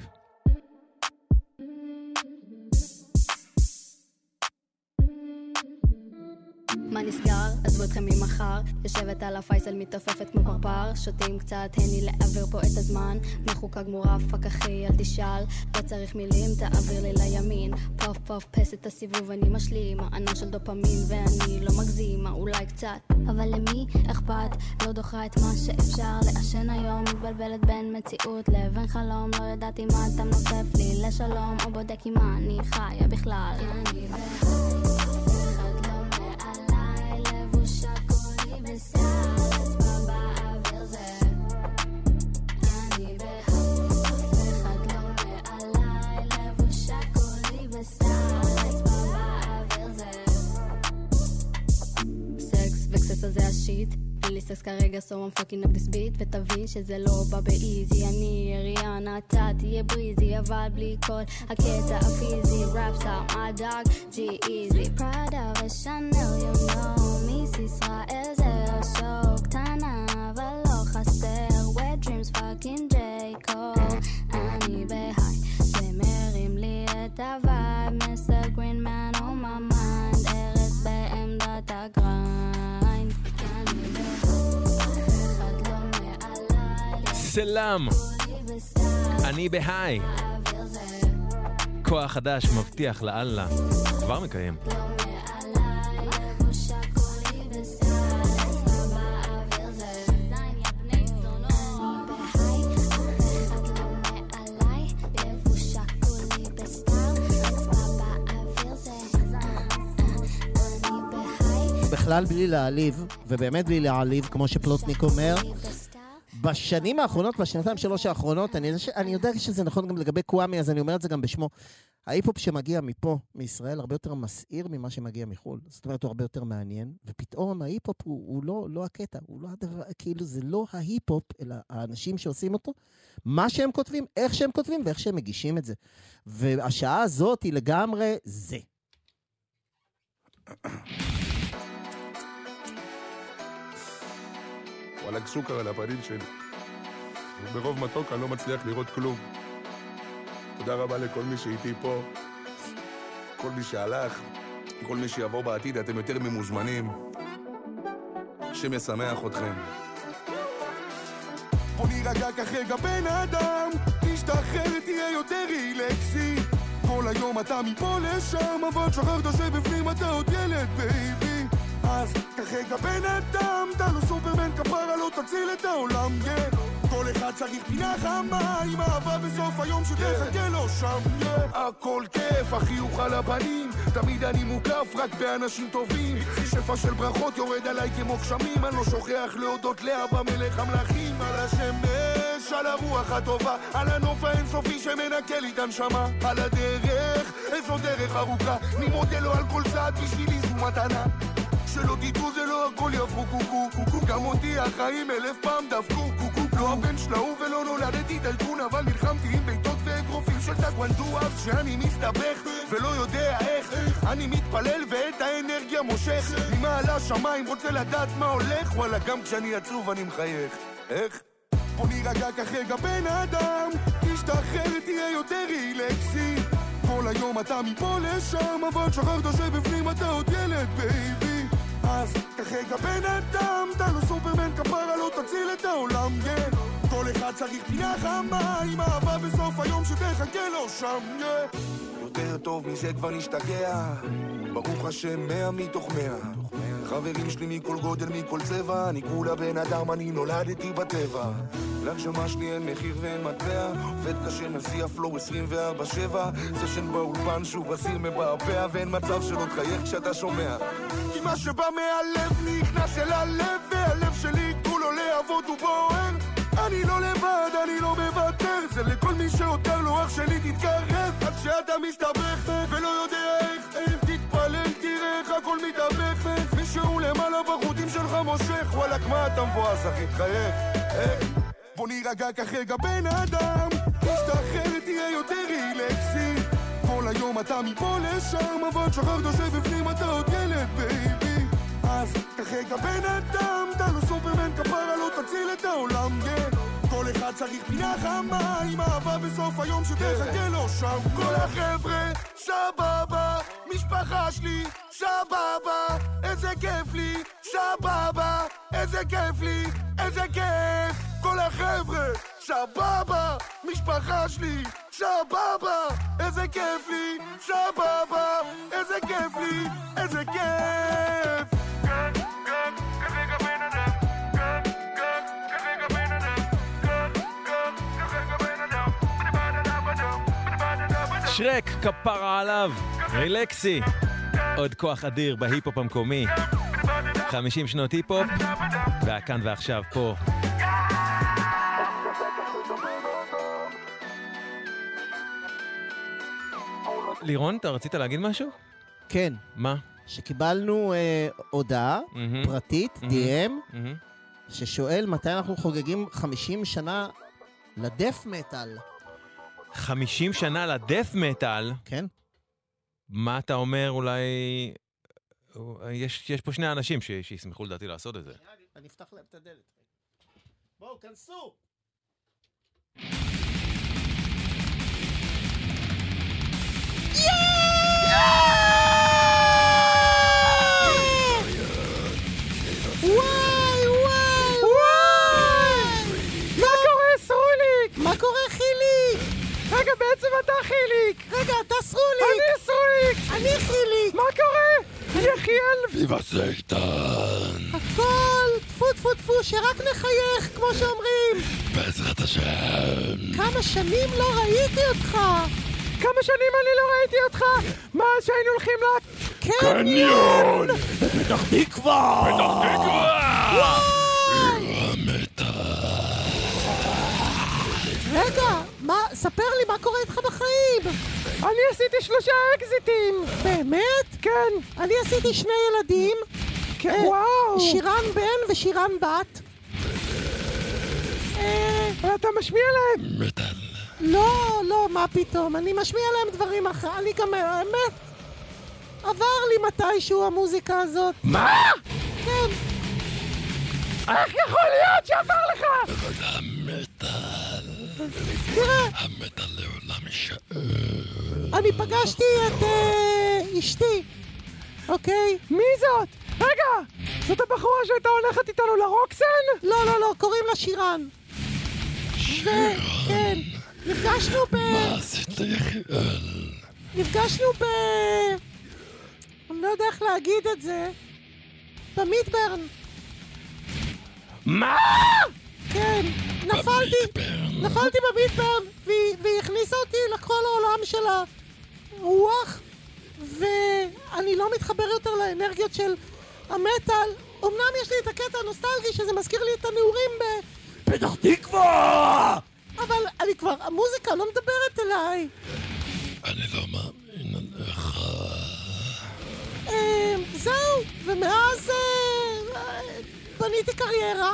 מה נסגר? עזבו אתכם ממחר. יושבת על הפייסל מתעופפת כמו פרפר. שותים קצת הני לעבר פה את הזמן. מחוקה גמורה fuck אחי אל תשאל. לא צריך מילים תעביר לי לימין. puff puff pass את הסיבוב אני משלים. ענן של דופמין ואני לא מגזימה אולי קצת. אבל למי אכפת? לא דוחה את מה שאפשר. לעשן היום מתבלבלת בין מציאות לבין חלום. לא ידעתי מה אתה נוסף לי לשלום או בודק עם מה אני חיה בכלל. אני סקס וקסס הזה השיט אין לי סקס כרגע, so I'm fucking up this beat, ותבין שזה לא בא באיזי. אני אריאנה, אתה תהיה בריזי, אבל בלי כל הקטע הפיזי. ראפ סאר, מה דאג, ג'י איזי. פראדה ושאנל, you know, מיס ישראל זה השוק. קטנה, אבל לא חסר. wet dreams, fucking ג'ייקוב. אני בהיי, זה מרים לי את הווייב. סלאם. אני בהיי. כוח חדש מבטיח לאללה. כבר מקיים. בכלל בלי להעליב, ובאמת בלי להעליב, כמו שפלוטניק אומר, בשנים האחרונות, בשנתיים שלוש האחרונות, אני, אני יודע שזה נכון גם לגבי קוואמי, אז אני אומר את זה גם בשמו. ההיפ-הופ שמגיע מפה, מישראל, הרבה יותר מסעיר ממה שמגיע מחו"ל. זאת אומרת, הוא הרבה יותר מעניין, ופתאום ההיפ-הופ הוא, הוא לא, לא הקטע, הוא לא הדבר, כאילו, זה לא ההיפ-הופ, אלא האנשים שעושים אותו, מה שהם כותבים, איך שהם כותבים ואיך שהם מגישים את זה. והשעה הזאת היא לגמרי זה. וואלכ סוכר על הפנים שלי. ברוב מתוק אני לא מצליח לראות כלום. תודה רבה לכל מי שאיתי פה, כל מי שהלך, כל מי שיבוא בעתיד, אתם יותר ממוזמנים. השם ישמח אתכם. בוא נירגע כרגע בן אדם, תשתחרר תהיה יותר relaxy כל היום אתה מפה לשם, אבל שכחת שבפנים אתה עוד ילד baby אז כרגע בן אדם, אתה לא סופרמן כפרה לא תציל את העולם, כן. כל אחד צריך פינה חמה עם אהבה בסוף היום שתחכה לו שם, yeah. הכל כיף, החיוך על הפנים תמיד אני מוקף רק באנשים טובים. שפע של ברכות יורד עליי כמו גשמים אני לא שוכח להודות לאבא מלך המלכים. על השמש, על הרוח הטובה על הנוף האינסופי שמנקה לי את הנשמה. על הדרך, איזו דרך ארוכה אני מודה לו על כל צעד בשבילי זו מתנה שלא תדעו זה לא הכל יעברו קוקו קוקו. גם אותי החיים אלף פעם דפקו קוקו לא הבן של ההוא ולא נולדתי טייקון אבל נלחמתי עם בעיטות ואגרופים של טקוונדו אז שאני מסתבך ולא יודע איך. אני מתפלל ואת האנרגיה מושך. ממעל השמיים רוצה לדעת מה הולך. וואלה גם כשאני עצוב אני מחייך. איך? בוא נירגע כרגע בן אדם. תשתחרר תהיה יותר רילקסי. כל היום אתה מפה לשם אבל שכחת שבפנים אתה עוד ילד baby אז כרגע בן אדם? אתה לא סופרמן כפרה לא תציל את העולם כן כל אחד צריך פינה חמה עם אהבה בסוף היום שתחכה לו שם yeah. יותר טוב מזה כבר נשתגע, ברוך השם מאה מתוך מאה. חברים שלי מכל גודל, מכל צבע, אני כולה בן אדם, אני נולדתי בטבע. להגשמה שלי אין מחיר ואין מטבע, עובד קשה, מסיע flow 24-7, סשן באולפן שוב אסיר מבעבע, ואין מצב שלא תחייך כשאתה שומע. כי מה שבא מהלב נכנס אל הלב והלב שלי כולו להבות ובוער אני לא לבד, אני לא מוותר. זה לכל מי שעוד קר לו אח שלי תתקרב. אז שאתה מסתבך ולא יודע איך תתפלל תראה איך הכל מתהפך. מישהו למעלה בחוטים שלך מושך. וואלכ מה אתה מבואס אחי? תחייך. בוא נירגע כרגע בן אדם. תשתחרר תהיה יותר relaxי. כל היום אתה מפה לשם אבל שכחת שבפנים אתה עוד ילד baby אז כרגע בן אדם אתה לא סופרמן כפרה לא תציל את העולם כן. כל אחד צריך פינה חמה עם אהבה בסוף היום שתחכה לו שם. כל החבר'ה סבבה משפחה שלי סבבה איזה כיף לי סבבה איזה כיף לי איזה כיף. כל החבר'ה סבבה משפחה שלי סבבה איזה כיף לי סבבה איזה כיף לי איזה כיף שרק, כפרה עליו, רילקסי. עוד כוח אדיר בהיפ-הופ המקומי. 50 שנות היפ-הופ, והכאן ועכשיו פה. לירון, אתה רצית להגיד משהו? כן. מה? שקיבלנו אה, הודעה מהמם. פרטית, מהמם. DM, מהמם. ששואל מתי אנחנו חוגגים 50 שנה לדף מטאל. 50 שנה לדף מטאל. כן. מה אתה אומר, אולי... יש, יש פה שני אנשים ש, שישמחו לדעתי לעשות את זה. אני אפתח להם את הדלת. בואו, כנסו! וואי, אתה חיליק! רגע, אתה סרוליק! אני סרוליק! אני חיליק! מה קורה? יחיאל! ויבה זייטן! הכל טפו טפו טפו, שרק נחייך, כמו שאומרים! בעזרת השם! כמה שנים לא ראיתי אותך! כמה שנים אני לא ראיתי אותך? מאז שהיינו הולכים לקניון! בפתח תקווה! פתח תקווה! מה, ספר לי מה קורה איתך בחיים! אני עשיתי שלושה אקזיטים! באמת? כן. אני עשיתי שני ילדים. כן, וואו! שירן בן ושירן בת. אה, אתה משמיע להם? מטאל. לא, לא, מה פתאום, אני משמיע להם דברים אחרים, אני גם, האמת, עבר לי מתישהו המוזיקה הזאת. מה? כן. איך יכול להיות שעבר לך? המטאל. תראה, המטאל לעולם יישאר. אני פגשתי את אה, אשתי, אוקיי? מי זאת? רגע! זאת הבחורה שהייתה הולכת איתנו לרוקסן? לא, לא, לא, קוראים לה שירן. שירן. כן. נפגשנו ב... מה עשית ליחיאל? נפגשנו ב... אני לא יודע איך להגיד את זה. במיטברן. מה? כן, נפלתי, נפלתי במיטברן, והיא הכניסה אותי לכל העולם של הרוח, ואני לא מתחבר יותר לאנרגיות של המטאל. אמנם יש לי את הקטע הנוסטלגי שזה מזכיר לי את הנעורים ב... פתח תקווה! אבל אני כבר, המוזיקה לא מדברת אליי. אני לא מאמין עליך. אה, זהו, ומאז אה, בניתי קריירה.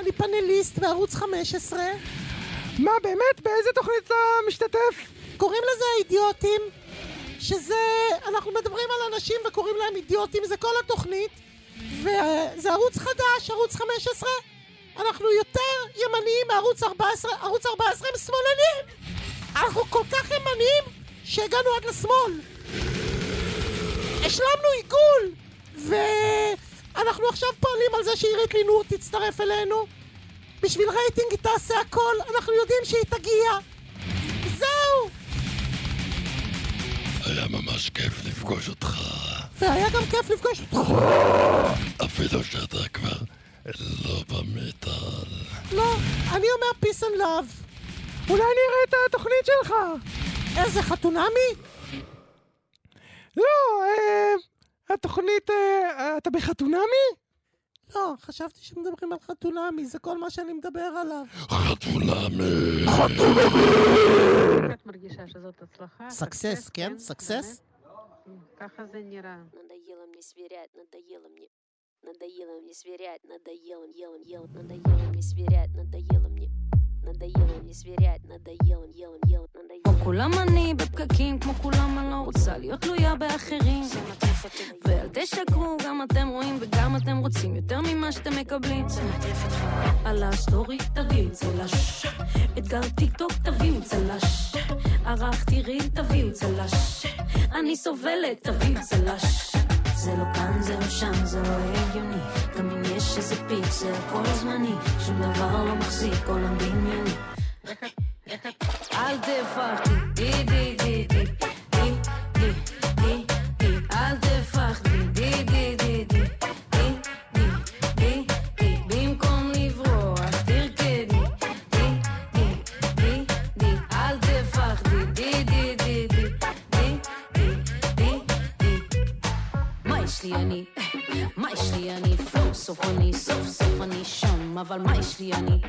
אני פאנליסט בערוץ 15. מה, באמת? באיזה תוכנית אתה משתתף? קוראים לזה האידיוטים, שזה... אנחנו מדברים על אנשים וקוראים להם אידיוטים, זה כל התוכנית. וזה ערוץ חדש, ערוץ 15. אנחנו יותר ימניים מערוץ 14, ערוץ 14 הם שמאלנים! אנחנו כל כך ימניים שהגענו עד לשמאל. השלמנו עיגול! ואנחנו עכשיו פועלים על זה שעירית לינור תצטרף אלינו. בשביל רייטינג היא תעשה הכל, אנחנו יודעים שהיא תגיע. זהו! היה ממש כיף לפגוש אותך. והיה גם כיף לפגוש אותך. אפילו שאתה כבר לא במטאל. לא, אני אומר peace and love. אולי נראה את התוכנית שלך. איזה חתונמי? לא, אה... התוכנית... אה, אתה בחתונמי? לא, חשבתי שמדברים על חתונמי, זה כל מה שאני מדבר עליו. חתונמי! את מרגישה שזאת הצלחה? סקסס, כן? סקסס? ככה זה נראה. Надоело мне сверять, надоело мне. Надоело мне сверять, надоело, елом, елом, надоело мне сверять, надоело мне. надоело мне сверять, надоело, елом, елом, надоело. כמו כולם אני בפקקים, כמו כולם אני לא רוצה להיות תלויה באחרים. ואל תשקרו, גם אתם רואים וגם אתם רוצים יותר ממה שאתם מקבלים. על הסטורי תביאו צל"ש, אתגר טיק טוק תביאו צל"ש, ערכתי ריל תביאו צל"ש, אני סובלת תביאו צל"ש. זה לא כאן, זה לא שם, זה לא הגיוני. גם אם יש איזה פיק, זה הכל זמני. שום דבר לא מחזיק, עולם דמיוני. אל תפחדי, די לי אני? מה יש לי אני? פלואו סופני, סוף סוף אני שם, אבל מה יש לי אני?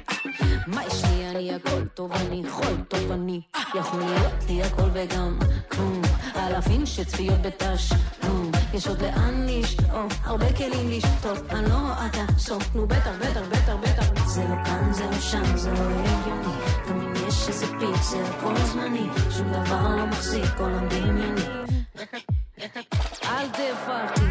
מה יש לי אני? הכל טוב אני, חול טוב אני, יכול להיות לי הכל וגם כלום, אלפים שצפיות בתשלום, יש עוד לאן לשאוף, הרבה כלים לשטוף, אני לא רואה את הסוף, נו בטח, בטח, בטח, בטח. זה לא כאן, זה לא שם, זה לא הגיוני, אם יש איזה פיק, זה הכל זמני, שום דבר לא מחזיק, כל הדמיוני. אל תפחדי,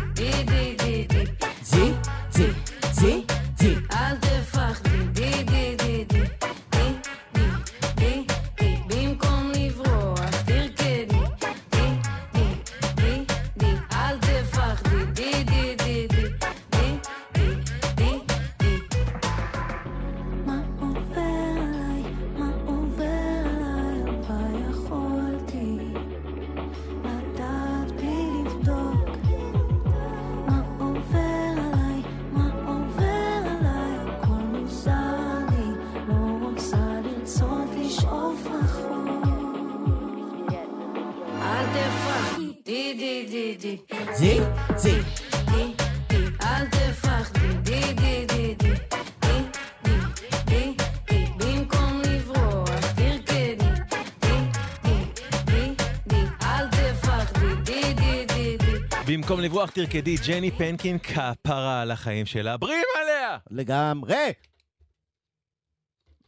לברוח תרקדי, ג'ני פנקין כפרה על החיים שלה. בריאים עליה! לגמרי.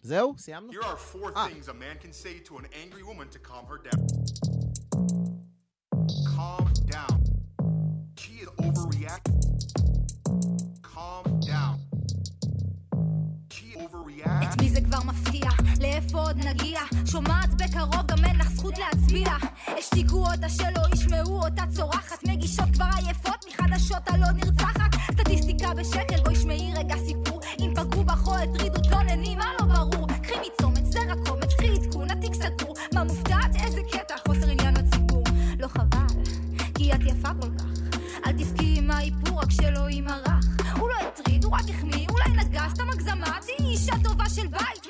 זהו? סיימנו? Here are four things a man can say to an angry woman to calm her down. She is overreacting. Calm down. She overreacts. את מי זה כבר מפתיע? לאיפה עוד נגיע? שומעת בקרוב גם אין לך זכות להצביע. השתיקו אותה שלא ישמעו אותה צורחת. מגישות כבר עייפות מחדשות הלא נרצחת. סטטיסטיקה בשקל בואי שמעי רגע סיפור. אם פגעו בך או הטרידו תלונני מה לא ברור. קחי מצומת זרע קומץ, קחי עדכון התיק סגור. מה מופתעת? איזה קטע חוסר עניין לציבור. לא חבל, כי את יפה כל כך. אל תבכי עם האיפור רק שלא יימרח. הוא לא הטריד, הוא רק החמיא, אולי נגע, סתם הגזמה. תהיי אישה טובה של בית,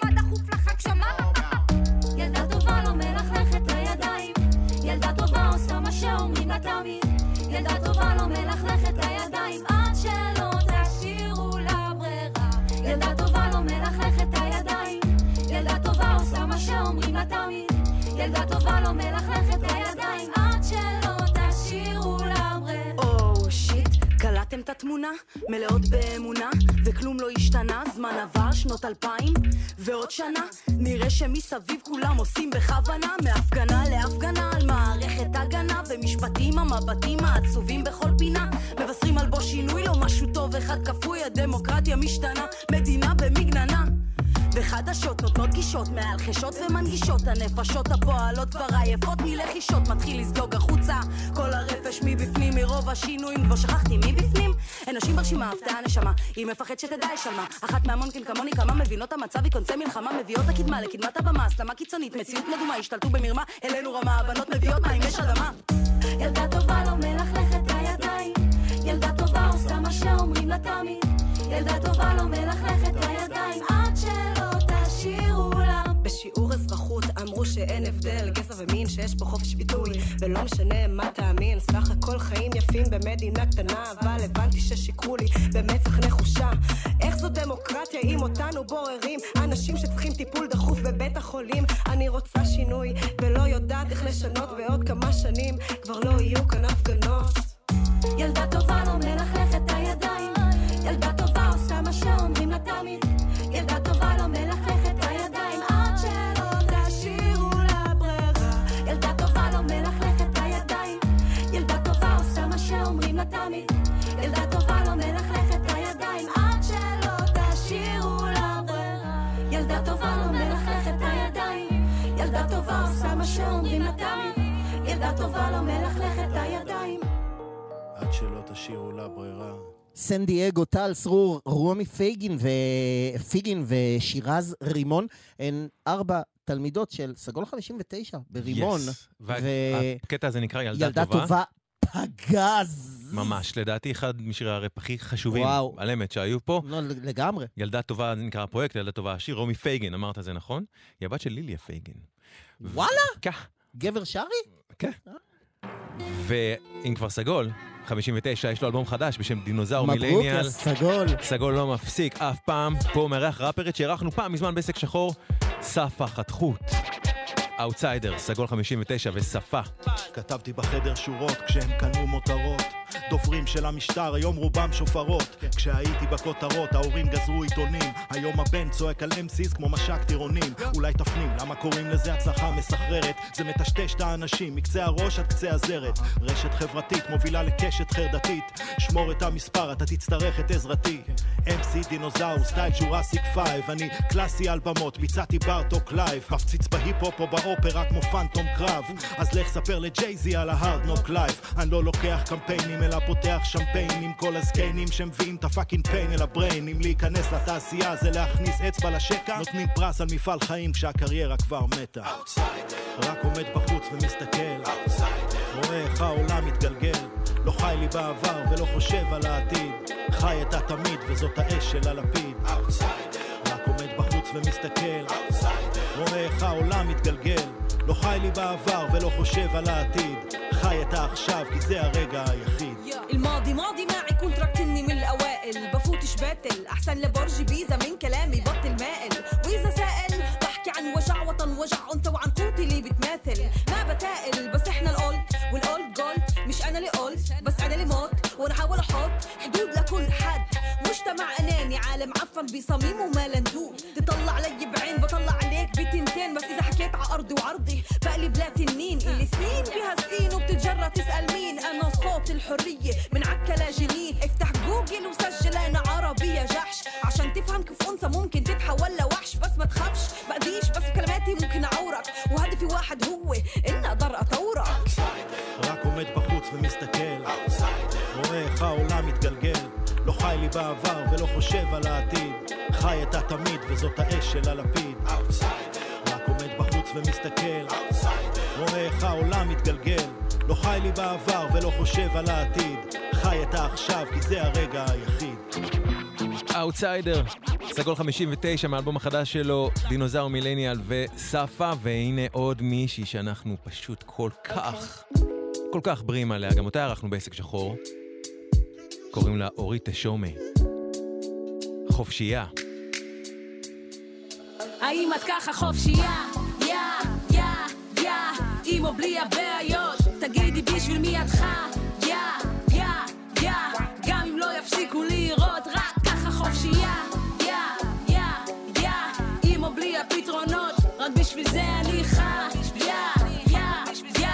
שאומרים לה תמיד. ילדה טובה לא מלכלכת הידיים עד שלא תשאירו ברירה. או שיט, קלטתם את התמונה? מלאות באמונה, וכלום לא השתנה, זמן עבר, שנות אלפיים, ועוד שנה, נראה שמסביב כולם עושים בכוונה, מהפגנה להפגנה, על מערכת הגנה, ומשפטים המבטים העצובים בכל פינה, מבשרים על בו שינוי, לא משהו טוב, אחד כפוי, הדמוקרטיה משתנה, מדינה במגננה. וחדשות נותנות גישות מעל חשות ומנגישות הנפשות הפועלות כבר עייפות מלחישות. מתחיל לזלוג החוצה כל הרפש מבפנים מרוב השינויים כבר שכחתי מבפנים אנשים ברשימה הפתעה נשמה היא מפחד שתדע יש על מה אחת מהמונקין כמוני כמה מבינות המצב היא קונצי מלחמה מביאות הקדמה לקדמת הבמה. הסלמה קיצונית מציאות מדומה השתלטו במרמה. אלינו רמה הבנות מביאות מים יש אדמה. ילדה טובה לא מלכלכת הידיים. ילדה טובה עושה מה שאומרים לה תמיד. ילדה טובה לא מלכלכת הידיים בשיעור אזרחות אמרו שאין הבדל גזע ומין שיש פה חופש ביטוי. ולא משנה מה תאמין סך הכל חיים יפים במדינה קטנה אבל הבנתי ששיקרו לי במצח נחושה. איך זו דמוקרטיה אם אותנו בוררים אנשים שצריכים טיפול דחוף בבית החולים. אני רוצה שינוי ולא יודעת איך לשנות בעוד כמה שנים. כבר לא יהיו כאן הפגנות. ילדה טובה לא מלכלכת ילדה טובה עושה מה שאומרים לה תמיד ילדה טובה לא מלכלכת הידיים עד שלא תשאירו לה ברירה. סן דייגו, טל סרור, רומי פייגין, ו... פיגין ושירז רימון הן ארבע תלמידות של סגול 59 ברימון. Yes. והקטע הזה נקרא ילדה, ילדה טובה פגז. ממש, לדעתי אחד משירי הראפ הכי חשובים וואו. על אמת שהיו פה. לא, לגמרי. ילדה טובה, זה נקרא הפרויקט, ילדה טובה השיר, רומי פייגין, אמרת זה נכון? היא הבת של ליליה פייגין. וואלה? כן. גבר שרי? כן. ואם כבר סגול, 59, יש לו אלבום חדש בשם דינוזאור millennial, millennial. יא סגול. סגול לא מפסיק אף פעם. פה מארח ראפרית שאירחנו פעם מזמן בעסק שחור, סאפה חתיכות. אאוטסיידר, סגול 59 וסאפה. כתבתי בחדר שורות כשהם קנו מותרות דוברים של המשטר, היום רובם שופרות. כשהייתי בכותרות, ההורים גזרו עיתונים. היום הבן צועק על MCs כמו מש"ק טירונים. אולי תפנים למה קוראים לזה הצלחה מסחררת. זה מטשטש את האנשים, מקצה הראש עד קצה הזרת. רשת חברתית מובילה לקשת חרדתית. שמור את המספר, אתה תצטרך את עזרתי. MC דינוזאור, style ג'ורסיק פייב. אני קלאסי על במות, ביצעתי בארטוק live. מפציץ בהיפ-הופ או באופרה כמו פאנטום קרב. אז לך ספר לג'ייזי על ה Hard Knock Life. אני לא לוקח קמפיינים, אלא פותח שמפיין עם כל הזקנים שמביאים את ה fucking pain אל ה brain. אם להיכנס לתעשייה זה להכניס אצבע לשקע. נותנים פרס על מפעל חיים כשהקריירה כבר מתה. רק עומד בחוץ ומסתכל. רואה איך העולם מתגלגל. לא חי לי בעבר ולא חושב על העתיד. חי את התמיד וזאת האש של הלפיד. בחוץ ומסתכל. רואה איך העולם מתגלגל. לא חי לי בעבר ולא חושב על העתיד. חי את העכשיו כי זה הרגע היחיד. الماضي ماضي معي كنت ركني من الاوائل بفوتش باتل احسن لبرج بيزا من كلامي بطل مائل واذا سائل بحكي عن وجع وطن وجع انثى وعن قوتي اللي بتماثل ما بتائل بس احنا القلت والقلت جولد مش انا اللي قلت بس انا اللي موت وانا حاول احط حدود لكل حد مجتمع اناني عالم عفن بصميم وما لندود اذا حكيت على ارضي وعرضي بقلب لا تنين اللي سنين بها السين وبتتجرى تسال مين انا صوت الحريه من عكا لجنين افتح جوجل وسجل انا عربي يا جحش عشان تفهم كيف انثى ممكن تتحول لوحش بس ما تخافش بأذيش بس بكلماتي ممكن اعورك وهدفي واحد هو اني اقدر اطورك רק עומד בחוץ ומסתכל. רואה איך העולם מתגלגל. לא חי לי בעבר ולא חושב על העתיד. חי את התמיד וזאת האש של הלפיד. רק עומד בחוץ ומסתכל. רואה איך העולם מתגלגל. לא חי לי בעבר ולא חושב על העתיד. חי את העכשיו כי זה הרגע היחיד. אאוטסיידר, סגול 59 מהאלבום החדש שלו, דינוזאור מילניאל וסאפה, והנה עוד מישהי שאנחנו פשוט כל כך, כל כך בריאים עליה, גם אותה אירחנו בעסק שחור. קוראים לה אורית טשומה. חופשייה. האם את ככה חופשייה? yeah, yeah, yeah, עם או בלי הבעיות? תגידי בשביל מי את חיה? יא, יא, יא, גם אם לא יפסיקו לירות, רק ככה חופשייה? יא, יא, יא, עם או בלי הפתרונות, רק בשביל זה אני חיה? יא, יא, יא,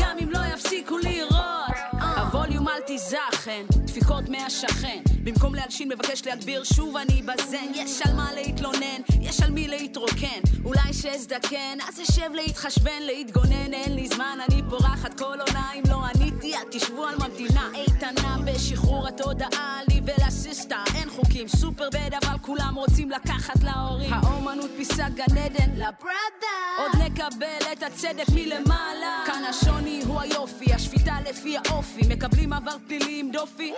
גם אם לא יפסיקו לירות. הווליום אל תיזכן, דפיקות מהשכן. במקום להלשין מבקש להגביר שוב אני בזן יש על מה להתלונן, יש על מי להתרוקן. אולי שאזדקן, אז אשב להתחשבן, להתגונן. אין לי זמן, אני פורחת כל עונה אם לא עניתי, אל תשבו על ממתינה. איתנה בשחרור התודעה לי ולסיסטה. אין חוקים סופר בד אבל כולם רוצים לקחת להורים. האומנות פיסת גן עדן לברדה. עוד נקבל את הצדק מלמעלה. כאן השוני הוא היופי, השפיטה לפי האופי. מקבלים עבר פלילי עם דופי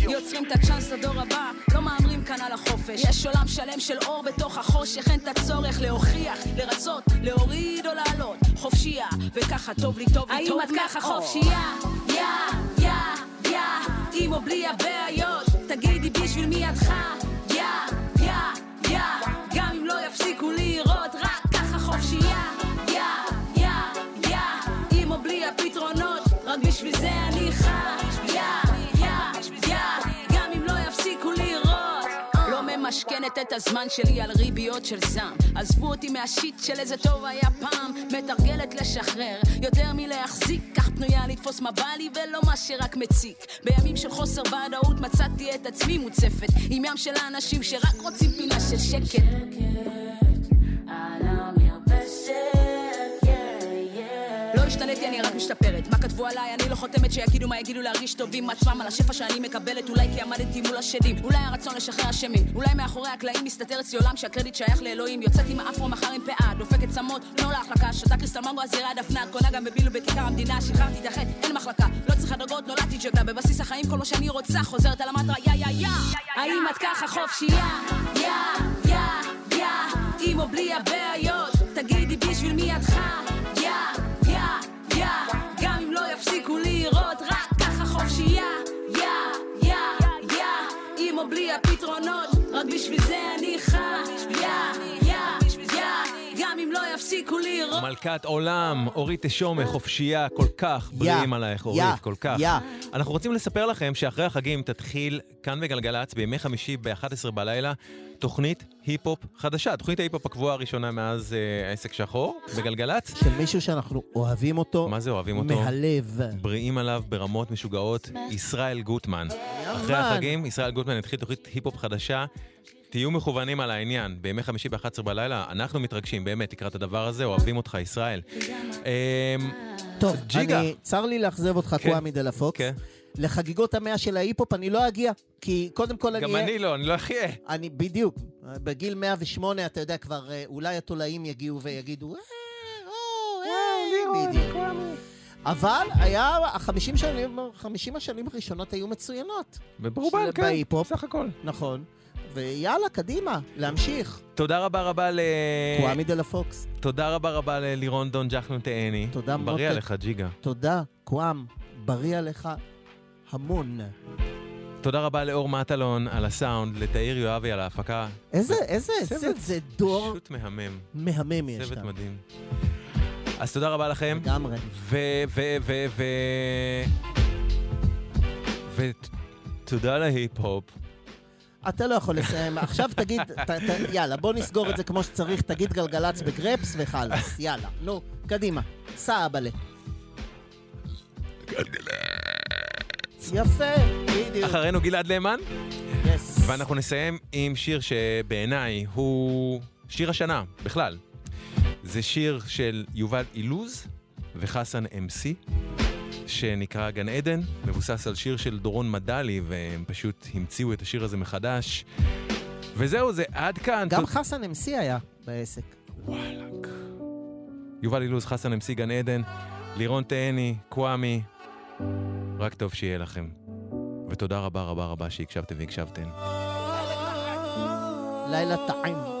יוצרים את הצ'אנס לדור הבא, לא מהמרים כאן על החופש. יש עולם שלם של אור בתוך החושך, אין את הצורך להוכיח, לרצות, להוריד או לעלות. חופשייה, וככה טוב לי, טוב לי, טוב האם את ככה. חופשייה? יא, יא, יא, עם או בלי הבעיות, תגידי בשביל מי את חיה? יא, יא, יא, גם אם לא יפסיקו לירות, רק ככה חופשייה. יא, יא, יא, עם או בלי הפתרונות, רק בשביל זה ממשכנת את הזמן שלי על ריביות של זעם. עזבו אותי מהשיט של איזה טוב היה פעם. מתרגלת לשחרר, יותר מלהחזיק. כך פנויה לתפוס מה בא לי ולא מה שרק מציק. בימים של חוסר ודאות מצאתי את עצמי מוצפת. עם ים של האנשים שרק רוצים פינה של שקט. לא השתניתי, אני רק משתפרת. מה כתבו עליי? אני לא חותמת שיגידו מה יגידו להרגיש טוב עם עצמם על השפע שאני מקבלת. אולי כי עמדתי מול השדים, אולי הרצון לשחרר אשמים. אולי מאחורי הקלעים מסתתר אצלי עולם שהקרדיט שייך לאלוהים. יוצאת עם האפרו מחר עם פאה, דופקת צמות, לא להחלקה. שותה קריסטל מנגו, הזירה דפנה, קונה גם בבילו בכיכר המדינה. שחררתי את החטא, אין מחלקה. לא צריכה דרגות, נולדתי ג'גה. בבסיס החיים כל מה שאני רוצה, חוזרת על המטרה, יא יא יא. האם את ככה חופשייה? יא, יא, יא, עם או בלי הבעיות. תגידי בשביל מי את חיה? יא, גם אם לא יפסיקו לירות, רק ככה חופשייה. יא, יא, יא, עם או בלי הפתרונות, רק בשביל זה אני יא, יא, אם לא יפסיקו לירות. מלכת עולם, אורית תשומה, חופשייה, כל כך בריאים עלייך, אורית, כל כך. אנחנו רוצים לספר לכם שאחרי החגים תתחיל כאן בגלגלצ בימי חמישי ב-11 בלילה תוכנית היפ-הופ חדשה, תוכנית ההיפ-הופ הקבועה הראשונה מאז אה, עסק שחור בגלגלצ. של מישהו שאנחנו אוהבים אותו. מה זה אוהבים אותו? מהלב. בריאים עליו ברמות משוגעות, ישראל גוטמן. אחרי החגים, ישראל גוטמן יתחיל תוכנית היפ-הופ חדשה. תהיו מכוונים על העניין, בימי חמישי ב-11 בלילה, אנחנו מתרגשים באמת לקראת הדבר הזה, אוהבים אותך, ישראל. אמ, טוב, ג'יגה. אני, צר לי לאכזב אותך, כן. קוואמי דה לה פוקס. כן. לחגיגות המאה של ההיפ-הופ אני לא אגיע, כי קודם כל אני... גם אני לא, אני לא אחיה. אני, בדיוק. בגיל 108, אתה יודע, כבר אה, אולי התולעים יגיעו ויגידו, "אה, או, אה, בדיוק. אבל היה, החמישים שנים, חמישים השנים הראשונות היו מצוינות. וברובן, כן, בהיפ-הופ. סך הכל. נכון. ויאללה, קדימה, להמשיך. תודה רבה רבה ל... קוואמי דה לה פוקס. תודה רבה רבה ללירון דון ג'חנון תאני. תודה, בריא מותק. עליך, ג'יגה. תודה, קוואם, בריא עליך המון. תודה רבה לאור מטלון על הסאונד, לתאיר יואבי על ההפקה. איזה, איזה, צוות זה דור פשוט מהמם. מהמם יש צוות כאן. מדהים. אז תודה רבה לכם. לגמרי. ו... ו... ו... ו... ותודה להיפ-הופ. אתה לא יכול לסיים. עכשיו תגיד, ת, ת, יאללה, בוא נסגור את זה כמו שצריך, תגיד גלגלצ בגרפס וחלאס. יאללה, נו, קדימה. סע אבאלה. יפה, בדיוק. אחרינו גלעד למן. יס. ואנחנו נסיים עם שיר שבעיניי הוא שיר השנה, בכלל. זה שיר של יובל אילוז וחסן אמסי, שנקרא גן עדן, מבוסס על שיר של דורון מדלי, והם פשוט המציאו את השיר הזה מחדש. וזהו, זה עד כאן. גם תוד- חסן אמסי היה בעסק. יובל אילוז, חסן אמסי, גן עדן, לירון תהני, קוואמי, רק טוב שיהיה לכם. ותודה רבה רבה רבה שהקשבתם והקשבתן. לילה טעים.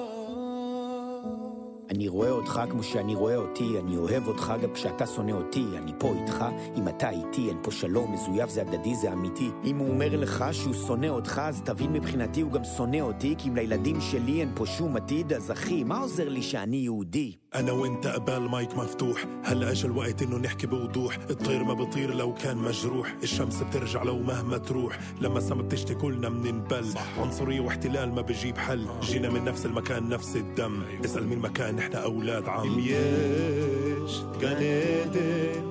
אני רואה אותך כמו שאני רואה אותי, אני אוהב אותך גם כשאתה שונא אותי, אני פה איתך, אם אתה איתי, אין פה שלום, מזויף זה הדדי, זה אמיתי. אם הוא אומר לך שהוא שונא אותך, אז תבין מבחינתי הוא גם שונא אותי, כי אם לילדים שלי אין פה שום עתיד, אז אחי, מה עוזר לי שאני יהודי? انا وانت قبال مايك مفتوح هلا اجى الوقت انه نحكي بوضوح الطير ما بطير لو كان مجروح الشمس بترجع لو مهما تروح لما السما بتشتي كلنا بننبل عنصرية واحتلال ما بجيب حل جينا من نفس المكان نفس الدم اسأل مين مكان احنا اولاد عم יש גן עדן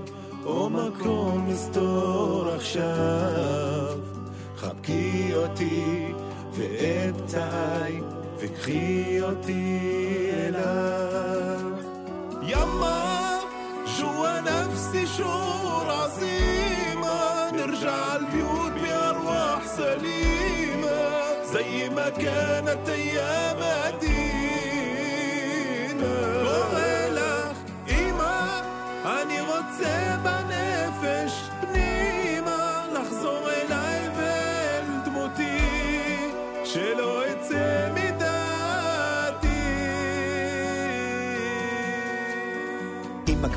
או מקום מסתור עכשיו חבקי אותי ואת פצעי וקחי אותי אליו يما جوا نفسي شعور عظيمة نرجع البيوت بأرواح سليمة زي ما كانت أيام قديمة وغيلك إيما أني غتسيبك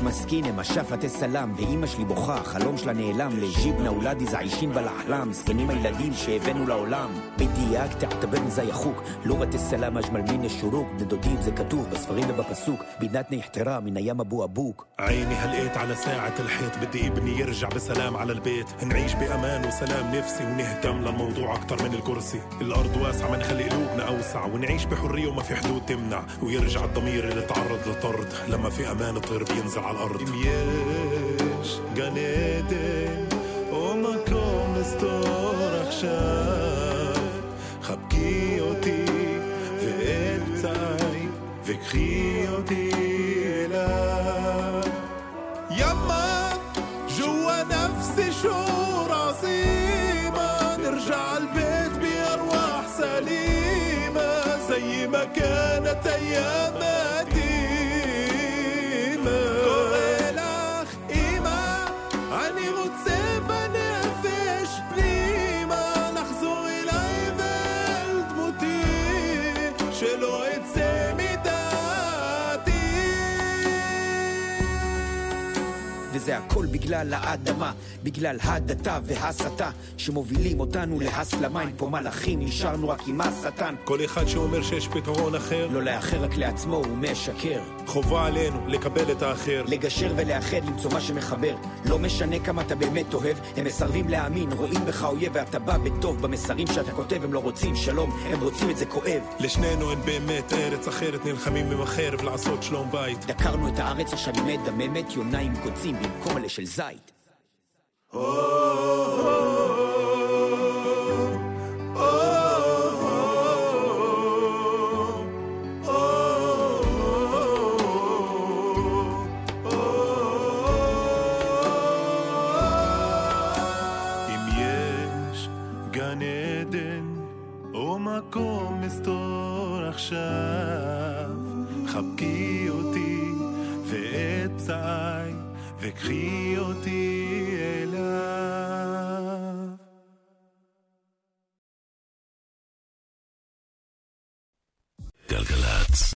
אמא מסכינה, משפת סלאם, ואימא שלי בוכה, החלום שלה נעלם, לג'יבנה אולדי זעישין בלחלם, מסכנים הילדים שהבאנו לעולם. בדיוק תעתבן זה יחוק, לא בת סלאם אג'מל מן שורוק, בני דודים זה כתוב בספרים ובפסוק, בידתני احترام من ايام ابو ابوك. عيني هلقيت على ساعة الحيط بدي ابني يرجع بسلام على البيت نعيش بأمان وسلام نفسي ونهتم للموضوع أكتر من الكرسي الأرض واسعة ما نخلي قلوبنا أوسع ونعيش بحرية وما في حدود تمنع ويرجع الضمير اللي تعرض لطرد لما في أمان طير بينزل على الأرض יש גן עדן או מקום מסתור עכשיו חבקי אותי ואת פצעי וקחי אותי אליו يما جوا نفسي شعور عظيمة نرجع البيت بأرواح سليمة زي ما كانت أيام וזה הכל בגלל האדמה, בגלל הדתה והסתה, שמובילים אותנו להסלמה, אין פה מלאכים, נשארנו רק עם השטן. כל אחד שאומר שיש פתרון אחר, לא לאחר רק לעצמו, הוא משקר. חובה עלינו לקבל את האחר. לגשר ולאחד, למצוא מה שמחבר. לא משנה כמה אתה באמת אוהב, הם מסרבים להאמין, רואים בך אויב ואתה בא בטוב במסרים שאתה כותב, הם לא רוצים שלום, הם רוצים את זה כואב. לשנינו אין באמת ארץ אחרת, נלחמים עם החרב לעשות שלום בית. דקרנו את הארץ, עכשיו היא מדממת, יונה עם קוצים במקום אלה של זית. עכשיו, חבקי אותי ואצעי וקחי אותי אליו. גלגלצ.